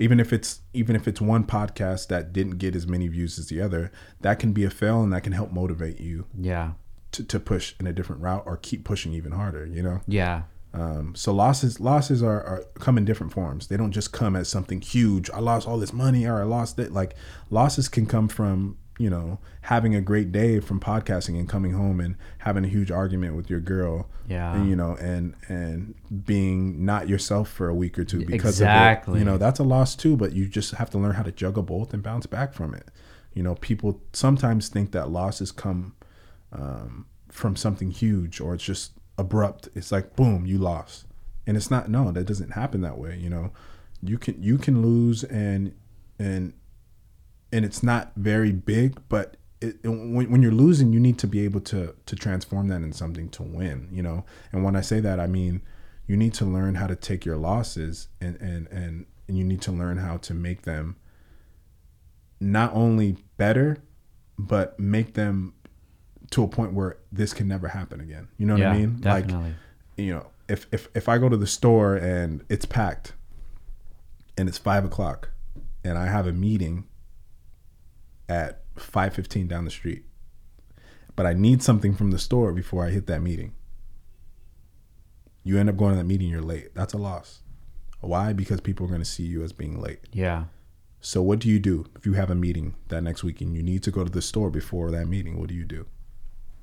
Even if it's even if it's one podcast that didn't get as many views as the other, that can be a fail and that can help motivate you yeah, to, to push in a different route or keep pushing even harder, you know? yeah, Um, so losses losses are, are come in different forms. They don't just come as something huge. I lost all this money or I lost it. Like losses can come from you know having a great day from podcasting and coming home and having a huge argument with your girl Yeah. and you know and and being not yourself for a week or two because of Exactly. it you know that's a loss too but you just have to learn how to juggle both and bounce back from it you know people sometimes think that losses come um, from something huge or it's just abrupt. It's like boom you lost. And it's not no that doesn't happen that way you know. You can you can lose and and and it's not very big but it, when, when you're losing you need to be able to to transform that in something to win you know. And when i say that i mean you need to learn how to take your losses and and and, and you need to learn how to make them not only better but make them to a point where this can never happen again you know what yeah, i mean definitely. like you know, if if if I go to the store and it's packed, and it's five o'clock, and I have a meeting at five fifteen down the street, but I need something from the store before I hit that meeting. You end up going to that meeting, you're late. That's a loss. Why? Because people are going to see you as being late. yeah. So what do you do if you have a meeting that next week and you need to go to the store before that meeting? What do you do?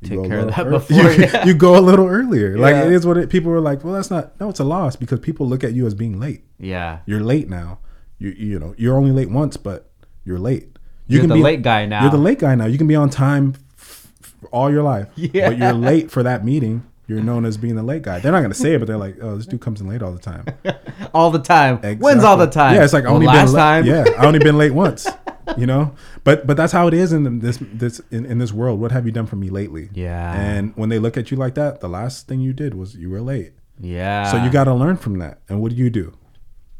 You Take care of that ear- before, You, yeah. you go a little earlier. Like it is what it. People were like, well, that's not. No, it's a loss because people look at you as being late. Yeah. You're late now. You you know you're only late once, but you're late. You You're can the be late guy now. You're the late guy now. You can be on time f- f- all your life. Yeah. But you're late for that meeting. You're known as being the late guy. They're not gonna say it, but they're like, oh, this dude comes in late all the time. all the time. When's all the time? Yeah, it's like I Well, only last been la- time. Yeah, I only been late once. You know, but but that's how it is in this this in, in this world. What have you done for me lately? Yeah. And when they look at you like that, the last thing you did was you were late. Yeah. So you got to learn from that. And what do you do?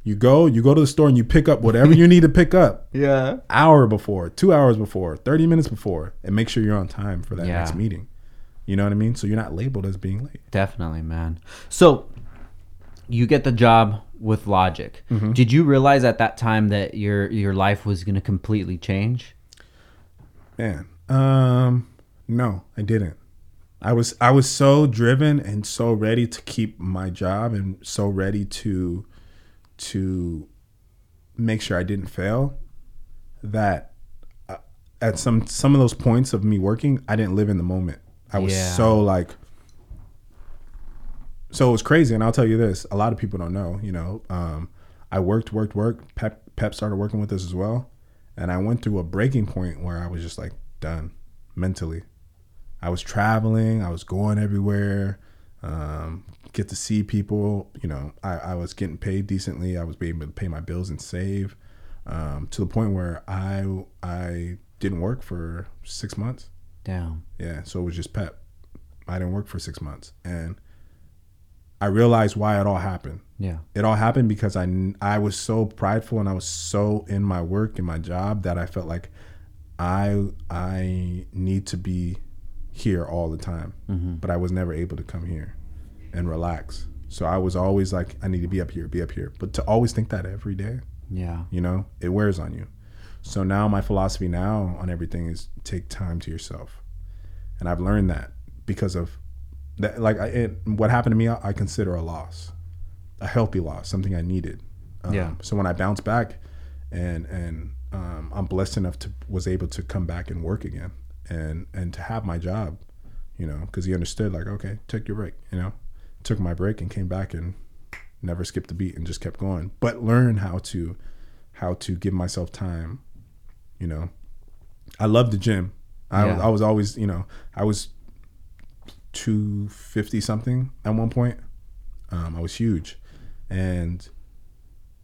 You go, you go to the store and you pick up whatever you need to pick up Yeah. hour before, two hours before, 30 minutes before, and make sure you're on time for that Yeah. next meeting. You know what I mean? So you're not labeled as being late. Definitely, man. So you get the job with Logic. Mm-hmm. Did you realize at that time that your your life was going to completely change? Man, um, no, I didn't. I was I was so driven and so ready to keep my job and so ready to to make sure I didn't fail that uh, at some some of those points of me working, I didn't live in the moment. I was Yeah. so like so it was crazy and I'll tell you this, a lot of people don't know, you know, um, I worked worked worked Pep Pep started working with us as well and I went through a breaking point where I was just like done mentally. I was traveling, I was going everywhere, um, get to see people. You know, I, I was getting paid decently. I was being able to pay my bills and save um, to the point where I I didn't work for six months. Damn. Yeah, so it was just Pep. I didn't work for six months, and I realized why it all happened Yeah. it all happened because I I was so prideful and I was so in my work and my job that I felt like I I need to be here all the time, mm-hmm. but I was never able to come here and relax. So I was always like, I need to be up here, be up here. But to always think that every day, Yeah. you know, it wears on you. So now my philosophy now on everything is take time to yourself, and I've learned that because of that. Like I, it, what happened to me, I, I consider a loss, a healthy loss, something I needed. Um, Yeah. So when I bounce back, and and um, I'm blessed enough to was able to come back and work again, and and to have my job, you know, because he understood like, okay, take your break, you know, took my break and came back and never skipped a beat and just kept going. But learn how to how to give myself time. You know, I love the gym. I, was, Yeah. I was always, you know, I was two fifty something at one point. Um, I was huge, and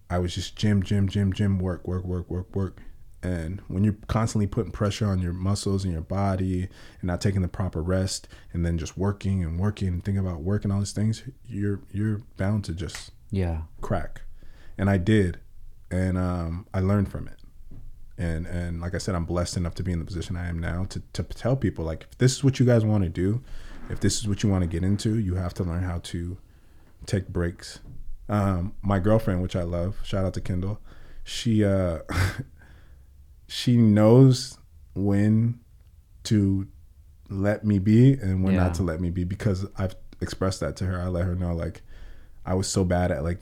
I was just gym, gym, gym, gym, work, work, work, work, work. And when you're constantly putting pressure on your muscles and your body and not taking the proper rest and then just working and working and thinking about work and all these things, you're you're bound to just Yeah. crack. And I did. And um, I learned from it. And and like I said, I'm blessed enough to be in the position I am now to, to tell people like if this is what you guys want to do, if this is what you want to get into, you have to learn how to take breaks. Um, my girlfriend, which I love, shout out to Kendall, she uh she knows when to let me be and when Yeah. not to let me be because I've expressed that to her. I let her know like I was so bad at like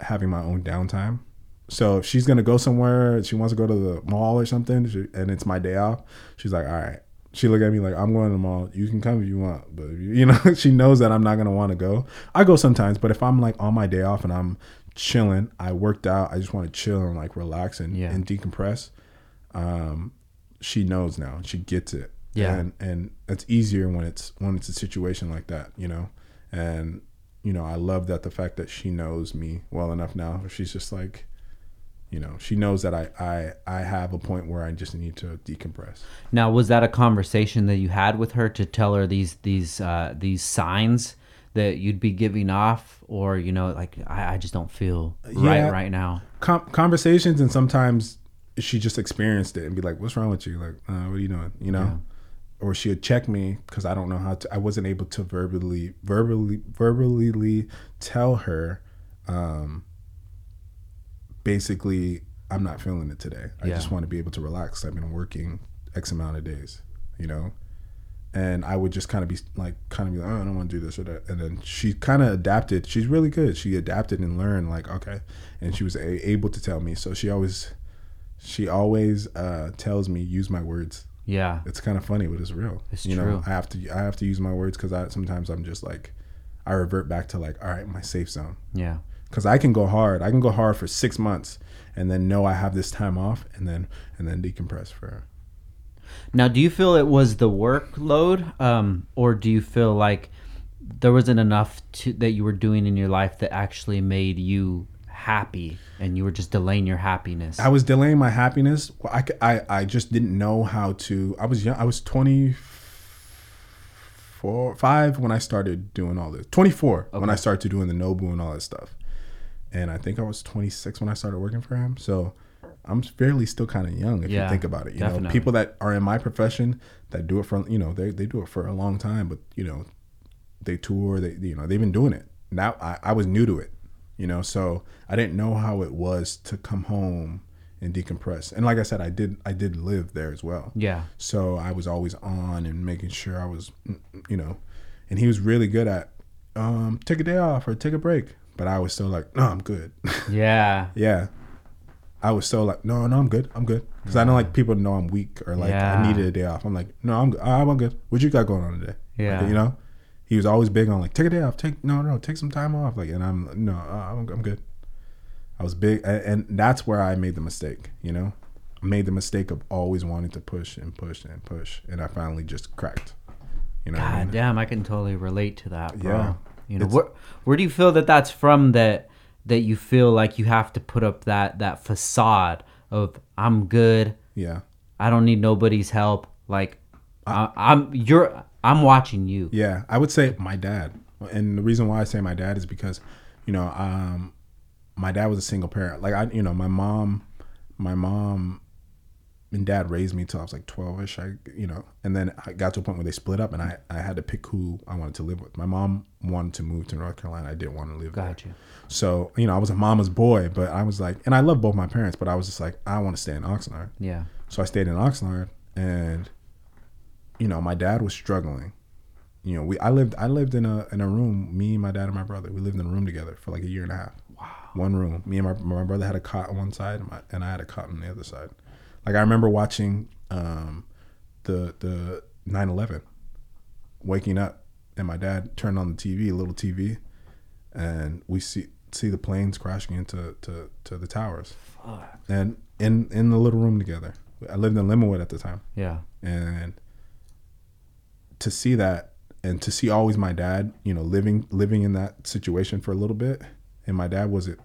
having my own downtime So if she's gonna go somewhere, she wants to go to the mall or something, she, and it's my day off. She's like, all right. She look at me like I'm going to the mall. You can come if you want, but you, you know, she knows that I'm not gonna want to go. I go sometimes, but if I'm like on my day off and I'm chilling, I worked out. I just want to chill and like relax and, Yeah. and decompress. Um, she knows now. She gets it. Yeah. And and it's easier when it's when it's a situation like that, you know. And you know, I love that the fact that she knows me well enough now. She's just like, you know, she knows that I I I have a point where I just need to decompress. Now, was that a conversation that you had with her to tell her these these uh, these signs that you'd be giving off, or you know, like I, I just don't feel right Yeah. right now? Com- conversations and sometimes she just experienced it and be like, "What's wrong with you? Like, uh, what are you doing?" You know. Or she would check me because I don't know how to. I wasn't able to verbally, verbally, verbally tell her. Um, basically, I'm not feeling it today. I Yeah. just want to be able to relax. I've been working X amount of days, you know, and I would just kind of be like, kind of be like, oh, I don't want to do this or that. And then she kind of adapted. She's really good. She adapted and learned, like, okay, and she was a- able to tell me. So she always, she always uh, tells me use my words. Yeah, It's kind of funny, but it's real. It's you true. know, I have to, I have to use my words because I sometimes I'm just like, I revert back to like, all right, my safe zone yeah, because I can go hard. I can go hard for six months and then know I have this time off and then and then decompress for. Now, do you feel it was the workload, um, or do you feel like there wasn't enough to, that you were doing in your life that actually made you happy, and you were just delaying your happiness? I was delaying my happiness. Well, I, I, I just didn't know how to. I was young. I was twenty four, five when I started doing all this. Twenty four when I started doing the Nobu and all that stuff. And I think I was twenty six when I started working for him. So I'm fairly still kind of young if Yeah, you think about it. You know, people that are in my profession that do it for you know they they do it for a long time, but you know they tour. They you know they've been doing it. Now I, I was new to it, you know, so I didn't know how it was to come home and decompress. And like I said, I did I did live there as well. yeah, So I was always on and making sure I was, mm, you know, and he was really good at um, take a day off or take a break. But I was still like, no, I'm good. yeah, yeah. I was still like, no, no, I'm good. I'm good. Because I don't like people know I'm weak or like Yeah. I needed a day off. I'm like, no, I'm, I'm good. What you got going on today? Yeah. Like, you know, he was always big on like, take a day off. Take, no, no, take some time off. Like, and I'm, no, uh, I'm, I'm good. I was big. And, that's where I made the mistake, you know? I made the mistake of always wanting to push and push and push. And I finally just cracked. You know what I God mean? damn, I can totally relate to that, bro. Yeah. You know, It's- where where do you feel that that's from? That that you feel like you have to put up that that facade of I'm good. Yeah. I don't need nobody's help. Like I, I'm you're I'm watching you. Yeah, I would say my dad. And the reason why I say my dad is because, you know, um, my dad was a single parent. Like I, you know, my mom, my mom and dad raised me till I was like 12 ish. I, you know, and then I got to a point where they split up and I, I had to pick who I wanted to live with. My mom wanted to move to North Carolina. I didn't want to live there. Got you. So, you know, I was a mama's boy, but I was like, and I love both my parents, but I was just like, I want to stay in Oxnard. Yeah. So I stayed in Oxnard, and you know, my dad was struggling. You know, we I lived I lived in a in a room. Me, my dad, and my brother. We lived in a room together for like a year and a half. Wow. One room. Me and my my brother had a cot on one side, and, my, and I had a cot on the other side. Like I remember watching um, the the 9/11, waking up, and my dad turned on the TV, a little TV, and we see see the planes crashing into to, to the towers Fuck. and in in the little room together. I lived in Lemonwood at the time, Yeah. and to see that and to see always my dad, you know, living living in that situation for a little bit, and my dad wasn't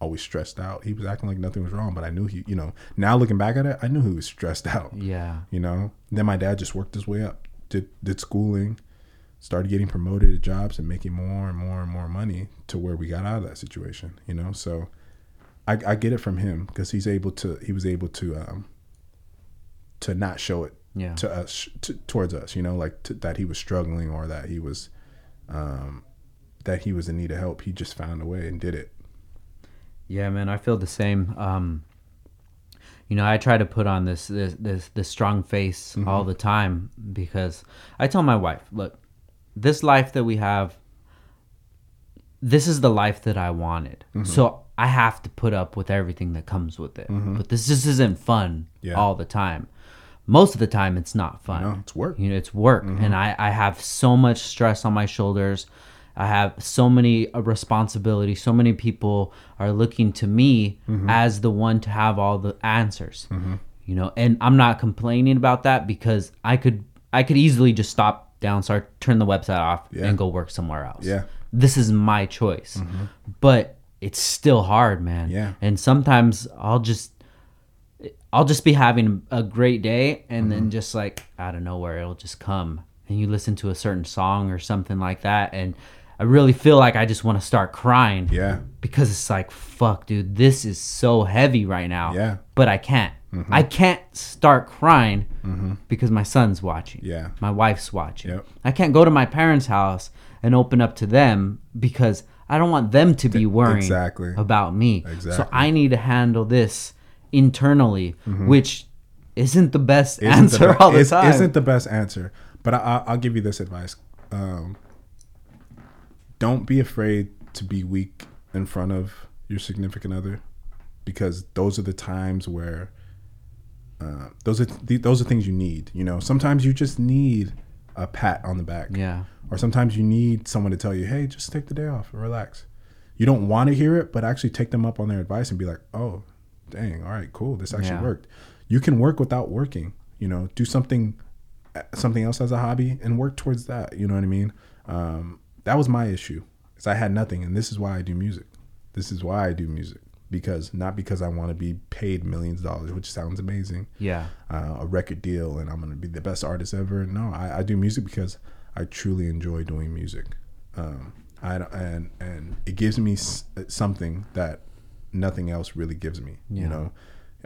always stressed out. He was acting like nothing was wrong, but I knew he, you know, now looking back at it, I knew he was stressed out. Yeah. You know, then my dad just worked his way up, did did schooling, started getting promoted to jobs and making more and more and more money to where we got out of that situation. You know, so I, I get it from him because he's able to he was able to um to not show it Yeah. to us to, towards us. You know, like to, that he was struggling or that he was um that he was in need of help. He just found a way and did it. Yeah, man, I feel the same. Um, you know, I try to put on this this this, this strong face all the time because I tell my wife, look, this life that we have, this is the life that I wanted. Mm-hmm. So I have to put up with everything that comes with it. But this just isn't fun Yeah. all the time. Most of the time, it's not fun. No, it's work. You know, it's work, and I I have so much stress on my shoulders. I have so many uh, responsibilities. So many people are looking to me as the one to have all the answers. You know, and I'm not complaining about that because I could I could easily just stop down, start turn the website off, Yeah. and go work somewhere else. Yeah. this is my choice, but it's still hard, man. Yeah. and sometimes I'll just I'll just be having a great day and Mm-hmm. then just like out of nowhere it'll just come and you listen to a certain song or something like that and I really feel like I just want to start crying. Yeah. Because it's like fuck dude, this is so heavy right now. Yeah. But I can't. I can't start crying because my son's watching. Yeah. My wife's watching. Yep. I can't go to my parents' house and open up to them because I don't want them to be worrying exactly. about me. Exactly. So I need to handle this internally, which isn't the best Mm-hmm. Isn't answer the, be- all the time. Isn't the best answer. But I, I, I'll give you this advice. Um, don't be afraid to be weak in front of your significant other, because those are the times where uh, those are th- those are things you need. You know, sometimes you just need a pat on the back. yeah. Or sometimes you need someone to tell you, "Hey, just take the day off and relax." You don't want to hear it, but actually take them up on their advice and be like, "Oh, dang, all right, cool. This actually Yeah. worked." You can work without working. You know, do something something else as a hobby and work towards that. You know what I mean? Um, that was my issue. Is I had nothing, and this is why I do music. This is why I do music because not because I want to be paid millions of dollars, which sounds amazing Yeah. uh, a record deal and I'm going to be the best artist ever. No, I, I do music because I truly enjoy doing music. Um, I, and, and it gives me s- something that nothing else really gives me. Yeah. You know,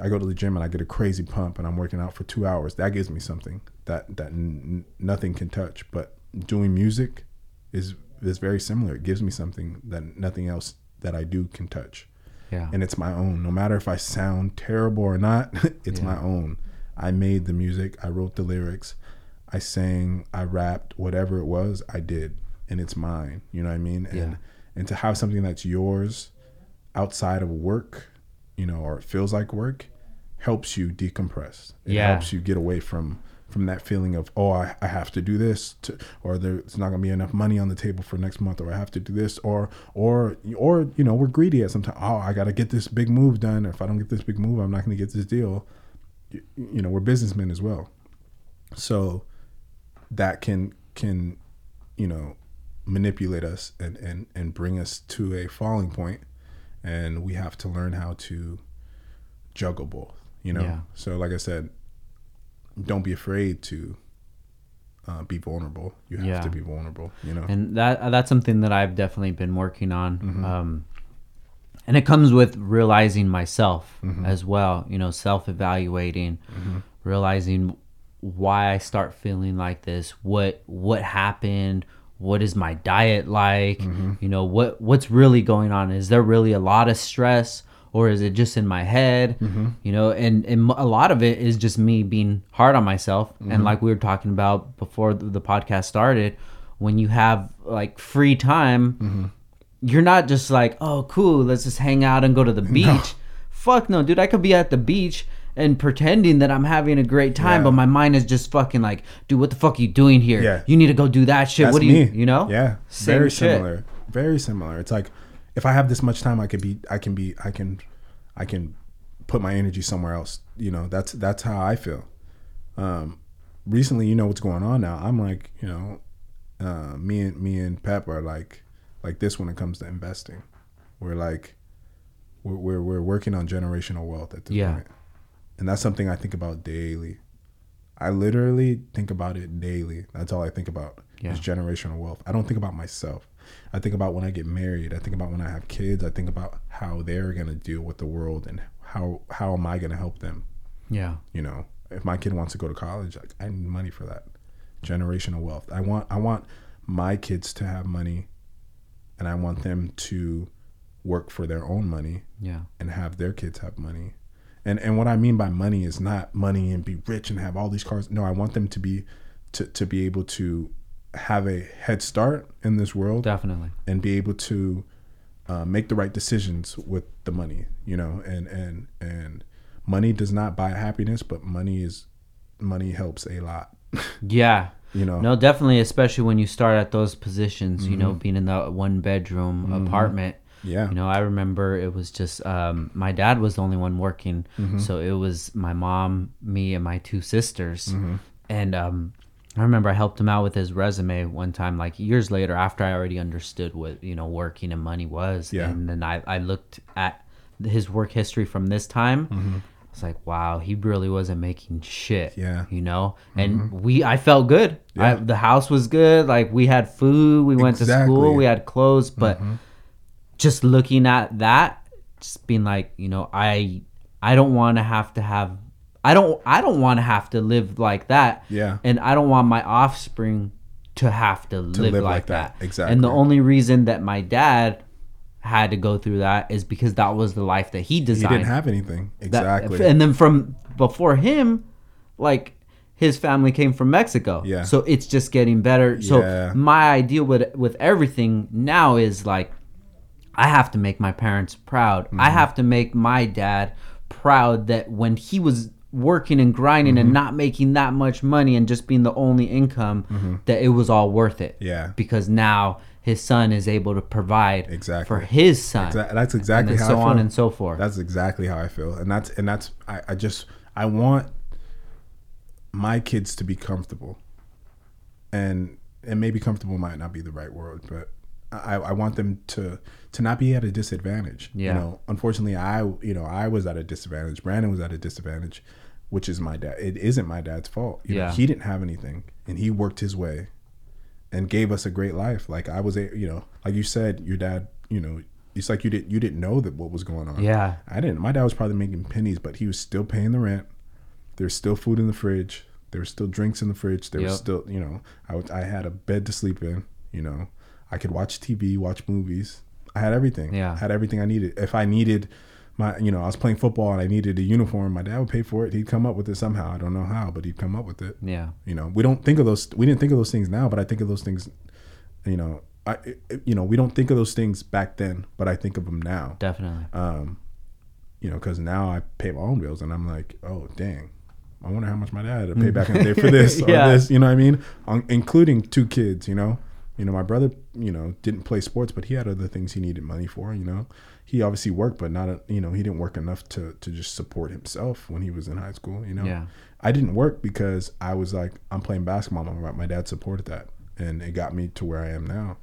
I go to the gym and I get a crazy pump and I'm working out for two hours. That gives me something that, that n- nothing can touch. But doing music is, is very similar. It gives me something that nothing else that I do can touch Yeah. and it's my own. No matter if I sound terrible or not, it's my own. I made the music, I wrote the lyrics, I sang, I rapped, whatever it was, I did, and it's mine. You know what I mean? And Yeah. and to have something that's yours outside of work, you know, or it feels like work, helps you decompress. It Yeah. helps you get away from from that feeling of oh I, I have to do this to, or there's not gonna be enough money on the table for next month or I have to do this or or or you know we're greedy at some time. Oh I gotta get this big move done. Or if I don't get this big move I'm not gonna get this deal. You, you know we're businessmen as well. So that can can you know manipulate us and and and bring us to a falling point and we have to learn how to juggle both you know? Yeah. so like i said don't be afraid to uh, be vulnerable you have Yeah. to be vulnerable you know and that that's something that I've definitely been working on. Mm-hmm. Um, and it comes with realizing myself Mm-hmm. as well. You know, self evaluating, realizing why I start feeling like this. What what happened? What is my diet like? Mm-hmm. You know, what what's really going on? Is there really a lot of stress? Or is it just in my head? Mm-hmm. You know, and, and a lot of it is just me being hard on myself. Mm-hmm. And like we were talking about before the podcast started, when you have like free time, Mm-hmm. you're not just like, oh, cool, let's just hang out and go to the beach. Fuck no, dude. I could be at the beach and pretending that I'm having a great time, Yeah. but my mind is just fucking like, dude, what the fuck are you doing here? Yeah. You need to go do that shit. That's what do me. you, you know? Yeah, Same very shit. similar. Very similar. It's like if I have this much time, I could be, I can be, I can, I can put my energy somewhere else. You know, that's that's how I feel. Um, recently, you know what's going on now. I'm like, you know, uh, me and me and Pep are like, like this when it comes to investing. We're like, we're we're, we're working on generational wealth at this Yeah. point, and that's something I think about daily. I literally think about it daily. That's all I think about Yeah. is generational wealth. I don't think about myself. I think about when I get married. I think about when I have kids. I think about how they're gonna deal with the world and how how am I gonna help them. Yeah. You know, if my kid wants to go to college, like I need money for that. Generational wealth. I want I want my kids to have money, and I want them to work for their own money Yeah. and have their kids have money. And and what I mean by money is not money and be rich and have all these cars. No, I want them to be to, to be able to have a head start in this world Definitely. and be able to uh, make the right decisions with the money you know and and and money does not buy happiness but money is money helps a lot Yeah. you know No, definitely, especially when you start at those positions, you Mm-hmm. know, being in the one bedroom apartment. yeah You know, I remember it was just um, my dad was the only one working, Mm-hmm. so it was my mom, me, and my two sisters. Mm-hmm. And um, I remember I helped him out with his resume one time, like years later, after I already understood what you know working and money was. Yeah. And then I I looked at his work history from this time. Mm-hmm. I was like, wow, he really wasn't making shit. Yeah. Mm-hmm. You know, and we, I felt good. I, Yeah. the house was good. Like we had food. We went to Exactly. Mm-hmm. school. We had clothes. But just looking at that, just being like, you know, I, I don't want to have to have, I don't, I don't want to have to live like that. Yeah. And I don't want my offspring to have to, live, live like, like that. that. Exactly. And the only reason that my dad had to go through that is because that was the life that he designed. he didn't have anything That- exactly and then from before him, like his family came from Mexico. Yeah. So it's just getting better. So Yeah. my idea with with everything now is like I have to make my parents proud. I Mm-hmm. have to make my dad proud that when he was working and grinding and Mm-hmm. not making that much money and just being the only income that it was all worth it. Mm-hmm. Yeah. Because now his son is able to provide Exactly. for his son. Exa- that's exactly and how so I on and so forth. That's exactly how I feel, and that's and that's I, I just I want my kids to be comfortable, and and maybe comfortable might not be the right word, but I, I want them to to not be at a disadvantage. Yeah. You know, unfortunately, I you know I was at a disadvantage. Brandon was at a disadvantage, which is my dad. It isn't my dad's fault. You know, Yeah. he didn't have anything, and he worked his way, and gave us a great life. Like I was, a you know, like you said, your dad, you know. It's like you didn't you didn't know that what was going on. Yeah. I didn't. My dad was probably making pennies, but he was still paying the rent. There's still food in the fridge. There was still drinks in the fridge. There was still, you know, I, I had a bed to sleep in. You know, I could watch TV, watch movies. I had everything. Yeah. I had everything I needed. If I needed my, you know, I was playing football and I needed a uniform, my dad would pay for it. He'd come up with it somehow. I don't know how, but he'd come up with it. yeah. You know, we don't think of those. We didn't think of those things now, but I think of those things. You know, I, you know, we don't think of those things back then, but I think of them now Definitely. um, you know, because now I pay my own bills, and I'm like, oh dang, I wonder how much my dad had to pay back in the day for this Yeah. or this. You know what I mean? On, including two kids. You know, you know, my brother, you know, didn't play sports, but he had other things he needed money for. You know, he obviously worked, but not, a, you know, he didn't work enough to to just support himself when he was in high school. You know, Yeah. I didn't work because I was like, I'm playing basketball. My, my dad supported that, and it got me to where I am now.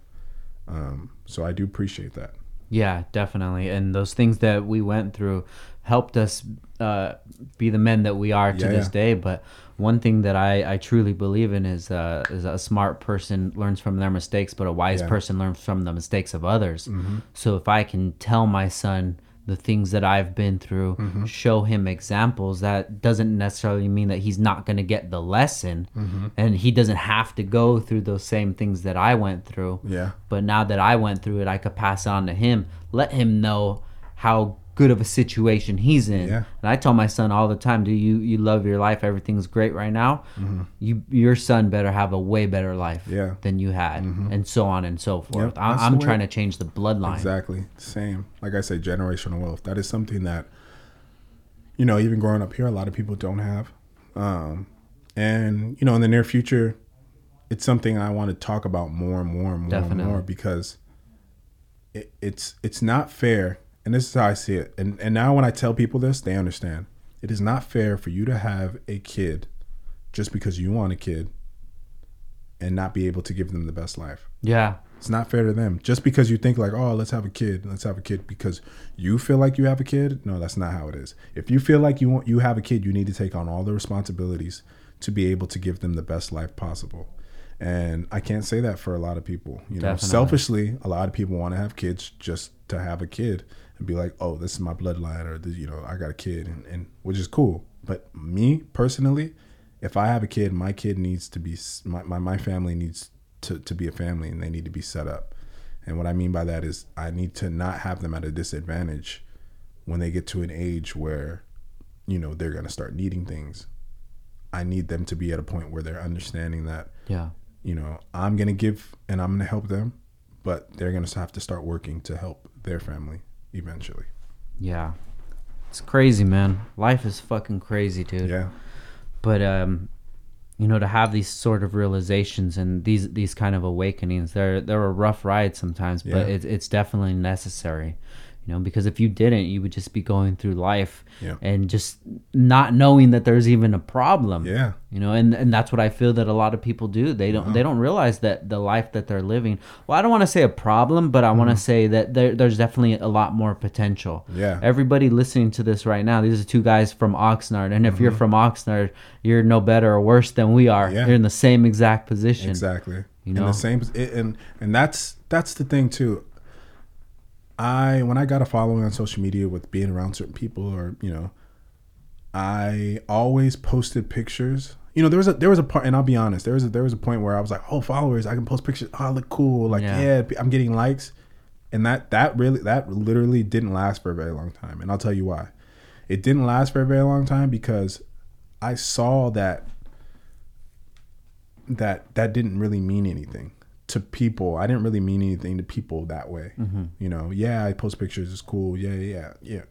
Um, so I do appreciate that. Yeah, definitely. And those things that we went through helped us uh, be the men that we are to Yeah, this yeah. day. But one thing that I, I truly believe in is, uh, is a smart person learns from their mistakes, but a wise Yeah. Mm-hmm. person learns from the mistakes of others. So if I can tell my son the things that I've been through, Mm-hmm. show him examples, that doesn't necessarily mean that he's not going to get the lesson. Mm-hmm. And he doesn't have to go through those same things that I went through. Yeah. But now that I went through it, I could pass on to him, let him know how good of a situation he's in. Yeah. And I tell my son all the time, "Do you you love your life? Everything's great right now. You your son better have a way better life Mm-hmm. Yeah. than you had, and so on and so forth. Yep, I, I'm trying to change the bloodline. Exactly. Same. Like I say, generational wealth. That is something that, you know, even growing up here, a lot of people don't have. Um, and, you know, in the near future, it's something I want to talk about more and more and more Definitely. and more because it, it's it's not fair. And this is how I see it. And and now when I tell people this, they understand. It is not fair for you to have a kid just because you want a kid and not be able to give them the best life. Yeah, It's not fair to them. Just because you think like, oh, let's have a kid, let's have a kid because you feel like you have a kid. No, that's not how it is. If you feel like you want you have a kid, you need to take on all the responsibilities to be able to give them the best life possible. And I can't say that for a lot of people. You know, Definitely. selfishly, a lot of people want to have kids just to have a kid and be like, oh, this is my bloodline, or this, you know, I got a kid, and, and which is cool. But me personally, if I have a kid, my kid needs to be my my, my family needs to, to be a family and they need to be set up. And what I mean by that is I need to not have them at a disadvantage when they get to an age where, you know, they're gonna start needing things. I need them to be at a point where they're understanding that yeah, you know, I'm gonna give and I'm gonna help them, but they're gonna have to start working to help their family eventually. Yeah. It's crazy, man. Life is fucking crazy, dude. Yeah. But um you know, to have these sort of realizations and these these kind of awakenings, they're they're a rough ride sometimes, but Yeah. it's it's definitely necessary. You know, because if you didn't, you would just be going through life Yeah. and just not knowing that there's even a problem. Yeah. You know, and, and that's what I feel that a lot of people do. They Uh-huh. don't they don't realize that the life that they're living. Well, I don't want to say a problem, but I want to say that there, there's definitely a lot more potential. Yeah. Everybody listening to this right now, these are two guys from Oxnard, and if Mm-hmm. you're from Oxnard, you're no better or worse than we are. Yeah. You're in the same exact position. Exactly. You In know? the same and and that's that's the thing too. I when I got a following on social media with being around certain people or, you know, I always posted pictures. You know, there was a there was a part and I'll be honest, there was a there was a point where I was like, "Oh, followers, I can post pictures. Oh, I look cool. Like, Yeah. yeah, I'm getting likes." And that that really that literally didn't last for a very long time. And I'll tell you why. It didn't last for a very long time because I saw that that that didn't really mean anything to people. I didn't really mean anything to people that way. You know, yeah, I post pictures, it's cool. Yeah, yeah, yeah.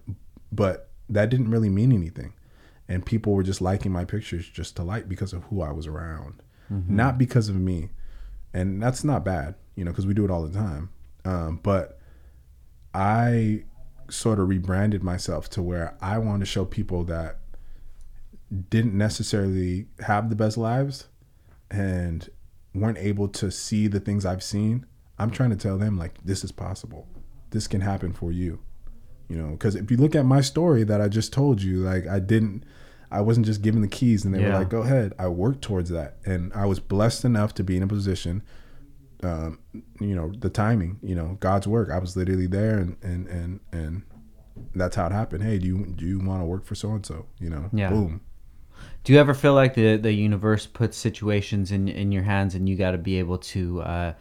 But that didn't really mean anything. And people were just liking my pictures just to like because of who I was around, not because of me. And that's not bad, you know, because we do it all the time. Um, but I sort of rebranded myself to where I want to show people that didn't necessarily have the best lives and weren't able to see the things I've seen. I'm trying to tell them like this is possible. This can happen for you. You know, because if you look at my story that I just told you, like I didn't I wasn't just given the keys and they were like, "Go ahead." I worked towards that, and I was blessed enough to be in a position um, you know the timing you know god's work i was literally there and and and and that's how it happened hey do you do you want to work for so and so you know Yeah. boom Do you ever feel like the the universe puts situations in in your hands and you got to be able to uh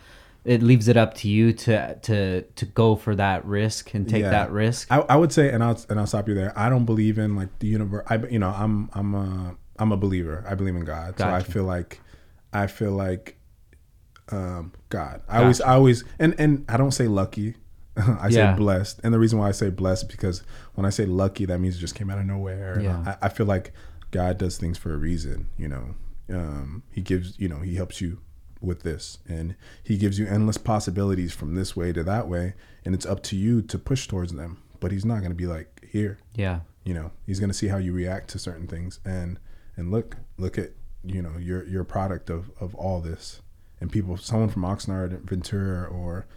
it leaves it up to you to to to go for that risk and take Yeah. that risk. I, I would say and i'll and i'll stop you there. I don't believe in like the universe i you know i'm i'm a i'm a believer. I believe in god. So i feel like i feel like um god. I always i always and and i don't say lucky. I Yeah. say blessed. And the reason why i say blessed because when i say lucky that means it just came out of nowhere. Yeah. I, I feel like god does things for a reason you know. Um he gives you know he helps you with this and he gives you endless possibilities from this way to that way and it's up to you to push towards them. But he's not going to be like here. Yeah. you know he's going to see how you react to certain things and and look look at you know you're you're product of of all this. And people someone from oxnard ventura or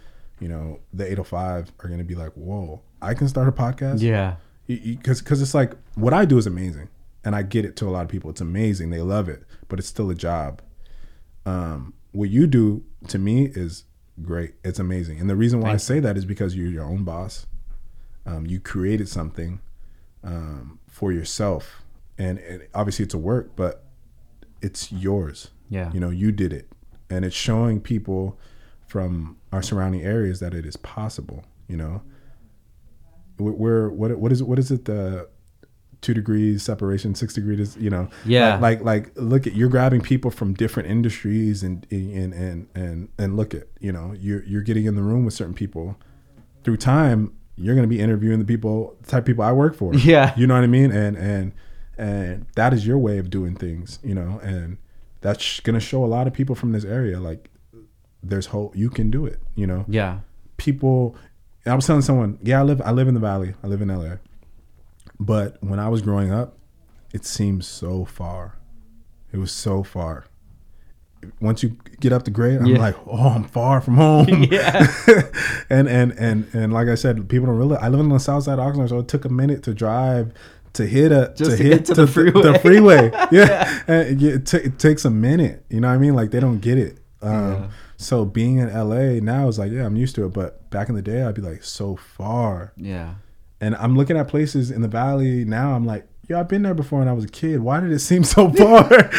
you know the 805 are going to be like whoa i can start a podcast? Yeah. because because it's like what I do is amazing, and I get it to a lot of people. It's amazing, they love it, but it's still a job. Um, what you do to me is great. It's amazing, and the reason why I say that is because you're your own boss. Um, you created something um, for yourself, and, and obviously it's a work, but it's yours. Yeah. You know, you did it, and it's showing people from our surrounding areas that it is possible. You know, we're what what is what is it the two degrees separation, six degrees, you know, Yeah. like, like like look at you're grabbing people from different industries and and and and and look at you know you're you're getting in the room with certain people through time. You're going to be interviewing the people, the type of people I work for. Yeah. you know what I mean, and and and that is your way of doing things, you know, and that's going to show a lot of people from this area like there's hope. You can do it, you know Yeah. people I was telling someone, yeah, I live I live in the valley. I live in LA. But when I was growing up, it seemed so far. It was so far. Once you get up to grade, I'm Yeah. like, oh, I'm far from home. Yeah. and and and and like I said, people don't realize I live on the south side of Oxnard, so it took a minute to drive to hit a Just to, to hit to the freeway. The freeway, yeah, And it, ta- it takes a minute. You know what I mean? Like they don't get it. Um, Yeah. So being in LA now is like, yeah, I'm used to it. But back in the day, I'd be like, so far. Yeah. And I'm looking at places in the valley now. I'm like, yo, I've been there before when I was a kid. Why did it seem so far?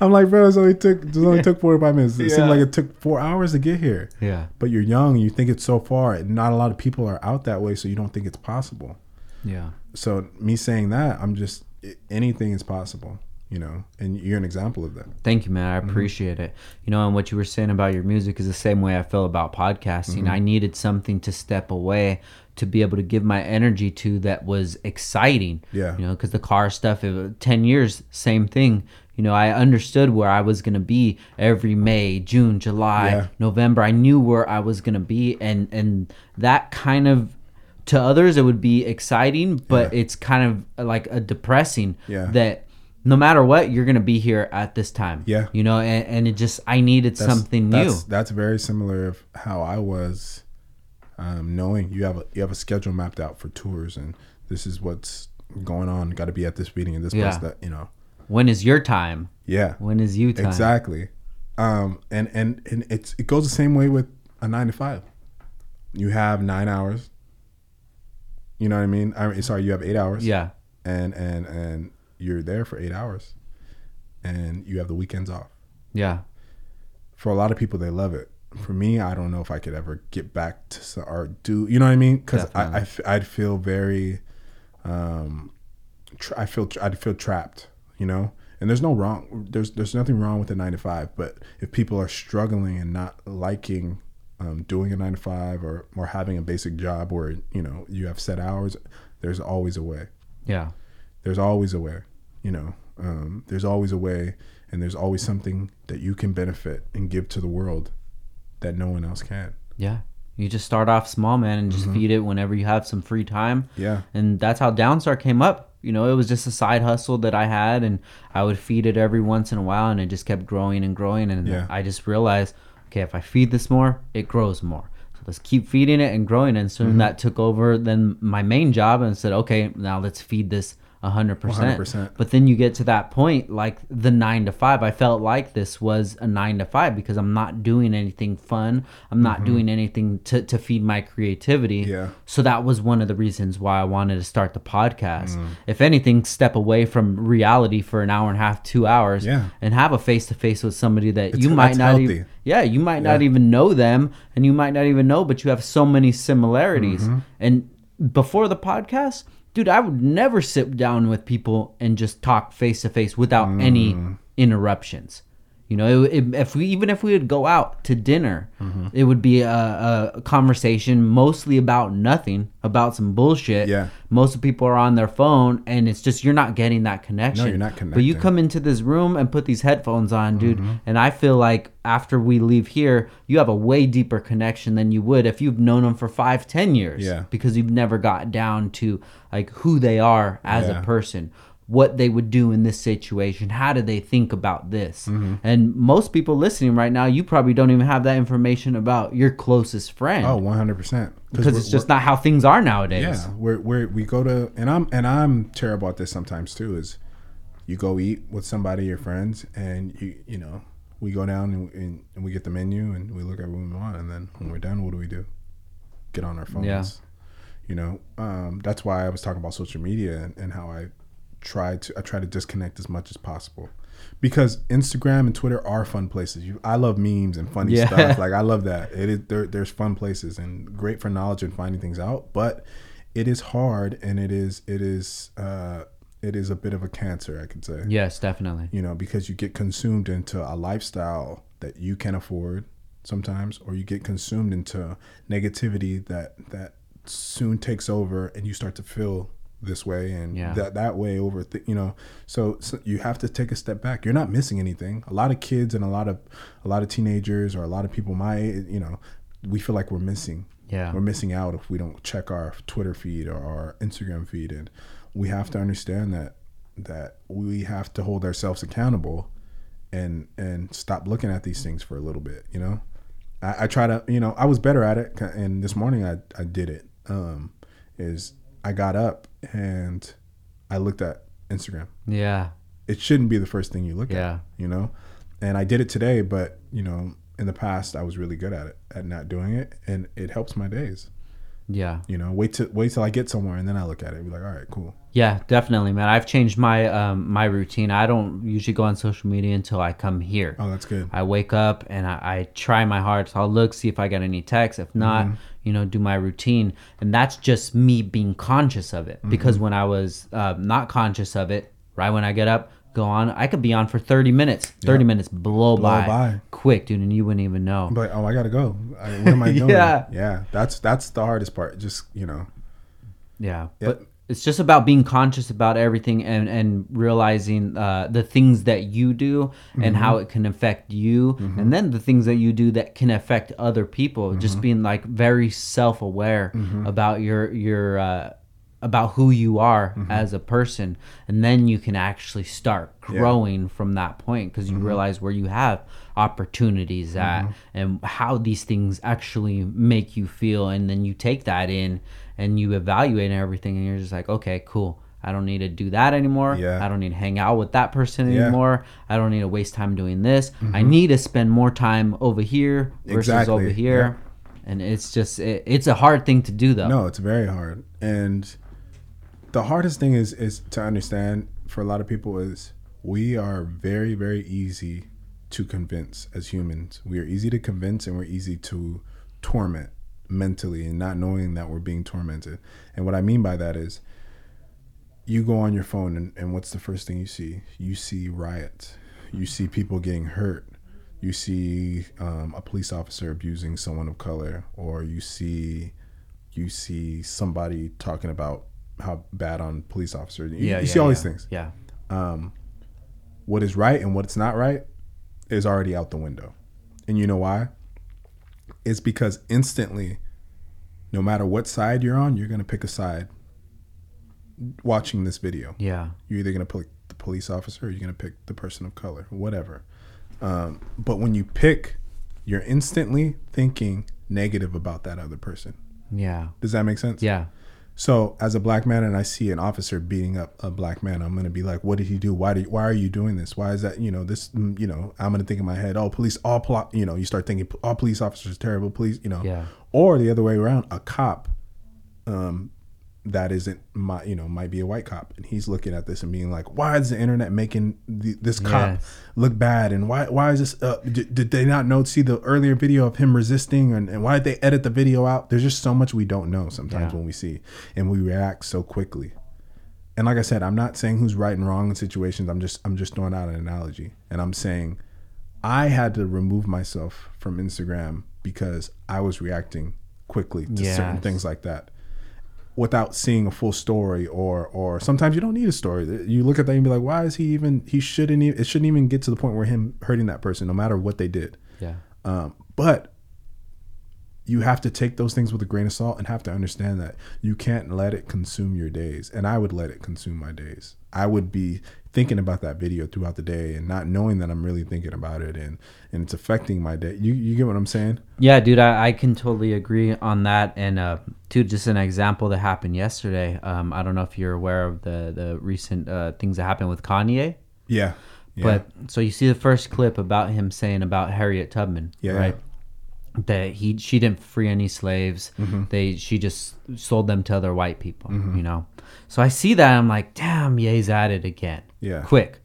I'm like, bro, it only took it only took 45 minutes. It Yeah. seemed like it took four hours to get here. Yeah. But you're young, you think it's so far, and not a lot of people are out that way, so you don't think it's possible. Yeah. So me saying that, I'm just anything is possible. you know, and you're an example of that. Thank you, man. I mm-hmm. appreciate it. You know, and what you were saying about your music is the same way I feel about podcasting. Mm-hmm. I needed something to step away to be able to give my energy to that was exciting. Yeah. You know, because the car stuff, it, was- 10 years, same thing. You know, I understood where I was going to be every May, June, July, Yeah. November. I knew where I was going to be. And, and that kind of, to others, it would be exciting, but Yeah. it's kind of like a depressing Yeah. that no matter what, you're gonna be here at this time. Yeah. You know, and, and it just I needed That's- something new. That's, that's very similar of how I was, um, knowing you have a you have a schedule mapped out for tours, and this is what's going on. Got to be at this meeting and this Yeah. place. That you know, When is your time? yeah, When is you time? exactly. Um, and and and it's it goes the same way with a nine to five. You have nine hours. You know what I mean? I mean, sorry, you have eight hours. Yeah. and and and you're there for eight hours, and you have the weekends off. Yeah. For a lot of people, they love it. For me, I don't know if I could ever get back to or do. You know what I mean? Because I, I I'd feel very, um, tra- I feel I'd feel trapped. You know, and there's no wrong. There's there's nothing wrong with a nine to five. But if people are struggling and not liking um, doing a nine to five or or having a basic job where you know you have set hours, there's always a way Yeah. there's always a way you know um, there's always a way and there's always something that you can benefit and give to the world that no one else can Yeah. You just start off small, man, and just mm-hmm. feed it whenever you have some free time. yeah And that's how Downstar came up. You know, it was just a side hustle that I had, and I would feed it every once in a while, and it just kept growing and growing. And Yeah. I just realized, okay, if I feed this more, it grows more. So let's keep feeding it and growing. And soon mm-hmm. that took over then my main job, and said, okay, now let's feed this a hundred percent. 100%. But then you get to that point, like the nine to five. I felt like this was a nine to five because I'm not doing anything fun. I'm not doing anything to, to feed my creativity. Yeah. So that was one of the reasons why I wanted to start the podcast. Mm. If anything, step away from reality for an hour and a half, two hours, Yeah. and have a face to face with somebody that It's- you might not healthy. even, yeah, you might not even know them, and you might not even know, but you have so many similarities. Mm-hmm. And before the podcast, dude, I would never sit down with people and just talk face to face without any Mm. interruptions. You know, it, it, if we even if we would go out to dinner, Mm-hmm. it would be a, a conversation mostly about nothing, about some bullshit. Yeah. Most of people are on their phone, and it's just you're not getting that connection. No, you're not But you come into this room and put these headphones on, dude, Mm-hmm. and I feel like after we leave here, you have a way deeper connection than you would if you've known them for five, ten years. Yeah. Because you've never got down to like who they are as Yeah. a person what they would do in this situation. How do they think about this? Mm-hmm. and most people listening right now you probably don't even have that information about your closest friend. Oh 100% because it's just not how things are nowadays. Yeah we're, we're we go to and i'm and i'm terrible at this sometimes too is you go eat with somebody your friends and you you know we go down and, and, and we get the menu and we look at what we want. And then when we're done what do we do? Get on our phones. Yeah. you know um, that's why i was talking about social media and, and how i try to i try to disconnect as much as possible. Because instagram and twitter are fun places. You i love memes and funny Yeah. stuff. Like i love that. It is there, there's fun places and great for knowledge and finding things out but it is hard and it is it is uh it is a bit of a cancer i could say. Yes definitely. You know because you get consumed into a lifestyle that you can afford sometimes or you get consumed into negativity that that soon takes over and you start to feel this way and Yeah. that that way over th- you know so, so you have to take a step back. You're not missing anything. A lot of kids and a lot of a lot of teenagers or a lot of people my you know we feel like we're missing. Yeah. we're missing out if we don't check our twitter feed or our instagram feed. And we have to understand that that we have to hold ourselves accountable and and stop looking at these things for a little bit you know? I, I try to you know i was better at it and this morning i i did it. Um is i got up and i looked at instagram yeah it shouldn't be the first thing you look Yeah. at you know and i did it today but you know in the past i was really good at it at not doing it and it helps my days yeah you know wait till wait till i get somewhere and then i look at it and be like all right cool Yeah, definitely, man. I've changed my um, my routine. I don't usually go on social media until I come here. oh that's good I wake up and I, I try my hardest. I'll look, see if I got any texts. If not, Mm-hmm. You know, do my routine. And that's just me being conscious of it. Mm-hmm. Because when I was uh, not conscious of it, right when I get up, go on. I could be on for 30 minutes. 30 Yeah. minutes blow, Blow by, by. quick, dude, and you wouldn't even know. I'm oh, I gotta go. I, what am I doing? Yeah. yeah. That's that's the hardest part. Just you know, Yeah, Yep. but it's just about being conscious about everything and and realizing uh, the things that you do and how mm-hmm. it can affect you, mm-hmm. and then the things that you do that can affect other people. Just mm-hmm. being like very self aware about your your. Uh, about who you are as a person. And then you can actually start growing from that point because you realize where you have opportunities at and how these things actually make you feel. And then you take that in and you evaluate everything and you're just like okay cool. I don't need to do that anymore. Yeah. i don't need to hang out with that person Yeah. anymore. I don't need to waste time doing this. I mm-hmm. need to spend more time over here versus Exactly, over here and it's just it, it's a hard thing to do though. No, it's very hard. And the hardest thing is is to understand for a lot of people is we are very very easy to convince as humans. We are easy to convince and we're easy to torment mentally and not knowing that we're being tormented. And what I mean by that is you go on your phone and, and what's the first thing you see? You see riots. You see people getting hurt. You see um, a police officer abusing someone of color, or you see you see somebody talking about how bad on police officers. You, yeah you yeah, see all these things. yeah Um, What is right and what's not right is already out the window. And you know why? It's because instantly, no matter what side you're on, you're gonna pick a side. Watching this video, yeah you're either gonna pick the police officer or you're gonna pick the person of color, whatever. Um, but when you pick, you're instantly thinking negative about that other person. yeah Does that make sense? yeah So as a black man and I see an officer beating up a black man, I'm gonna be like, "What did he do? Why did? Why are you doing this? Why is that? You know, this. mm, You know, I'm gonna think in my head, oh, police, all pol- You know, you start thinking, all police officers are terrible. Police, you know, Yeah. Or the other way around, a cop, um, that isn't my, you know, might be a white cop, and he's looking at this and being like, why is the internet making the, this cop Yes. look bad? And why why is this? Uh, did, did they not know see the earlier video of him resisting? And, and why did they edit the video out? There's just so much we don't know sometimes Yeah. when we see, and we react so quickly. And like I said, I'm not saying who's right and wrong in situations. I'm just I'm just throwing out an analogy, and I'm saying I had to remove myself from Instagram because I was reacting quickly to certain things like that without seeing a full story or or sometimes you don't need a story. You look at that and be like why is he even he shouldn't even it shouldn't even get to the point where him hurting that person no matter what they did. Yeah. Um, but you have to take those things with a grain of salt and have to understand that you can't let it consume your days. And I would let it consume my days. I would be thinking about that video throughout the day and not knowing that I'm really thinking about it and, and it's affecting my day. You you get what I'm saying? Yeah, dude, I, I can totally agree on that. And uh, dude, just an example that happened yesterday. Um, I don't know if you're aware of the the recent uh, things that happened with Kanye, Yeah. yeah. but so you see the first clip about him saying about Harriet Tubman, Yeah. right? That he she didn't free any slaves. Mm-hmm. They she just sold them to other white people. You know. So I see that I'm like, damn, Ye's at it again. Yeah. Quick.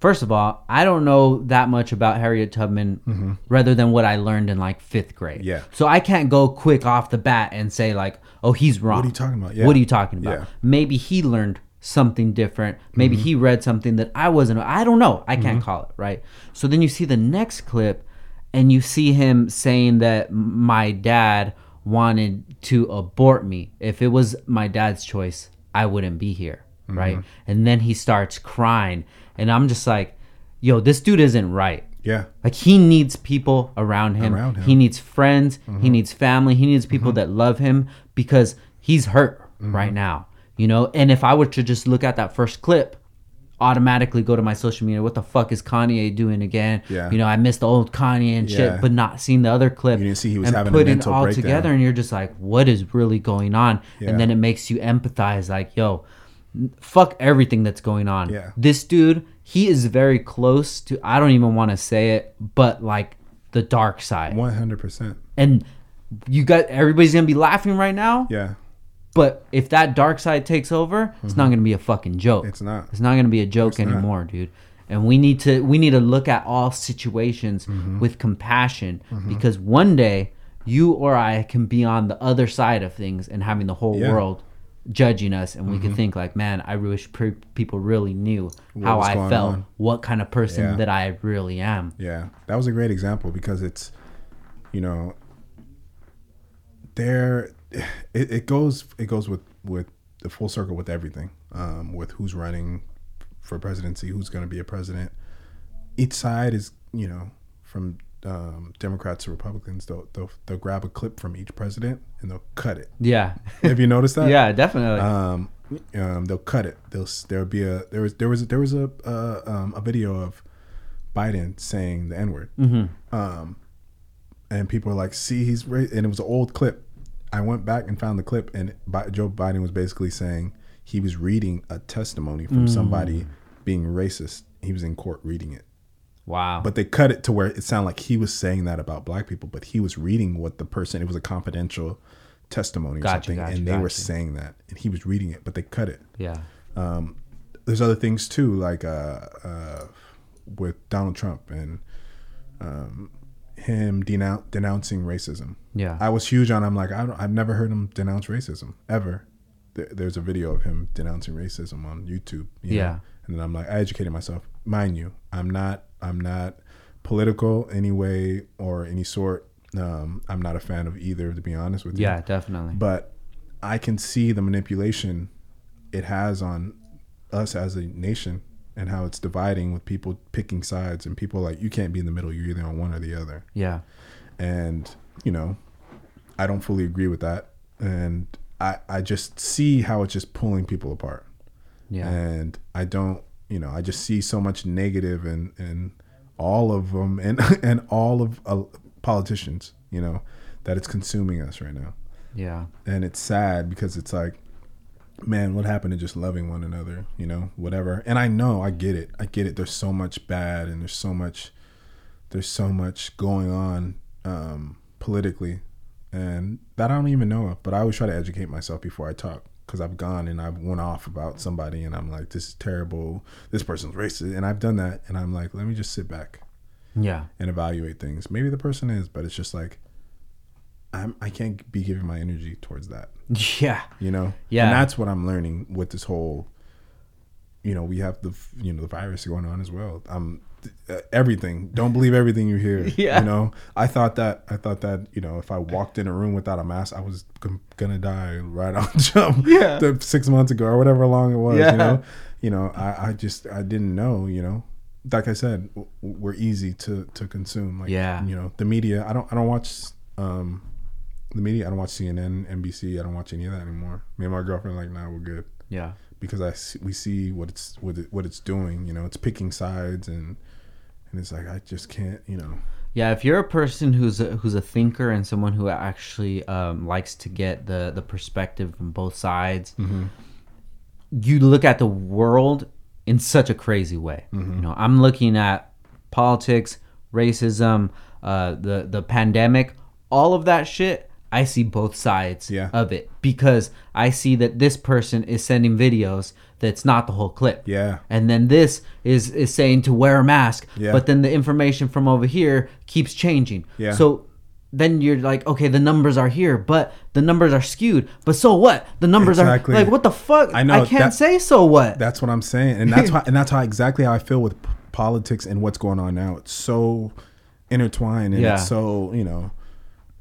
First of all, I don't know that much about Harriet Tubman rather than what I learned in like fifth grade. Mm-hmm. Yeah. So I can't go quick off the bat and say like, oh, he's wrong. What are you talking about? Yeah. What are you talking about? Yeah. Mm-hmm. Maybe he learned something different. Maybe he read something that I wasn't. I don't know. I can't call it right. So then you see the next clip, and you see him saying that my dad wanted to abort me. If it was my dad's choice, I wouldn't be here. Mm-hmm. Right. And then he starts crying, and I'm just like, yo, this dude isn't right. yeah. Like he needs people around him. Around him. He needs friends. He mm-hmm. needs family. He needs people mm-hmm. that love him because he's hurt right mm-hmm. now. You know, and if I were to just look at that first clip, automatically go to my social media. What the fuck is Kanye doing again? Yeah. You know, I missed the old Kanye and Yeah. shit, but not seeing the other clip. You didn't see he was and having a mental it all breakdown. together, and you're just like, what is really going on? Yeah. And then it makes you empathize. Like, yo, fuck everything that's going on. Yeah. This dude, he is very close to I don't even want to say it, but like the dark side. One hundred percent. And you got everybody's gonna be laughing right now. Yeah. But if that dark side takes over, it's not gonna be a fucking joke. Mm-hmm. It's not. It's not gonna be a joke not. anymore, dude. And we need to we need to look at all situations Mm-hmm. with compassion because one day you or I can be on the other side of things and having the whole Yeah. world judging us and we can think like man i wish per- people really knew Mm-hmm. What how i felt on. what kind of person Yeah. that i really am Yeah, that was a great example because it's, you know, there, it, it goes it goes with with the full circle with everything, um, with who's running for presidency, who's going to be a president. Each side is, you know, from um, Democrats to Republicans, they'll, they'll they'll grab a clip from each president and they'll cut it. yeah Have you noticed that? yeah definitely um, um, they'll cut it. They'll there'll be a there was there was there was a uh, um, a video of Biden saying the N word, Mm-hmm. um, and people are like, "See, he's ra-, and it was an old clip. I went back and found the clip, and Joe Biden was basically saying he was reading a testimony from somebody being racist. He was in court reading it, wow. But they cut it to where it sounded like he was saying that about black people, but he was reading what the person. It was a confidential testimony or Gotcha, something, gotcha, and they were saying that, and he was reading it, but they cut it. Yeah. There's other things too, like uh, uh, with Donald Trump and um, him denoun- denouncing racism. yeah I was huge on. I'm like, I don't, I've never heard him denounce racism ever. There, there's a video of him denouncing racism on YouTube. you know? Yeah. and then I'm like, I educated myself. Mind you, I'm not, I'm not political any way or any sort. Um, I'm not a fan of either, to be honest with you yeah definitely but I can see the manipulation it has on us as a nation and how it's dividing with people picking sides and people like you can't be in the middle you're either on one or the other. Yeah. And you know I don't fully agree with that. And I I just see how it's just pulling people apart. Yeah. And I don't you know I just see so much negative and and all of them and and all of uh, politicians you know that it's consuming us right now. Yeah. And it's sad because it's like man what happened to just loving one another you know whatever. And i know i get it. I get it. There's so much bad and there's so much there's so much going on um politically and that i don't even know of but i always try to educate myself before i talk because i've gone and i've went off about somebody and i'm like this is terrible. This person's racist. And i've done that and i'm like let me just sit back yeah. and evaluate things. Maybe the person is but it's just like i'm i can't be giving my energy towards that yeah you know Yeah. and that's what i'm learning with this whole you know we have the you know the virus going on as well um uh, everything don't believe everything you hear Yeah. you know i thought that i thought that you know if i walked in a room without a mask i was g- gonna die right on jump Yeah. the six months ago or whatever long it was Yeah. you know you know i i just i didn't know you know like i said w- we're easy to to consume like Yeah. you know the media i don't i don't watch um the media. I don't watch CNN, NBC. I don't watch any of that anymore. Me and my girlfriend like, nah, we're good yeah because I see, we see what it's what it, what it's doing. You know, it's picking sides and and it's like I just can't. You know, Yeah, if you're a person who's a, who's a thinker and someone who actually um, likes to get the the perspective from both sides, you look at the world in such a crazy way. You know, I'm looking at politics, racism, uh, the the pandemic, all of that shit. I see both sides Yeah. of it because I see that this person is sending videos that's not the whole clip. Yeah. And then this is is saying to wear a mask, Yeah. but then the information from over here keeps changing. Yeah. So then you're like, okay, the numbers are here, but the numbers are skewed. But so what? The numbers Exactly. are like, what the fuck? I know, I can't that- say so what. that's what I'm saying, and that's how and that's how exactly how I feel with p- politics and what's going on now. It's so intertwined and Yeah. it's so you know.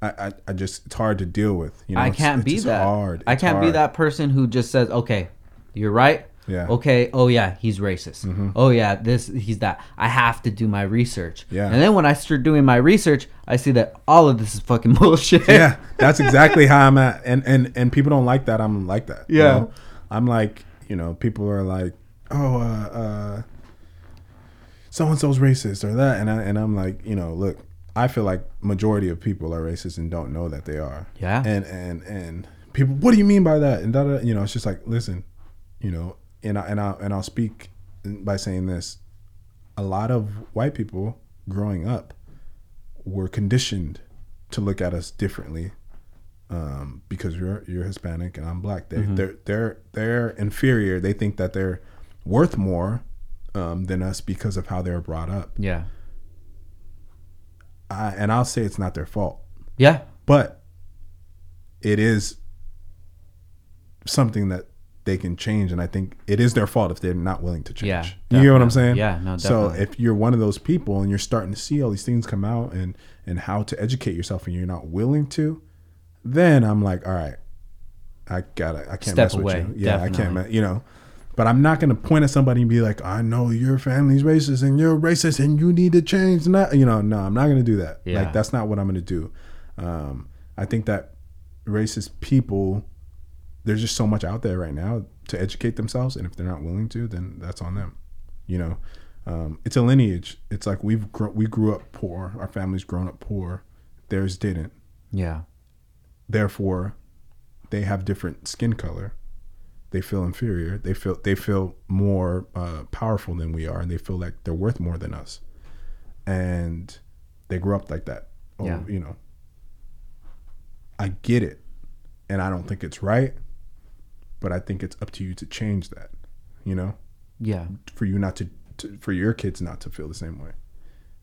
I, I, I just it's hard to deal with. You know, I can't it's be just that. Hard. I can't be that person who just says, okay, you're right. Yeah. Mm-hmm. Okay. Oh yeah, he's racist. Oh yeah, this he's that. I have to do my research. Yeah. And then when I start doing my research, I see that all of this is fucking bullshit. yeah, that's exactly how I'm at, and and and people don't like that. I'm like that. you Yeah. know? I'm like, you know, people are like, oh, uh, uh, so and so's racist or that, and I and I'm like, you know, look, I feel like majority of people are racist and don't know that they are. Yeah. And and and people, what do you mean by that? And da, da, you know, it's just like, listen, you know, and I and I and I'll speak by saying this: a lot of white people growing up were conditioned to look at us differently um, because you're you're Hispanic and I'm black. They they're they're they're inferior. They think that they're worth more um, than us because of how they were brought up. Yeah. I, and I'll say it's not their fault, Yeah. but it is something that they can change, and I think it is their fault if they're not willing to change. Yeah, you know what I'm saying? Yeah, no, doubt. So if you're one of those people and you're starting to see all these things come out and and how to educate yourself, and you're not willing to, then I'm like, all right, I gotta, I can't Step mess away, with you. Yeah, I can't, definitely. you know. But I'm not gonna point at somebody and be like, I know your family's racist and you're racist and you need to change. Not, you know, no, I'm not gonna do that. Yeah. Like that's not what I'm gonna do. Um, I think that racist people, there's just so much out there right now to educate themselves, and if they're not willing to, then that's on them. You know, um, it's a lineage. It's like we've gr- we grew up poor. Our families grown up poor. Theirs didn't. Yeah. Therefore, they have different skin color. They feel inferior. They feel they feel more uh, powerful than we are, and they feel like they're worth more than us. And they grew up like that. Oh, Yeah. you know. I get it, and I don't think it's right, but I think it's up to you to change that. You know, Yeah. for you not to, to for your kids not to feel the same way.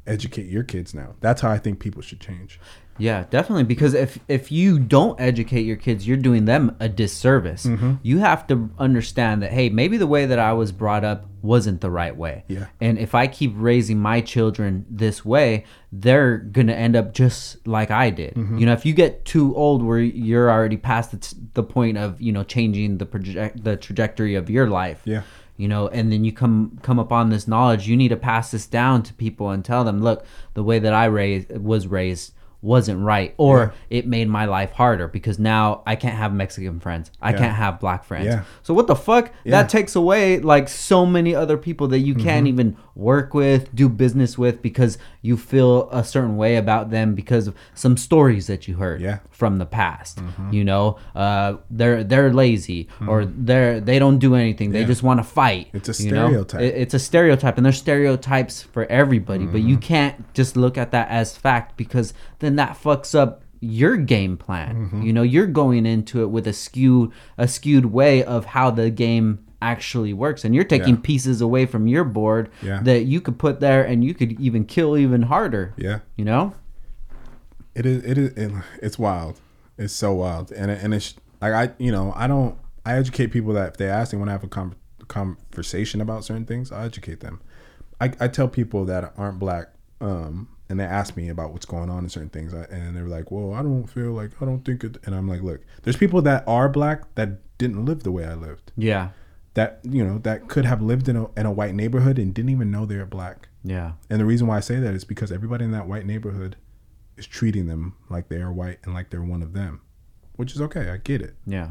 Educate your kids now. That's how I think people should change. Yeah, definitely. Because if if you don't educate your kids, you're doing them a disservice. Mm-hmm. You have to understand that hey, maybe the way that I was brought up wasn't the right way. Yeah. And if I keep raising my children this way, they're gonna end up just like I did. Mm-hmm. You know, if you get too old where you're already past the, t- the point of you know changing the project the trajectory of your life Yeah. You know and then you come come upon this knowledge you need to pass this down to people and tell them look the way that i raised was raised wasn't right or it made my life harder because now i can't have mexican friends i Yeah. can't have black friends Yeah. so what the fuck Yeah. that takes away like so many other people that you can't Mm-hmm. even work with do business with because you feel a certain way about them because of some stories that you heard Yeah. from the past you know uh, they're they're lazy or they're they don't do anything they just want to fight It's a you know? stereotype. It- it's a stereotype and there's stereotypes for everybody but Mm-hmm. you can't just look at that as fact because then that fucks up your game plan Mm-hmm. you know you're going into it with a skewed a skewed way of how the game actually works and you're taking Yeah. pieces away from your board Yeah. that you could put there and you could even kill even harder Yeah. you know It is. It is. It, it's wild. It's so wild, and it- and it's like I, you know, I don't. I educate people that if they ask, they want to have a com- conversation about certain things. I educate them. I, I tell people that aren't black, um, and they ask me about what's going on in certain things, I, and they're like, "Well, I don't feel like I don't think it." And I'm like, "Look, there's people that are black that didn't live the way I lived. yeah That you know that could have lived in a in a white neighborhood and didn't even know they were black." yeah And the reason why I say that is because everybody in that white neighborhood is treating them like they are white and like they're one of them, which is okay. I get it. yeah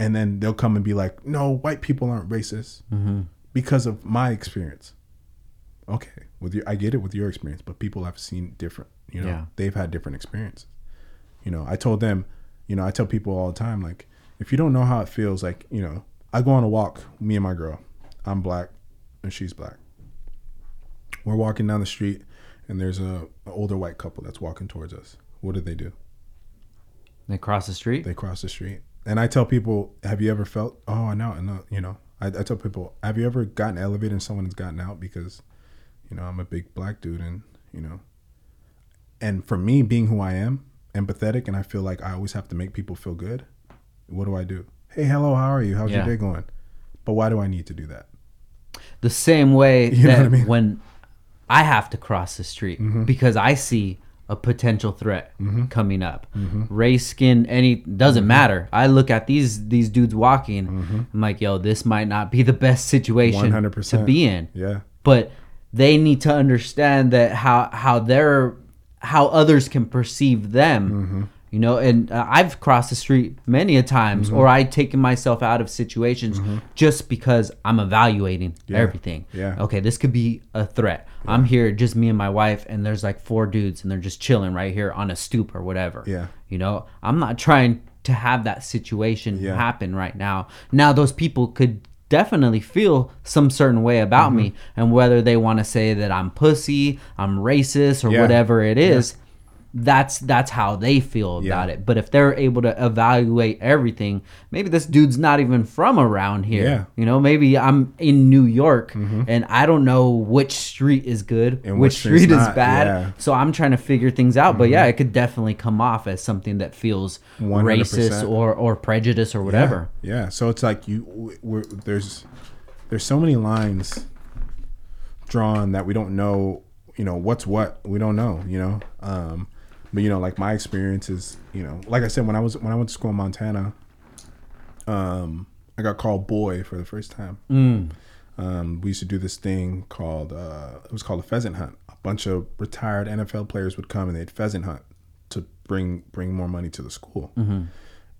And then they'll come and be like, no, white people aren't racist mm-hmm. because of my experience. Okay, with your, I get it with your experience, but people have seen different. You know, Yeah. they've had different experiences. You know, I told them, you know, I tell people all the time, like, if you don't know how it feels, like, you know, I go on a walk, me and my girl. I'm black, and she's black. We're walking down the street, and there's a, a older white couple that's walking towards us. What do they do? they cross the street They cross the street. And I tell people, have you ever felt, oh, I know, I know, you know, I, I tell people, have you ever gotten elevated and someone has gotten out because, you know, I'm a big black dude and, you know, and for me being who I am, empathetic, and I feel like I always have to make people feel good, what do I do? Hey, hello, how are you? How's Yeah. your day going? But why do I need to do that? the same way You that I mean? Mm-hmm. when I have to cross the street because I see a potential threat coming up. Mm-hmm. Race, skin, any doesn't matter. I look at these these dudes walking. Mm-hmm. I'm like, yo, this might not be the best situation 100%. to be in. Yeah. But they need to understand that how how they're how others can perceive them. Mm-hmm. You know, and uh, I've crossed the street many a times, Mm-hmm. or I taken myself out of situations just because I'm evaluating Yeah. everything. Yeah. Okay, this could be a threat. I'm here, just me and my wife, and there's like four dudes, and they're just chilling right here on a stoop or whatever. Yeah. You know, I'm not trying to have that situation Yeah. happen right now. Now, those people could definitely feel some certain way about me, Mm-hmm. and whether they want to say that I'm pussy, I'm racist, or Yeah. whatever it is, that's that's how they feel about Yeah. it. But if they're able to evaluate everything, maybe this dude's not even from around here. Yeah. Mm-hmm. You know, maybe I'm in New York and I don't know which street is good, And which which street is not, bad. yeah. Mm-hmm. So I'm trying to figure things out. But yeah, it could definitely come off as something that feels 100%. racist or or prejudice or whatever. Yeah, yeah. So it's like you, we're, there's, there's so many lines drawn that we don't know. You know what's what. We don't know. You know. Um, but you know, like my experience is, you know, like I said, when I was when I went to school in Montana, um, I got called boy for the first time. Mm. Um, we used to do this thing called uh, it was called a pheasant hunt. A bunch of retired NFL players would come and they'd pheasant hunt to bring bring more money to the school. Mm-hmm.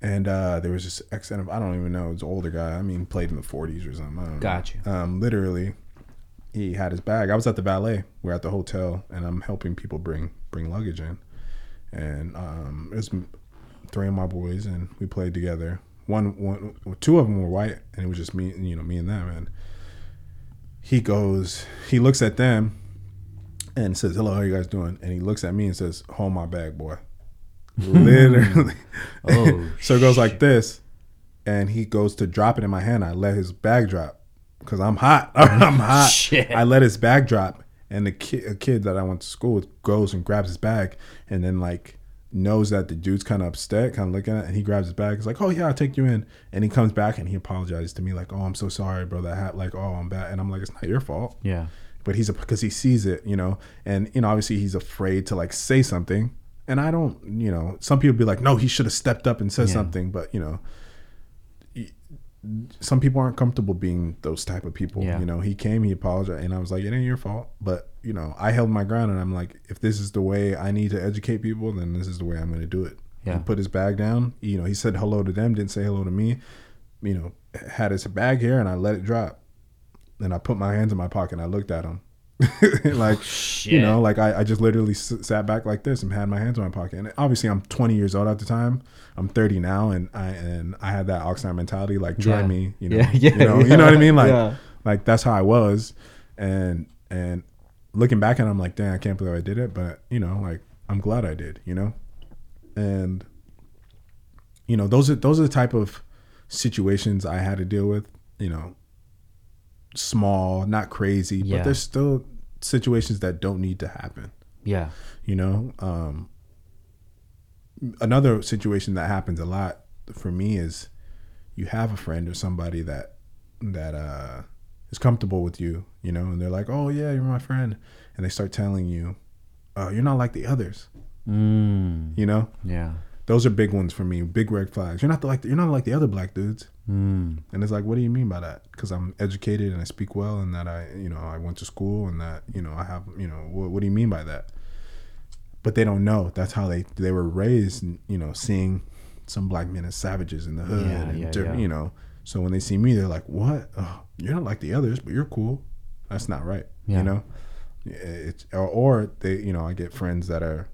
And uh, there was this ex I don't even know, it was an older guy. I mean, played in the 40s or something. I don't know. Got you. Um, literally, he had his bag. I was at the valet. We're at the hotel, and I'm helping people bring bring luggage in. And um, it was three of my boys, and we played together. One, one, two of them were white, and it was just me, you know, me and them. And he goes, he looks at them, and says, "Hello, how you guys doing?" And he looks at me and says, "Hold my bag, boy." Literally. Oh, so it goes like this, and he goes to drop it in my hand. I let his bag drop because I'm hot. I'm hot. Shit. I let his bag drop, and the kid, a kid that I went to school with, goes and grabs his bag, and then like knows that the dude's kind of upset, kind of looking at, it, and he grabs his bag. He's like, "Oh yeah, I'll take you in," and he comes back and he apologizes to me like, "Oh, I'm so sorry, bro. That hat, like, oh, I'm bad," and I'm like, "It's not your fault." yeah. but he's because he sees it, you know, and you know, obviously he's afraid to like say something. And I don't, you know, some people be like, no, he should have stepped up and said Yeah. something, but you know, some people aren't comfortable being those type of people. Yeah. You know, he came, he apologized, and I was like, it ain't your fault, but you know, I held my ground, and I'm like, if this is the way I need to educate people, then this is the way I'm going to do it. Yeah. He put his bag down. You know, he said hello to them, didn't say hello to me. You know, had his bag here, and I let it drop. Then I put my hands in my pocket, and I looked at him. like you know like I, I just literally s- sat back like this and had my hands in my pocket. And obviously i'm 20 years old at the time. I'm 30 now and i and i had that oxnard mentality like try Yeah. me you know? Yeah, yeah, you know you know what i mean? Like yeah. like that's how i was. And and looking back at it i'm like dang i can't believe i did it but you know like i'm glad i did you know? And you know those are those are the type of situations i had to deal with you know? Small not crazy Yeah. but there's still situations that don't need to happen Yeah. you know um another situation that happens a lot for me is you have a friend or somebody that that uh is comfortable with you you know and they're like oh yeah you're my friend and they start telling you uh you're not like the others Mm. you know Yeah. those are big ones for me big red flags you're not the, like the, you're not like the other black dudes Mm. and it's like, what do you mean by that? Because I'm educated and I speak well, and that I, you know, I went to school, and that, you know, I have, you know, what, what do you mean by that? But they don't know. That's how they they were raised, you know, seeing some black men as savages in the hood, Yeah, and yeah, yeah. you know. So when they see me, they're like, "What? Oh, you're not like the others, but you're cool." That's not right, you know. It's or, or they, you know, I get friends that are,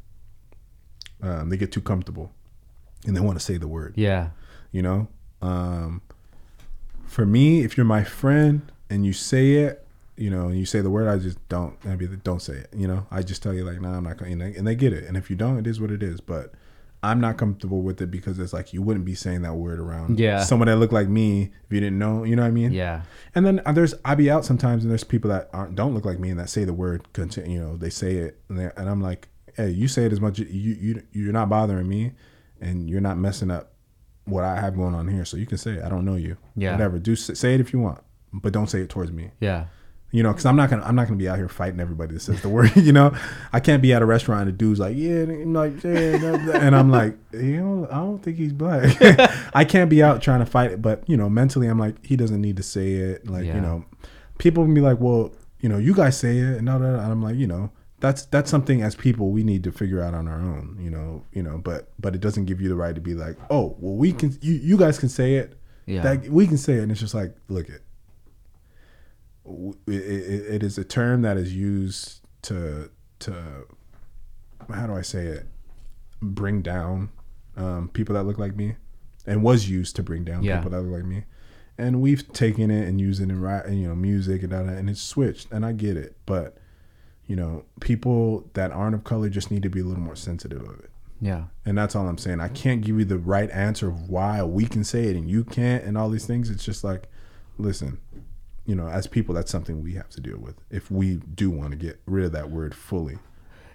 um, they get too comfortable, and they want to say the word Yeah. you know um for me if you're my friend and you say it you know and you say the word i just don't i mean don't say it you know i just tell you like nah i'm not gonna and they, and they get it and if you don't it is what it is but i'm not comfortable with it because it's like you wouldn't be saying that word around Yeah. someone that looked like me if you didn't know you know what i mean Yeah. and then uh, there's I be out sometimes, and there's people that aren't don't look like me and that say the word. conti- You know, they say it, and, and I'm like, hey, you say it as much. You you you're not bothering me, and you're not messing up what I have going on here. So you can say it. I don't know you. Yeah. Whatever. Do say it if you want, but don't say it towards me. Yeah. You know, because I'm not gonna I'm not gonna be out here fighting everybody that says the word. You know, I can't be at a restaurant and the dude's like, yeah, and like, yeah, blah, blah," and I'm like, you know, I don't think he's black. I can't be out trying to fight it, but you know, mentally, I'm like, he doesn't need to say it. Like, Yeah. you know, people can be like, well, you know, you guys say it, and and I'm like, you know, that's that's something as people we need to figure out on our own. You know, you know, but but it doesn't give you the right to be like, oh, well, we can, you you guys can say it. Yeah. That we can say it, and it's just like, look it. It, it, it is a term that is used to to how do I say it? Bring down um, people that look like me, and was used to bring down Yeah. people that look like me. And we've taken it and used it in you know music and all that, and it's switched. And I get it, but you know, people that aren't of color just need to be a little more sensitive of it. Yeah. And that's all I'm saying. I can't give you the right answer of why we can say it and you can't and all these things. It's just like, listen, you know, as people, that's something we have to deal with if we do want to get rid of that word fully.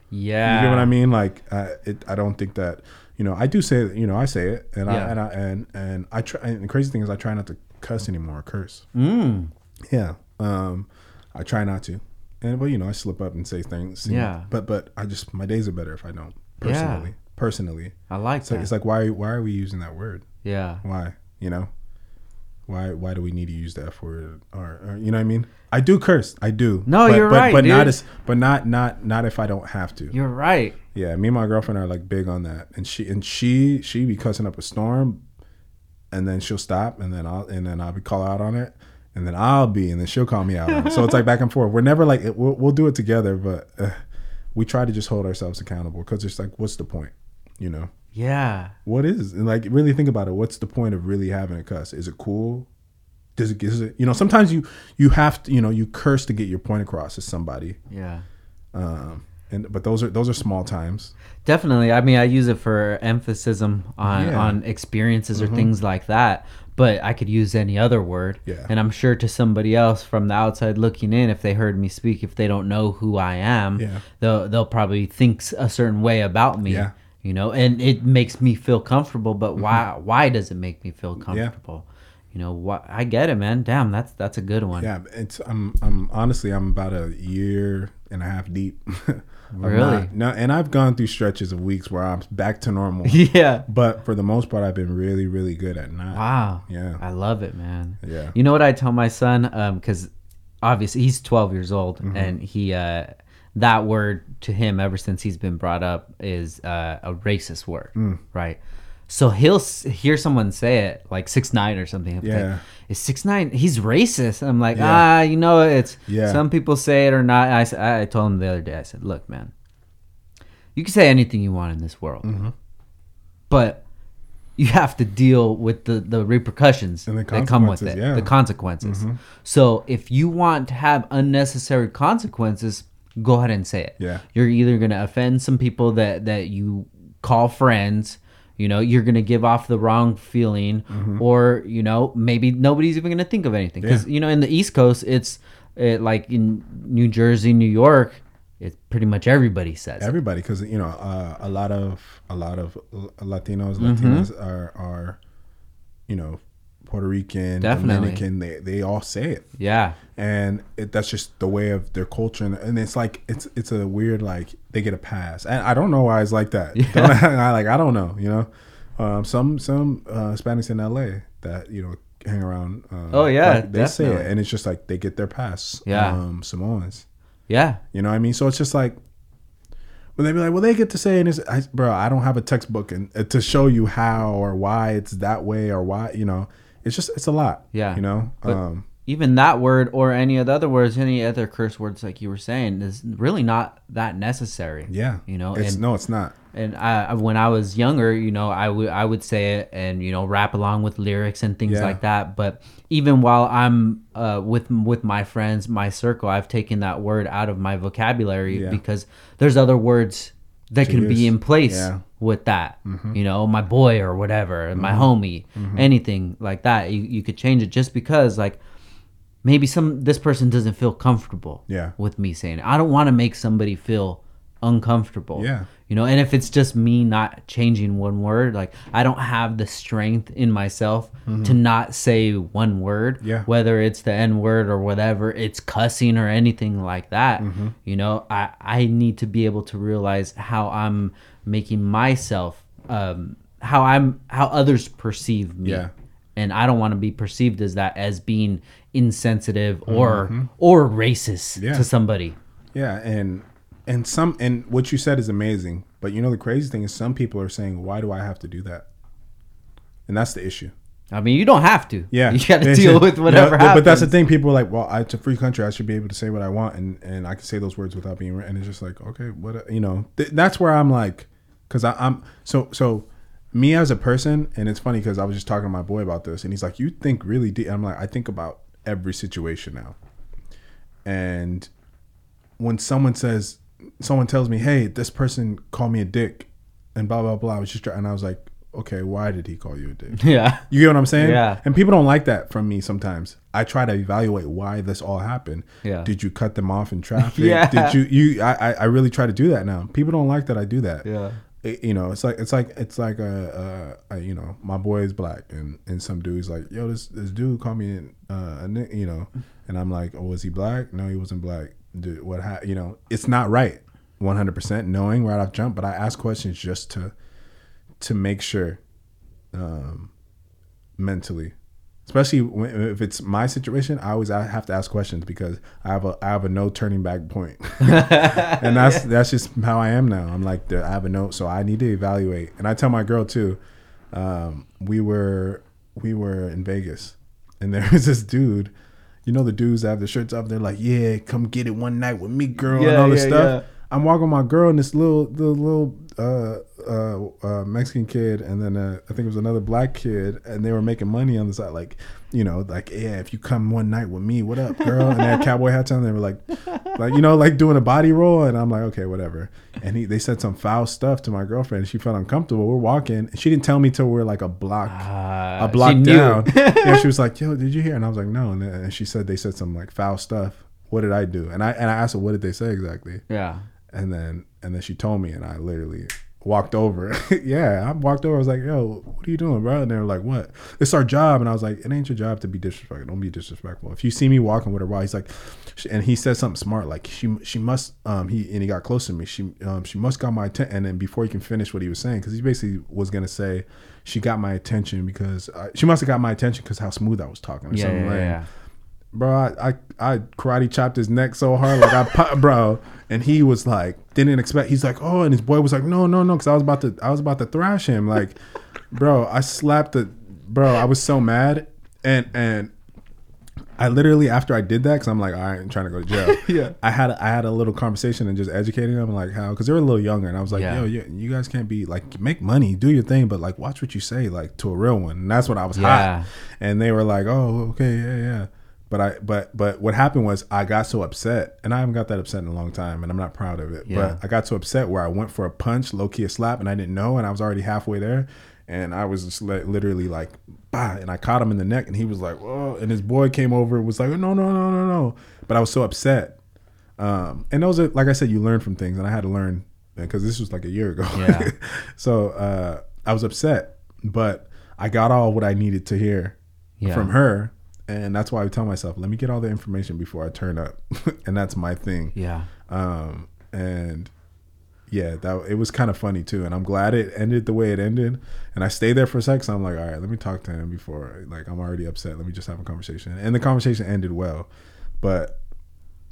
Yeah. You know what I mean? Like, uh, it, I don't think that, you know, I do say, you know, I say it, and Yeah. I and I and and I try. And the crazy thing is, I try not to cuss anymore, or curse. Mm. Yeah, um, I try not to, and but you know, I slip up and say things. know, Yeah. but but I just my days are better if I don't. Yeah. Personally, personally, I like it's like that. it's like why why are we using that word? yeah. Why you know? Why why do we need to use the f word or, or you know what I mean? I do curse, I do. No, but, you're but, right, but not as but not not not if I don't have to. You're right. Yeah, me and my girlfriend are like big on that, and she and she she be cussing up a storm, and then she'll stop, and then I'll and then I'll be call out on it, and then I'll be, and then she'll call me out. So it's like back and forth. We're never like we'll, we'll do it together, but uh, we try to just hold ourselves accountable because it's like, what's the point? You know, Yeah. what is and like really think about it. What's the point of really having a cuss? Is it cool? Does it, is it you know sometimes you you have to you know you curse to get your point across to somebody Yeah. um and but those are those are small times Definitely. I mean, I use it for emphasis on Yeah. Mm-hmm. on experiences or things like that. But I could use any other word. Yeah. And I'm sure to somebody else from the outside looking in, if they heard me speak, if they don't know who I am, Yeah. they'll they'll probably think a certain way about me. Yeah. Mm-hmm. You know, and it makes me feel comfortable. But why why does it make me feel comfortable? You know, what I get it, man. Damn, that's that's a good one. Yeah, it's I'm I'm honestly I'm about a year and a half deep. I'm Really? not- no, and I've gone through stretches of weeks where I'm back to normal. yeah. but for the most part, I've been really really good at not. Wow. Yeah. I love it, man. Yeah. You know what I tell my son? Because obviously he's 12 years old, Mm-hmm. and he uh, that word to him ever since he's been brought up is uh, a racist word, Mm. right? So he'll s- hear someone say it like six nine or something. He'll be Yeah. like, is six nine? He's racist. I'm like, Yeah. ah, you know, it's Yeah. some people say it or not. I s- I told him the other day. I said, look, man, you can say anything you want in this world, Mm-hmm. but you have to deal with the, the repercussions And the that come with consequences, it, yeah. Mm-hmm. the consequences. So if you want to have unnecessary consequences, go ahead and say it. Yeah. You're either going to offend some people that that you call friends, you know, you're going to give off the wrong feeling or, you know, maybe nobody's even going to think of anything Mm-hmm. Yeah. you know in the East Coast it's it, like in New Jersey, New York, it's pretty much everybody says. Everybody, because you know uh, a lot of a lot of Latinos, Mm-hmm. Latinas are are you know Puerto Rican, Definitely. Dominican. They they all say it. Yeah. And it, that's just the way of their culture. And, and it's like it's it's a weird like they get a pass. And i don't know why it's like that. Don't- I, like i don't know you know? Um, some some uh, hispanics in la that you know hang around um, Oh, yeah, like, they say it. and it's just like they get their pass Yeah. um samoans. Yeah. you know what i mean? So it's just like but they be like, well, they get to say, and it's, I, bro, I don't have a textbook and uh, to show you how or why it's that way or why, you know, it's just, it's a lot. Yeah. you know, But- um, even that word or any of the other words, any other curse words like you were saying, is really not that necessary. yeah, You know, it's and no, it's not. and I, when I was younger, you know, I would I would say it and you know rap along with lyrics and things Yeah. like that. But even while I'm uh, with with my friends, my circle, I've taken that word out of my vocabulary Yeah. because there's other words that can be in place Yeah. with that. You know, my boy or whatever, my Mm-hmm. homie, anything like that. You you could change it just because like maybe some this person doesn't feel comfortable Yeah. with me saying it. I don't want to make somebody feel uncomfortable. Yeah. You know, and if it's just me not changing one word, like I don't have the strength in myself to not say one word, Mm-hmm. Yeah. whether it's the N word or whatever, it's cussing or anything like that. Mm-hmm. You know, I I need to be able to realize how I'm making myself um how I'm how others perceive me. Yeah. And I don't want to be perceived as that as being insensitive or or racist Mm-hmm. Yeah. to somebody. Yeah, and and some and what you said is amazing, but you know the crazy thing is some people are saying, "Why do I have to do that?" And that's the issue. I mean, you don't have to. Yeah, you got to deal with whatever. But that's the thing. People are like, "Well, I- it's a free country. I should be able to say what I want, and and I can say those words without being." And it's just like, okay, what you know? Th- that's where I'm like, because I'm so so. Me as a person, and it's funny because I was just talking to my boy about this, and he's like, "You think really deep?" I'm like, "I think about every situation now," and when someone says, someone tells me, "Hey, this person called me a dick," and blah blah blah. I was just trying, and I was like, "Okay, why did he call you a dick?" Yeah. You get what I'm saying? Yeah. And people don't like that from me sometimes. I try to evaluate why this all happened. Yeah. Did you cut them off in traffic? Yeah. Did you you I I- I really try to do that now. People don't like that I do that. Yeah. It- you know, it's like it's like it's like a, a, a you know, my boy is black and and some dude's like, yo, this this dude called me in, uh, a you know, and I'm like, oh, was he black? No, he wasn't black. Dude, what ha-? you know, it's not right, 100 percent knowing right off jump. But I ask questions just to to make sure um, mentally, especially when, if it's my situation. I always I have to ask questions because I have a I have a no turning back point, and that's that's just how I am now. I'm like the, I have a note, so I need to evaluate. And I tell my girl too. Um, we were we were in Vegas, and there was this dude. You know the dudes that have the shirts up. They're like, "Yeah, come get it one night with me, girl," and all this yeah, stuff. yeah. I'm walking with my girl and this little the little uh, uh, uh, Mexican kid and then uh, I think it was another black kid and they were making money on the side like you know like yeah if you come one night with me what up girl and they had cowboy hats on they were like like you know like doing a body roll and I'm like okay whatever and he they said some foul stuff to my girlfriend and she felt uncomfortable we're walking and she didn't tell me till we are like a block Uh, a block she down. yeah, she was like, "Yo, did you hear?" And I was like, "No." And, then- and she said they said some like foul stuff. What did I do? And I and I asked her, "What did they say exactly?" yeah. And then and then she told me, and I literally walked over. yeah, I walked over. I was like, "Yo, what are you doing, bro?" And they were like, "What? It's our job." And I was like, "It ain't your job to be disrespectful. Don't be disrespectful." If you see me walking with her, while he's like, and he said something smart, like she she must um he and he got close to me. She um she must got my attention. And then before he can finish what he was saying, because he basically was gonna say she got my attention because I, she must have got my attention because how smooth I was talking or Yeah, something yeah, like yeah. bro. I, I I karate chopped his neck so hard, like I bro, and he was like, didn't expect. He's like, oh, and his boy was like, no, no, no, because I was about to, I was about to thrash him, like, bro. I slapped the, bro. I was so mad, and and I literally after I did that, because I'm like, all right, I'm trying to go to jail. Yeah. I had I had a little conversation and just educating them like how because they were a little younger, and I was like, Yeah. yo, you, you guys can't be like make money, do your thing, but like watch what you say, like to a real one. And that's what I was Yeah. hot, and they were like, oh, okay, yeah, yeah. But I but but what happened was I got so upset, and I haven't got that upset in a long time, and I'm not proud of it. Yeah. But I got so upset where I went for a punch, low key a slap, and I didn't know, and I was already halfway there, and I was just li- literally like, bah, and I caught him in the neck, and he was like, whoa, and his boy came over, and was like, no, no, no, no, no, but I was so upset. Um, and those are like I said, you learn from things, and I had to learn because this was like a year ago. Yeah. so uh, I was upset, but I got all what I needed to hear Yeah. from her, and that's why I tell myself, let me get all the information before I turn up, and that's my thing. Yeah. Um, and yeah, that it was kind of funny too, and I'm glad it ended the way it ended. And I stayed there for a sec, so I'm like, all right, let me talk to him before like I'm already upset. Let me just have a conversation, and the conversation ended well, but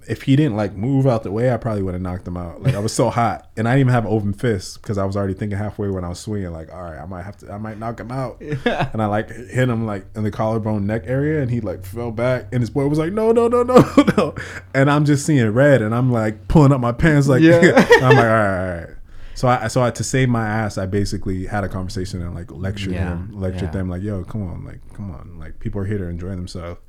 if he didn't like move out the way, I probably would have knocked him out. Like I was so hot, and I didn't even have open fists because I was already thinking halfway when I was swinging, like, all right, I might have to, I might knock him out. And I like hit him like in the collarbone neck area, and he like fell back, and his boy was like, no, no, no, no, no, and I'm just seeing red, and I'm like pulling up my pants, like, Yeah. I'm like, all right, all right. So I, so I, to save my ass, I basically had a conversation and like lectured Yeah, him, lectured yeah. them, like, yo, come on, like, come on, like, people are here to enjoy themselves.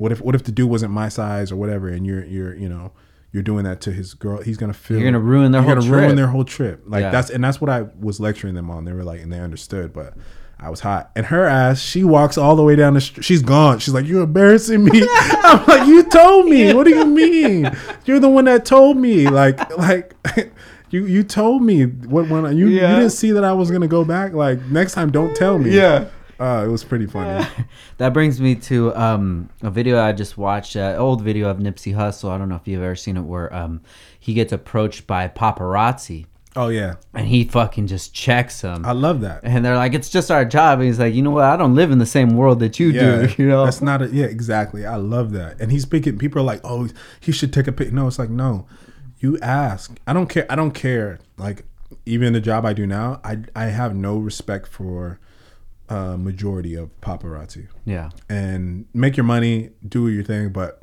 What if, what if the dude wasn't my size or whatever, and you're, you're, you know, you're doing that to his girl? He's gonna feel You're gonna ruin their you're whole gonna ruin trip. their whole trip. Like Yeah. that's, and that's what I was lecturing them on. They were like, and they understood, but. I was hot, and her ass. She walks all the way down the street. She's gone. She's like, "You're embarrassing me." I'm like, "You told me. What do you mean? You're the one that told me. Like, like, you you told me what when you Yeah. you didn't see that I was gonna go back. Like next time, don't tell me. Yeah. Uh, it was pretty funny. That brings me to um, a video I just watched, uh, old video of Nipsey Hussle. I don't know if you've ever seen it, where um, he gets approached by paparazzi Oh yeah, and he fucking just checks him. I love that. and they're like, "It's just our job." And he's like, "You know what? I don't live in the same world that you Yeah, do." You know? that's not a yeah exactly. I love that. And he's picking. People are like, oh, he should take a pic. No, it's like no, you ask. I don't care. I don't care. Like even the job I do now, I I have no respect for uh, majority of paparazzi. yeah, and make your money, do your thing. But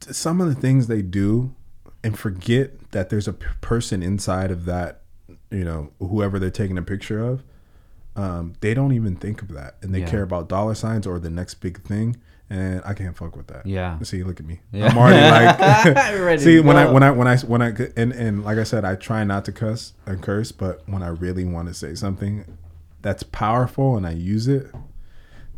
some of the things they do, and forget that there's a p- person inside of that, you know, whoever they're taking a picture of. Um, they don't even think of that, and they Yeah. care about dollar signs or the next big thing. and I can't fuck with that. Yeah. See, look at me. Yeah. I'm already like. See, when I when I when I when I and and like I said, I try not to cuss and curse, but when I really want to say something that's powerful and I use it,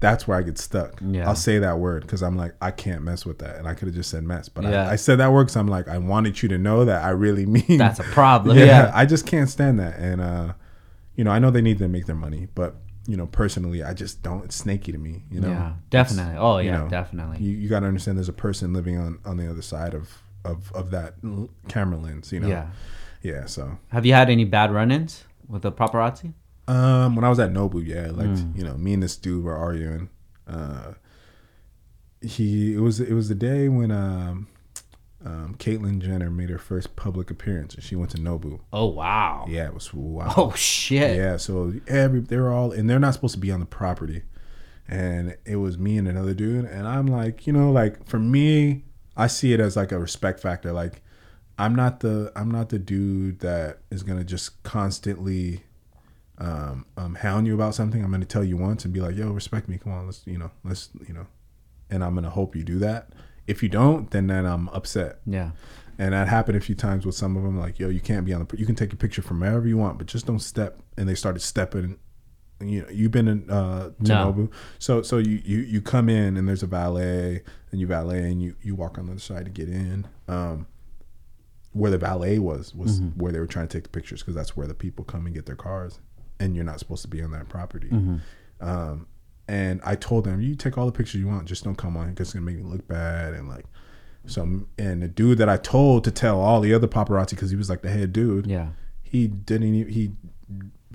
that's where I get stuck. Yeah. I'll say that word because I'm like, I can't mess with that, and I could have just said mess, but Yeah. I, I said that word because I'm like, I wanted you to know that I really mean That's a problem. yeah, Yeah. I just can't stand that. And uh, you know, I know they need to make their money, but you know, personally, I just don't. It's snaky to me. You know, yeah. Definitely. Oh you yeah. know, definitely. You, you got to understand. There's a person living on on the other side of of of that camera lens. You know. Yeah. Yeah. So, Have you had any bad run-ins with the paparazzi? Um, when I was at Nobu, yeah, like Mm. you know, me and this dude were arguing. Uh, he it was it was the day when um. Um, Caitlyn Jenner made her first public appearance, and she went to Nobu. Oh wow. Yeah, it was wow. Oh shit. Yeah, so every they were all and they're not supposed to be on the property. And it was me and another dude and I'm like, you know, like for me, I see it as like a respect factor. Like I'm not the I'm not the dude that is going to just constantly um um hound you about something. I'm going to tell you once and be like, "Yo, respect me. Come on, let's, you know, let's, you know." And I'm going to hope you do that. If you don't, then then I'm upset. Yeah. And that happened a few times with some of them. Like, yo, you can't be on the. You can take a picture from wherever you want, but just don't step. And they started stepping. You know, you've been in uh, to No. Nobu, so so you, you you come in and there's a valet, and you valet and you you walk on the other side to get in. Um, where the valet was was Mm-hmm. where they were trying to take the pictures because that's where the people come and get their cars, and you're not supposed to be on that property. Mm-hmm. Um, and I told them, you take all the pictures you want, just don't come on because it's gonna make me look bad and like. So and the dude that I told to tell all the other paparazzi because he was like the head dude, Yeah. he didn't he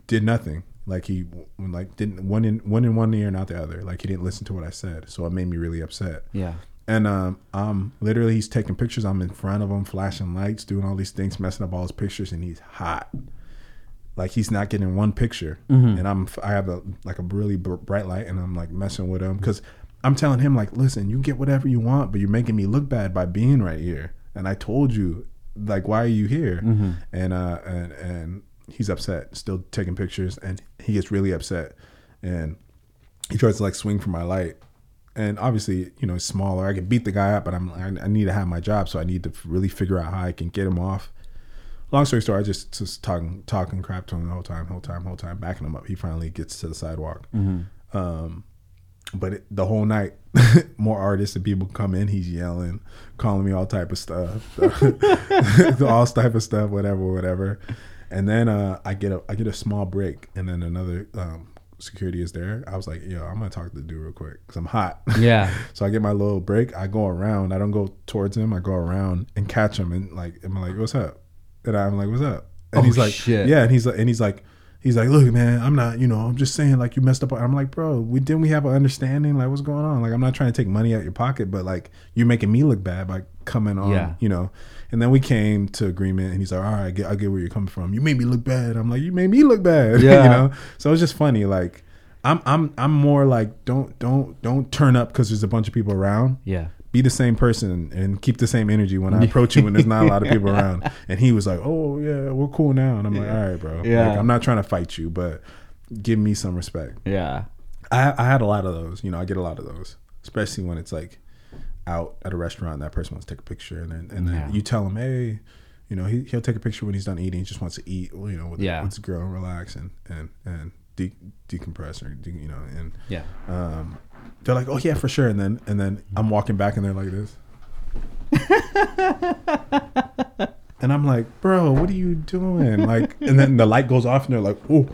did nothing. Like he like didn't one in one in one ear and out the other. Like he didn't listen to what I said. So it made me really upset. Yeah. And um, I'm literally, he's taking pictures. I'm in front of him, flashing lights, doing all these things, messing up all his pictures, and he's hot. Like he's not getting one picture, and I'm I have a like a really br- bright light, and I'm like messing with him. Because I'm telling him like, listen, you get whatever you want, but you're making me look bad by being right here. And I told you, like, why are you here? And uh, and and he's upset, still taking pictures, and he gets really upset, and he tries to like swing for my light. And obviously you know he's smaller. I can beat the guy up but i'm I, I need to have my job so i need to really figure out how i can get him off long story short i just just talking talking crap to him the whole time whole time whole time backing him up he finally gets to the sidewalk um but it, the whole night more artists and people come in he's yelling calling me all type of stuff all type of stuff whatever whatever and then uh, I get a I get a small break, and then another um, security is there. I was like, "Yo, I'm gonna talk to the dude real quick because I'm hot." Yeah. so I get my little break. I go around. I don't go towards him. I go around and catch him, and like, I'm like, "What's up?" And I'm like, "What's up?" And Oh, he's like, shit. "Yeah," and he's like, and he's like. He's like, look, man, I'm not, you know, I'm just saying, like, you messed up. I'm like, bro, we didn't we have an understanding? Like, what's going on? Like, I'm not trying to take money out your pocket, but like, you're making me look bad by coming on, Yeah. you know. And then we came to agreement, and he's like, all right, I get, I get where you're coming from. You made me look bad. I'm like, you made me look bad, Yeah. you know. So it's just funny, like, I'm, I'm, I'm more like, don't, don't, don't turn up because there's a bunch of people around Yeah. Be the same person and keep the same energy when I approach you when there's not a lot of people around. And he was like, "Oh yeah, we're cool now." And I'm like, "All right, bro. Yeah. Like, I'm not trying to fight you, but give me some respect." Yeah. I I had a lot of those. You know, I get a lot of those, especially when it's like out at a restaurant. That person wants to take a picture, and then and then Yeah. you tell him, "Hey." You know, he, he'll take a picture when he's done eating. He just wants to eat, you know, with, Yeah. with his girl and relax and, and, and de- decompress or, de- you know, and Yeah. um, they're like, "Oh yeah, for sure." And then and then I'm walking back, and they're like this, and I'm like, "Bro, what are you doing?" Like, and then the light goes off, and they're like, "Oh."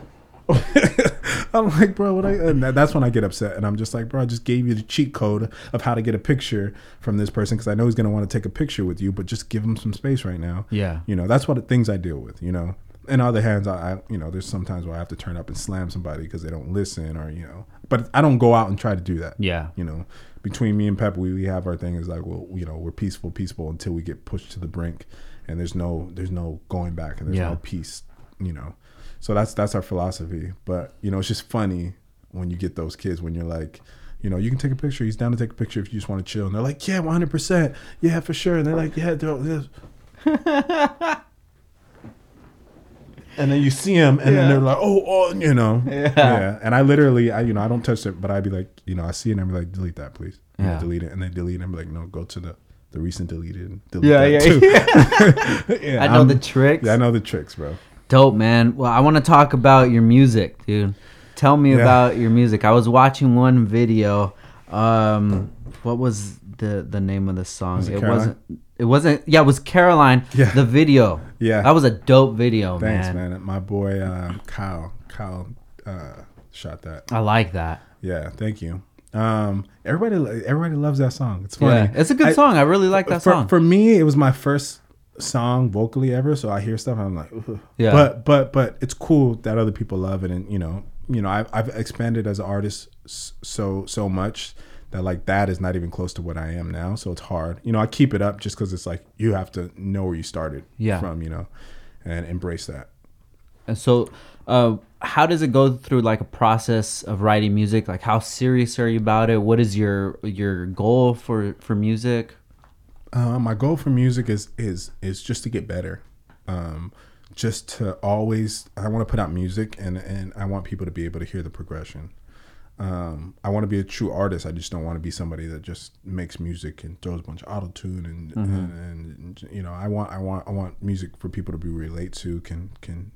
I'm like, bro, what I, and that's when I get upset, and I'm just like, bro, I just gave you the cheat code of how to get a picture from this person because I know he's gonna want to take a picture with you, but just give him some space right now. Yeah. You know, that's what the things I deal with. You know, in other hands, I, I you know, there's sometimes where I have to turn up and slam somebody because they don't listen, or you know, but I don't go out and try to do that. Yeah. You know, between me and Pep, we, we have our thing is like, well, you know, we're peaceful, peaceful until we get pushed to the brink, and there's no there's no going back, and there's Yeah. no peace. You know, so that's that's our philosophy. But you know, it's just funny when you get those kids when you're like. You know, you can take a picture. He's down to take a picture if you just want to chill. And they're like, "Yeah, 100, percent yeah, for sure." And they're like, "Yeah, and then you see them, and Yeah. then they're like, oh, oh, you know, Yeah. yeah. And I literally, I you know, I don't touch it, but I'd be like, you know, I see it, and I'd be like, delete that, please. Yeah. delete it, and then delete it, and be like, no, go to the the recent deleted. Delete Yeah, that yeah, yeah. I know I'm- the tricks. Yeah, I know the tricks, bro. Dope, man. Well, I want to talk about your music, dude. Tell me Yeah. about your music. I was watching one video. Um, what was the the name of the song? Was it it wasn't. It wasn't. Yeah, it was Caroline. Yeah. The video. Yeah. That was a dope video, man. Thanks, man. man. My boy uh, Kyle, Kyle uh, shot that. I like that. Yeah, thank you. Um, everybody, everybody loves that song. It's funny. Yeah, it's a good I- song. I really like that for, song. For me, it was my first song vocally ever, so I hear stuff and I'm like, Ugh. Yeah. But but but it's cool that other people love it, and you know, you know, I've, I've expanded as an artist so so much that like that is not even close to what I am now. So it's hard. You know, I keep it up just because it's like you have to know where you started Yeah. from, you know, and embrace that. And so, uh, how does it go through like a process of writing music? Like, how serious are you about it? What is your your goal for for music? Uh, my goal for music is is is just to get better. Um, just to always, I want to put out music, and and I want people to be able to hear the progression. Um, I want to be a true artist. I just don't want to be somebody that just makes music and throws a bunch of auto tune and, and and you know I want I want I want music for people to be relate to can can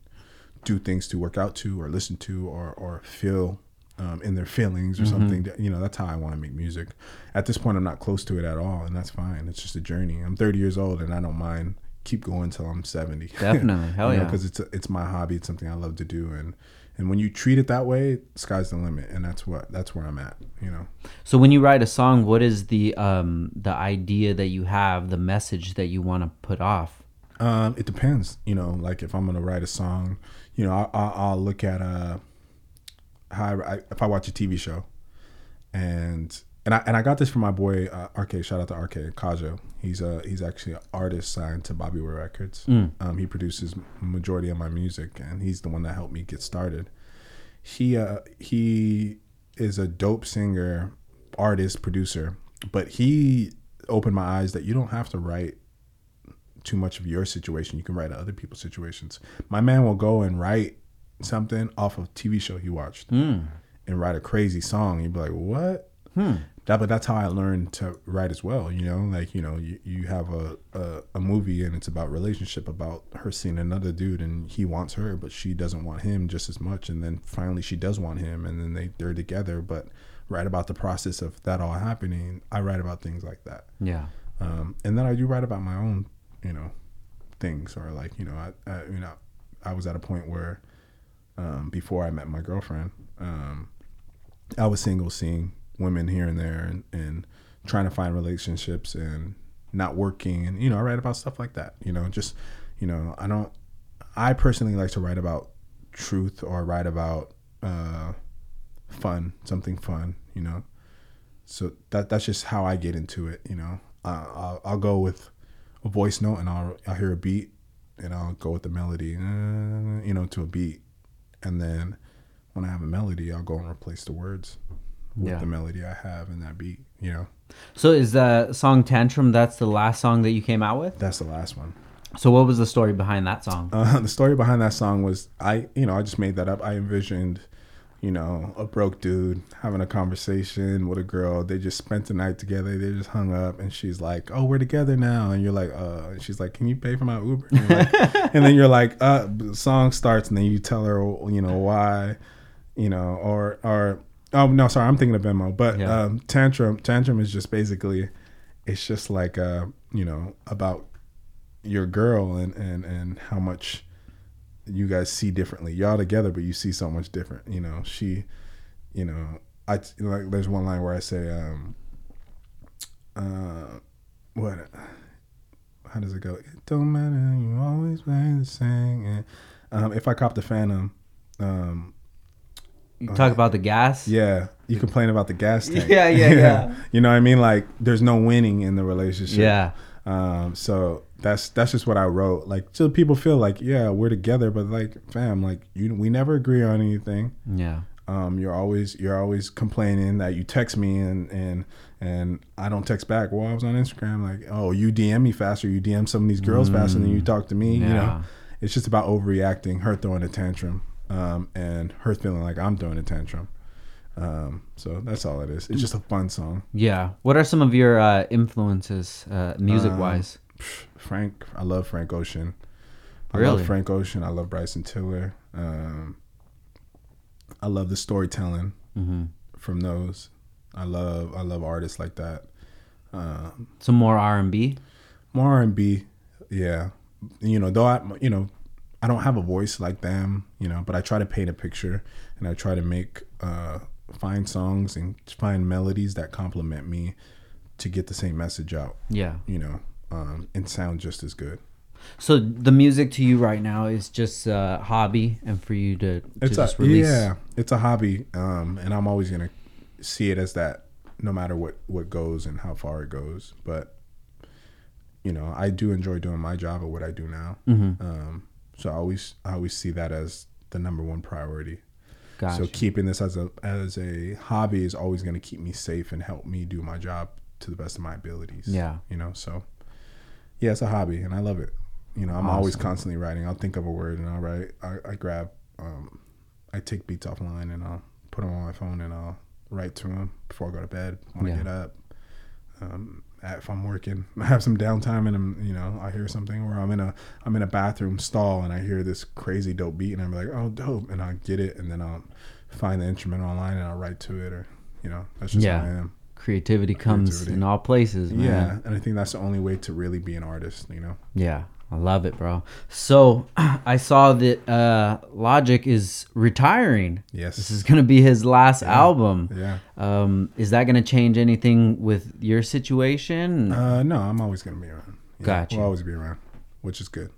do things to work out to or listen to or or feel um, in their feelings or something. That, you know, that's how I want to make music. At this point, I'm not close to it at all, and that's fine. It's just a journey. I'm 30 years old, and I don't mind keep going till I'm 70. Definitely. Hell yeah. Because it's it's my hobby. It's something I love to do, and and when you treat it that way, sky's the limit, and that's what that's where I'm at. You know. So when you write a song, what is the um the idea that you have, the message that you want to put off? Um, it depends. You know, like if I'm gonna write a song, you know, I, I, I'll look at uh how I, I, if I watch a TV show, and and I and I got this from my boy uh, RK. Shout out to RK Kajo. He's a he's actually an artist signed to Bobby Boy Records. Um, he produces majority of my music, and he's the one that helped me get started. He uh he is a dope singer, artist, producer, but he opened my eyes that you don't have to write too much of your situation. You can write other people's situations. My man will go and write something off of TV show he watched and write a crazy song. You'd be like, what? That, but that's how I learned to write as well. You know, like you know, you, you have a, a a movie and it's about relationship, about her seeing another dude and he wants her, but she doesn't want him just as much. And then finally she does want him, and then they they're together. But write about the process of that all happening. I write about things like that Yeah. um, and then I do write about my own, you know, things or like you know, I, I you know, I was at a point where um, before I met my girlfriend, um, I was single, seeing women here and there, and, and trying to find relationships and not working, and you know, I write about stuff like that. You know, just you know, I don't. I personally like to write about truth or write about uh, fun, something fun. You know, so that that's just how I get into it. You know, uh, I'll, I'll go with a voice note and I'll I'll hear a beat and I'll go with the melody, uh, you know, to a beat, and then when I have a melody, I'll go and replace the words with Yeah. the melody I have in that beat. You know, So is the song Tantrum that's the last song that you came out with? that's the last one. So what was the story behind that song? Uh, the story behind that song was I, you know, I just made that up. I envisioned, you know, a broke dude having a conversation with a girl. They just spent the night together. They just hung up, and she's like, "Oh, we're together now." And you're like, "Uh," and she's like, "Can you pay for my Uber?" And, like- and then you're like, "Uh," song starts, and then you tell her, you know, why, you know, or or oh no, sorry, I'm thinking of Venmo, but Yeah. um, tantrum, tantrum is just basically, it's just like, uh, you know, about your girl and and and how much you guys see differently. Y'all together, but you see so much different. You know, she, you know, I like. There's one line where I say, um, uh, what? How does it go? It don't matter. You always play the same. And, um, if I cop the Phantom, um, You talk about the gas. yeah, you complain about the gas tank. Yeah, yeah, yeah. you know what I mean? Like, there's no winning in the relationship. Yeah. Um, so that's that's just what I wrote. Like, so people feel like, yeah, we're together, but like, fam, like you, we never agree on anything. Yeah. Um, you're always you're always complaining that you text me and and and I don't text back. Well, I was on Instagram, like, oh, you DM me faster, you DM some of these girls faster than you talk to me. You know, Yeah. it's just about overreacting, her throwing a tantrum, um, and her feeling like I'm throwing a tantrum. Um, so that's all it is. It's just a fun song. Yeah. What are some of your uh, influences, uh, music wise? Frank, I love Frank Ocean. I Really? love Frank Ocean. I love Bryson Tiller. Um, I love the storytelling hmm from those. I love I love artists like that. Um, Some more R and B. more R and B, yeah. You know, though I you know I don't have a voice like them, you know, but I try to paint a picture and I try to make uh, find songs and find melodies that complement me to get the same message out, Yeah. you know, um, and sound just as good. So the music to you right now is just a hobby, and for you to, to It's a, just release. yeah, it's a hobby, um, and I'm always gonna see it as that, no matter what what goes and how far it goes. But you know, I do enjoy doing my job of what I do now. Mhm. Um, so I always I always see that as the number one priority. Gotcha. So keeping this as a as a hobby is always going to keep me safe and help me do my job to the best of my abilities. Yeah. you know. So yeah, it's a hobby, and I love it. You know, I'm always constantly writing. I'll think of a word and I'll write. I, I grab, um, I take beats offline and I'll put them on my phone and I'll write to them before I go to bed. When Yeah. I get up, um, if I'm working, I have some downtime and I'm, you know, I hear something or I'm in a, I'm in a bathroom stall and I hear this crazy dope beat and I'm like, oh, dope, and I get it and then I'll find the instrument online and I'll write to it or, you know, that's just Yeah. how I am. Creativity uh, comes Creativity. in all places, man. Yeah, and I think that's the only way to really be an artist. You know. Yeah, I love it, bro. So I saw that uh, Logic is retiring. Yes. This is gonna be his last album. Yeah. Um, is that gonna change anything with your situation? Uh, no, I'm always gonna be around. Yeah, Gotcha. We'll always be around, which is good.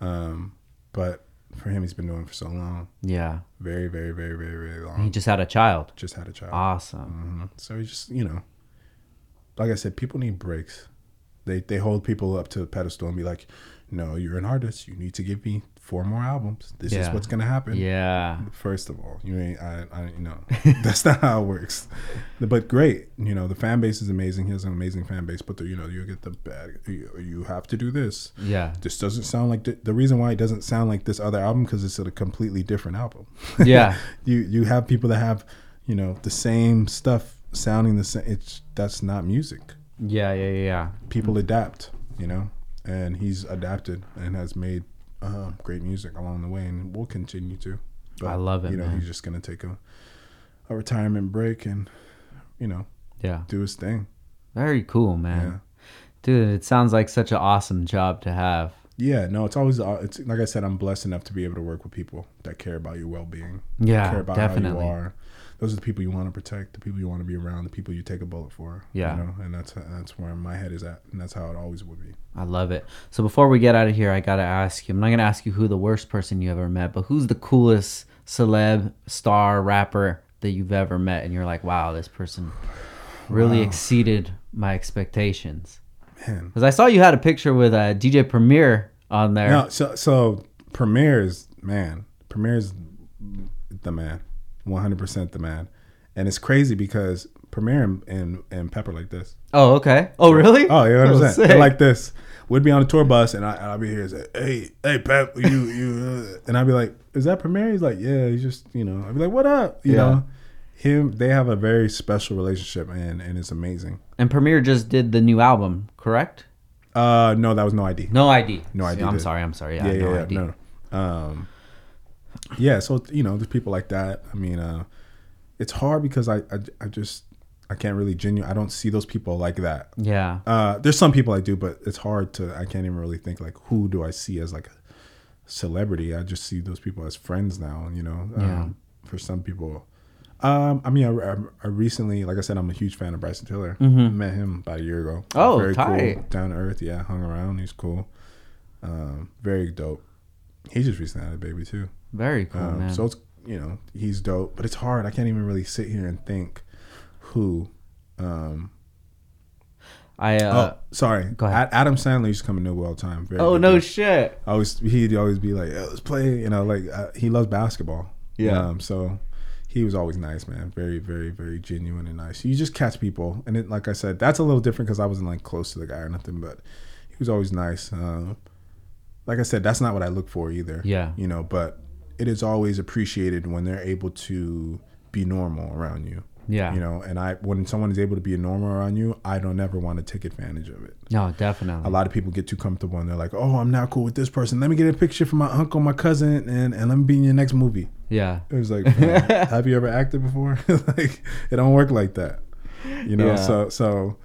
Um, but for him, he's been doing it for so long, yeah, very, very, very, very, very long. he just had a child. Just had a child. Awesome. hmm So he just, you know, like I said, people need breaks. They they hold people up to a pedestal and be like, "No, you're an artist. You need to give me four more albums. This is what's gonna happen." Yeah, First of all, you ain't, I, I, you know, that's not how it works. But great, you know, the fan base is amazing. He has an amazing fan base, but the, you know, you get the bad. You, you have to do this. yeah, This doesn't sound like the, the reason why it doesn't sound like this other album because it's a completely different album. yeah, you you have people that have, you know, the same stuff sounding the same. It's that's not music. yeah, yeah, yeah. People mm. adapt, you know, and he's adapted and has made um, great music along the way, and will continue to. But, I love it, You know, man. he's just gonna take a a retirement break and you know Yeah, do his thing. very cool, man. Yeah. Dude, it sounds like such an awesome job to have. Yeah, no, it's always uh, it's like I said, I'm blessed enough to be able to work with people that care about your well being. Yeah, care about definitely. how you are. Those are the people you want to protect, the people you want to be around, the people you take a bullet for. Yeah. you know, and that's that's where my head is at, and that's how it always would be. I love it. So before we get out of here, I gotta ask you. I'm not gonna ask you who the worst person you ever met, but who's the coolest celeb, star, rapper that you've ever met, and you're like, wow, this person really Wow. exceeded my expectations. Man, Because I saw you had a picture with uh, DJ Premier on there. no, so so Premier is man, Premier is the man, 100 percent the man, and it's crazy because Premier and, and and Pepper like this. Oh, okay. Oh, really? Oh, you understand? sick. They're like this. We'd be on a tour bus, and I, I'll be here and say, "Hey, hey, Pep, you, you," uh," and I'd be like, "Is that Premier?" He's like, "Yeah." He's just, you know, I'd be like, "What up?" You Yeah. know, him. They have a very special relationship, and and it's amazing. And Premier just did the new album, correct? Uh, no, that was no ID. No ID. No ID I'm did. sorry. I'm sorry. Yeah, yeah, yeah, no yeah, ID. no. Um, yeah. So you know, there's people like that. I mean, uh, it's hard because I, I, I just, I can't really genuine. I don't see those people like that. Yeah. Uh, there's some people I do, but it's hard to. I can't even really think like who do I see as like a celebrity. I just see those people as friends now. You know, um, Yeah. for some people. Um, I mean, I, I, I recently, like I said, I'm a huge fan of Bryson Tiller. Mhm. Met him about a year ago. Oh, very cool, down to earth. Yeah, hung around. He's cool. Um, very dope. He just recently had a baby too. Very cool, Um, man. so it's you know he's dope, but it's hard. I can't even really sit here and think who. Um, I uh, oh, sorry. go ahead. Ad- Adam Sandler used to come to New the time. Very oh, no shit. I always he'd always be like, "Yeah, let's play. You know, like uh, he loves basketball. Yeah. Um, so he was always nice, man. Very, very, very genuine and nice. You just catch people, and it, like I said, that's a little different because I wasn't like close to the guy or nothing, but he was always nice. Uh, like I said, that's not what I look for either. Yeah. You know, but it is always appreciated when they're able to be normal around you. Yeah. You know, and I when someone is able to be a normal around you, I don't ever want to take advantage of it. No, definitely. A lot of people get too comfortable and they're like, "Oh, I'm now cool with this person. Let me get a picture from my uncle, my cousin, and and let me be in your next movie." Yeah. It was like, have you ever acted before? like, it don't work like that. You know, Yeah. so so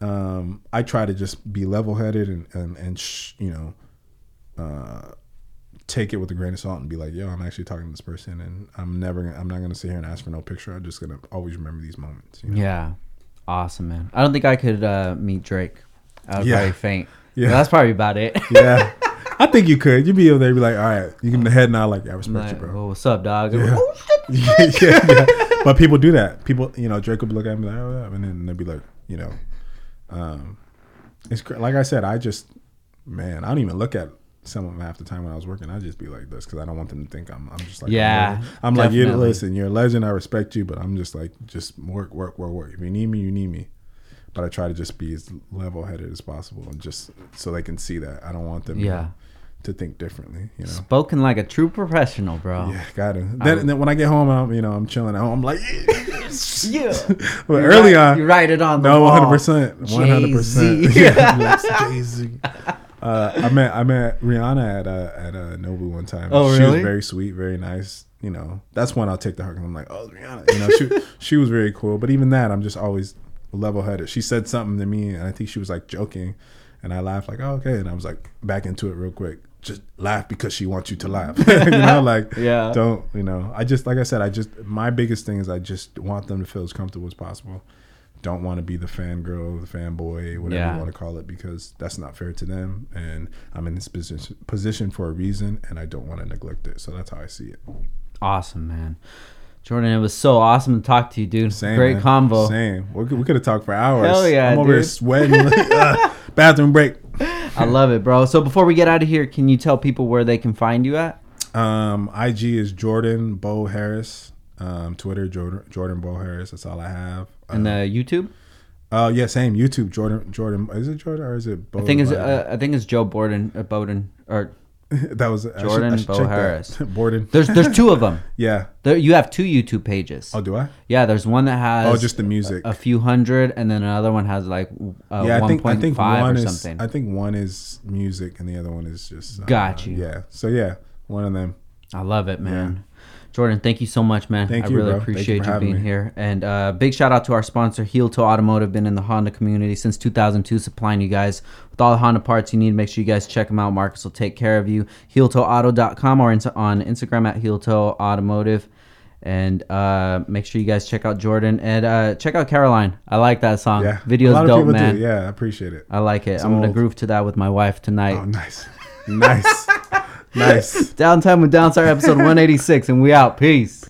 um, I try to just be level headed and and and sh- you know, uh, take it with a grain of salt and be like, yo, I'm actually talking to this person, and I'm never, gonna, I'm not gonna sit here and ask for no picture. I'm just gonna always remember these moments. You know? Yeah. Awesome, man. I don't think I could uh, meet Drake. I would Yeah. probably faint. Yeah. That's probably about it. Yeah. I think you could. You'd be able to be like, all right, you the head nod, like, yeah, I respect Like, you, bro. well, what's up, dog? Yeah. Oh, shit. yeah, yeah. But people do that. People, you know, Drake would look at me like, oh, yeah. and then they'd be like, you know, um, it's like I said, I just, man, I don't even look at some of them half the time when I was working. I'd just be like this because I don't want them to think I'm, I'm just like, Yeah, I'm, like, you listen, you're a legend. I respect you, but I'm just like, just work, work, work, work. If you need me, you need me. But I try to just be as level headed as possible and just so they can see that. I don't want them Yeah. to think differently, you know. Spoken like a true professional, bro. Yeah, got to. Then, then when I get home, I'm you know I'm chilling at home. I'm like, Yeah. but You early write- on, you write it on the no, wall. 100, percent 100. percent Yeah, Jay Z. Uh, I met I met Rihanna at a at uh, Nobu one time. Oh, She really? was very sweet, very nice. You know, that's when I'll take the hug. I'm like, oh, Rihanna. You know, she she was very cool. But even that, I'm just always level headed. She said something to me, and I think she was like joking, and I laughed like, oh, okay, and I was like back into it real quick. Just laugh because she wants you to laugh. you know, like Yeah. don't you know? I just like I said, I just my biggest thing is I just want them to feel as comfortable as possible. Don't want to be the fangirl, the fanboy, whatever Yeah. you want to call it, because that's not fair to them. And I'm in this position position for a reason, and I don't want to neglect it. So that's how I see it. Awesome, man. Jordan, it was so awesome to talk to you, dude. Same, Great man. combo. Same. We could, we could have talked for hours. Hell yeah, I'm over here sweating. uh, bathroom break. I love it, bro. So before we get out of here, can you tell people where they can find you at? Um, IG is Jordan Bo Harris. Um, Twitter Jordan Jordan Bo Harris. That's all I have. And the YouTube? Uh, yeah, same. YouTube Jordan Jordan. Is it Jordan or is it Bo? I think it's uh, I think it's Joe Borden, uh, Bowden, or that was I should- Jordan I should Bo. Harris. Borden. there's there's two of them. Yeah. There, you have two YouTube pages. Oh, do I? Yeah, there's one that has Oh, just the music. a few hundred, and then another one has like uh, yeah, I one I think five one or is something. I think one is music and the other one is just uh, Got you. Yeah. So yeah, one of them. I love it, man. Jordan, thank you so much, man. Thank I you, really bro. Thank you appreciate you, having being me. here. And uh, big shout out to our sponsor, Heel Toe Automotive. Been in the Honda community since 2002, supplying you guys with all the Honda parts you need. Make sure you guys check them out. Marcus will take care of you. HeelToAuto.com or on Instagram at Heel Toe Automotive. And uh, make sure you guys check out Jordan and uh, check out Caroline. I like that song. Yeah. Video's dope, man. Do. Yeah, I appreciate it. I like it. It's I'm gonna old. groove to that with my wife tonight. Oh, nice, nice, nice. Downtime with Downstar episode 186, and we out. Peace.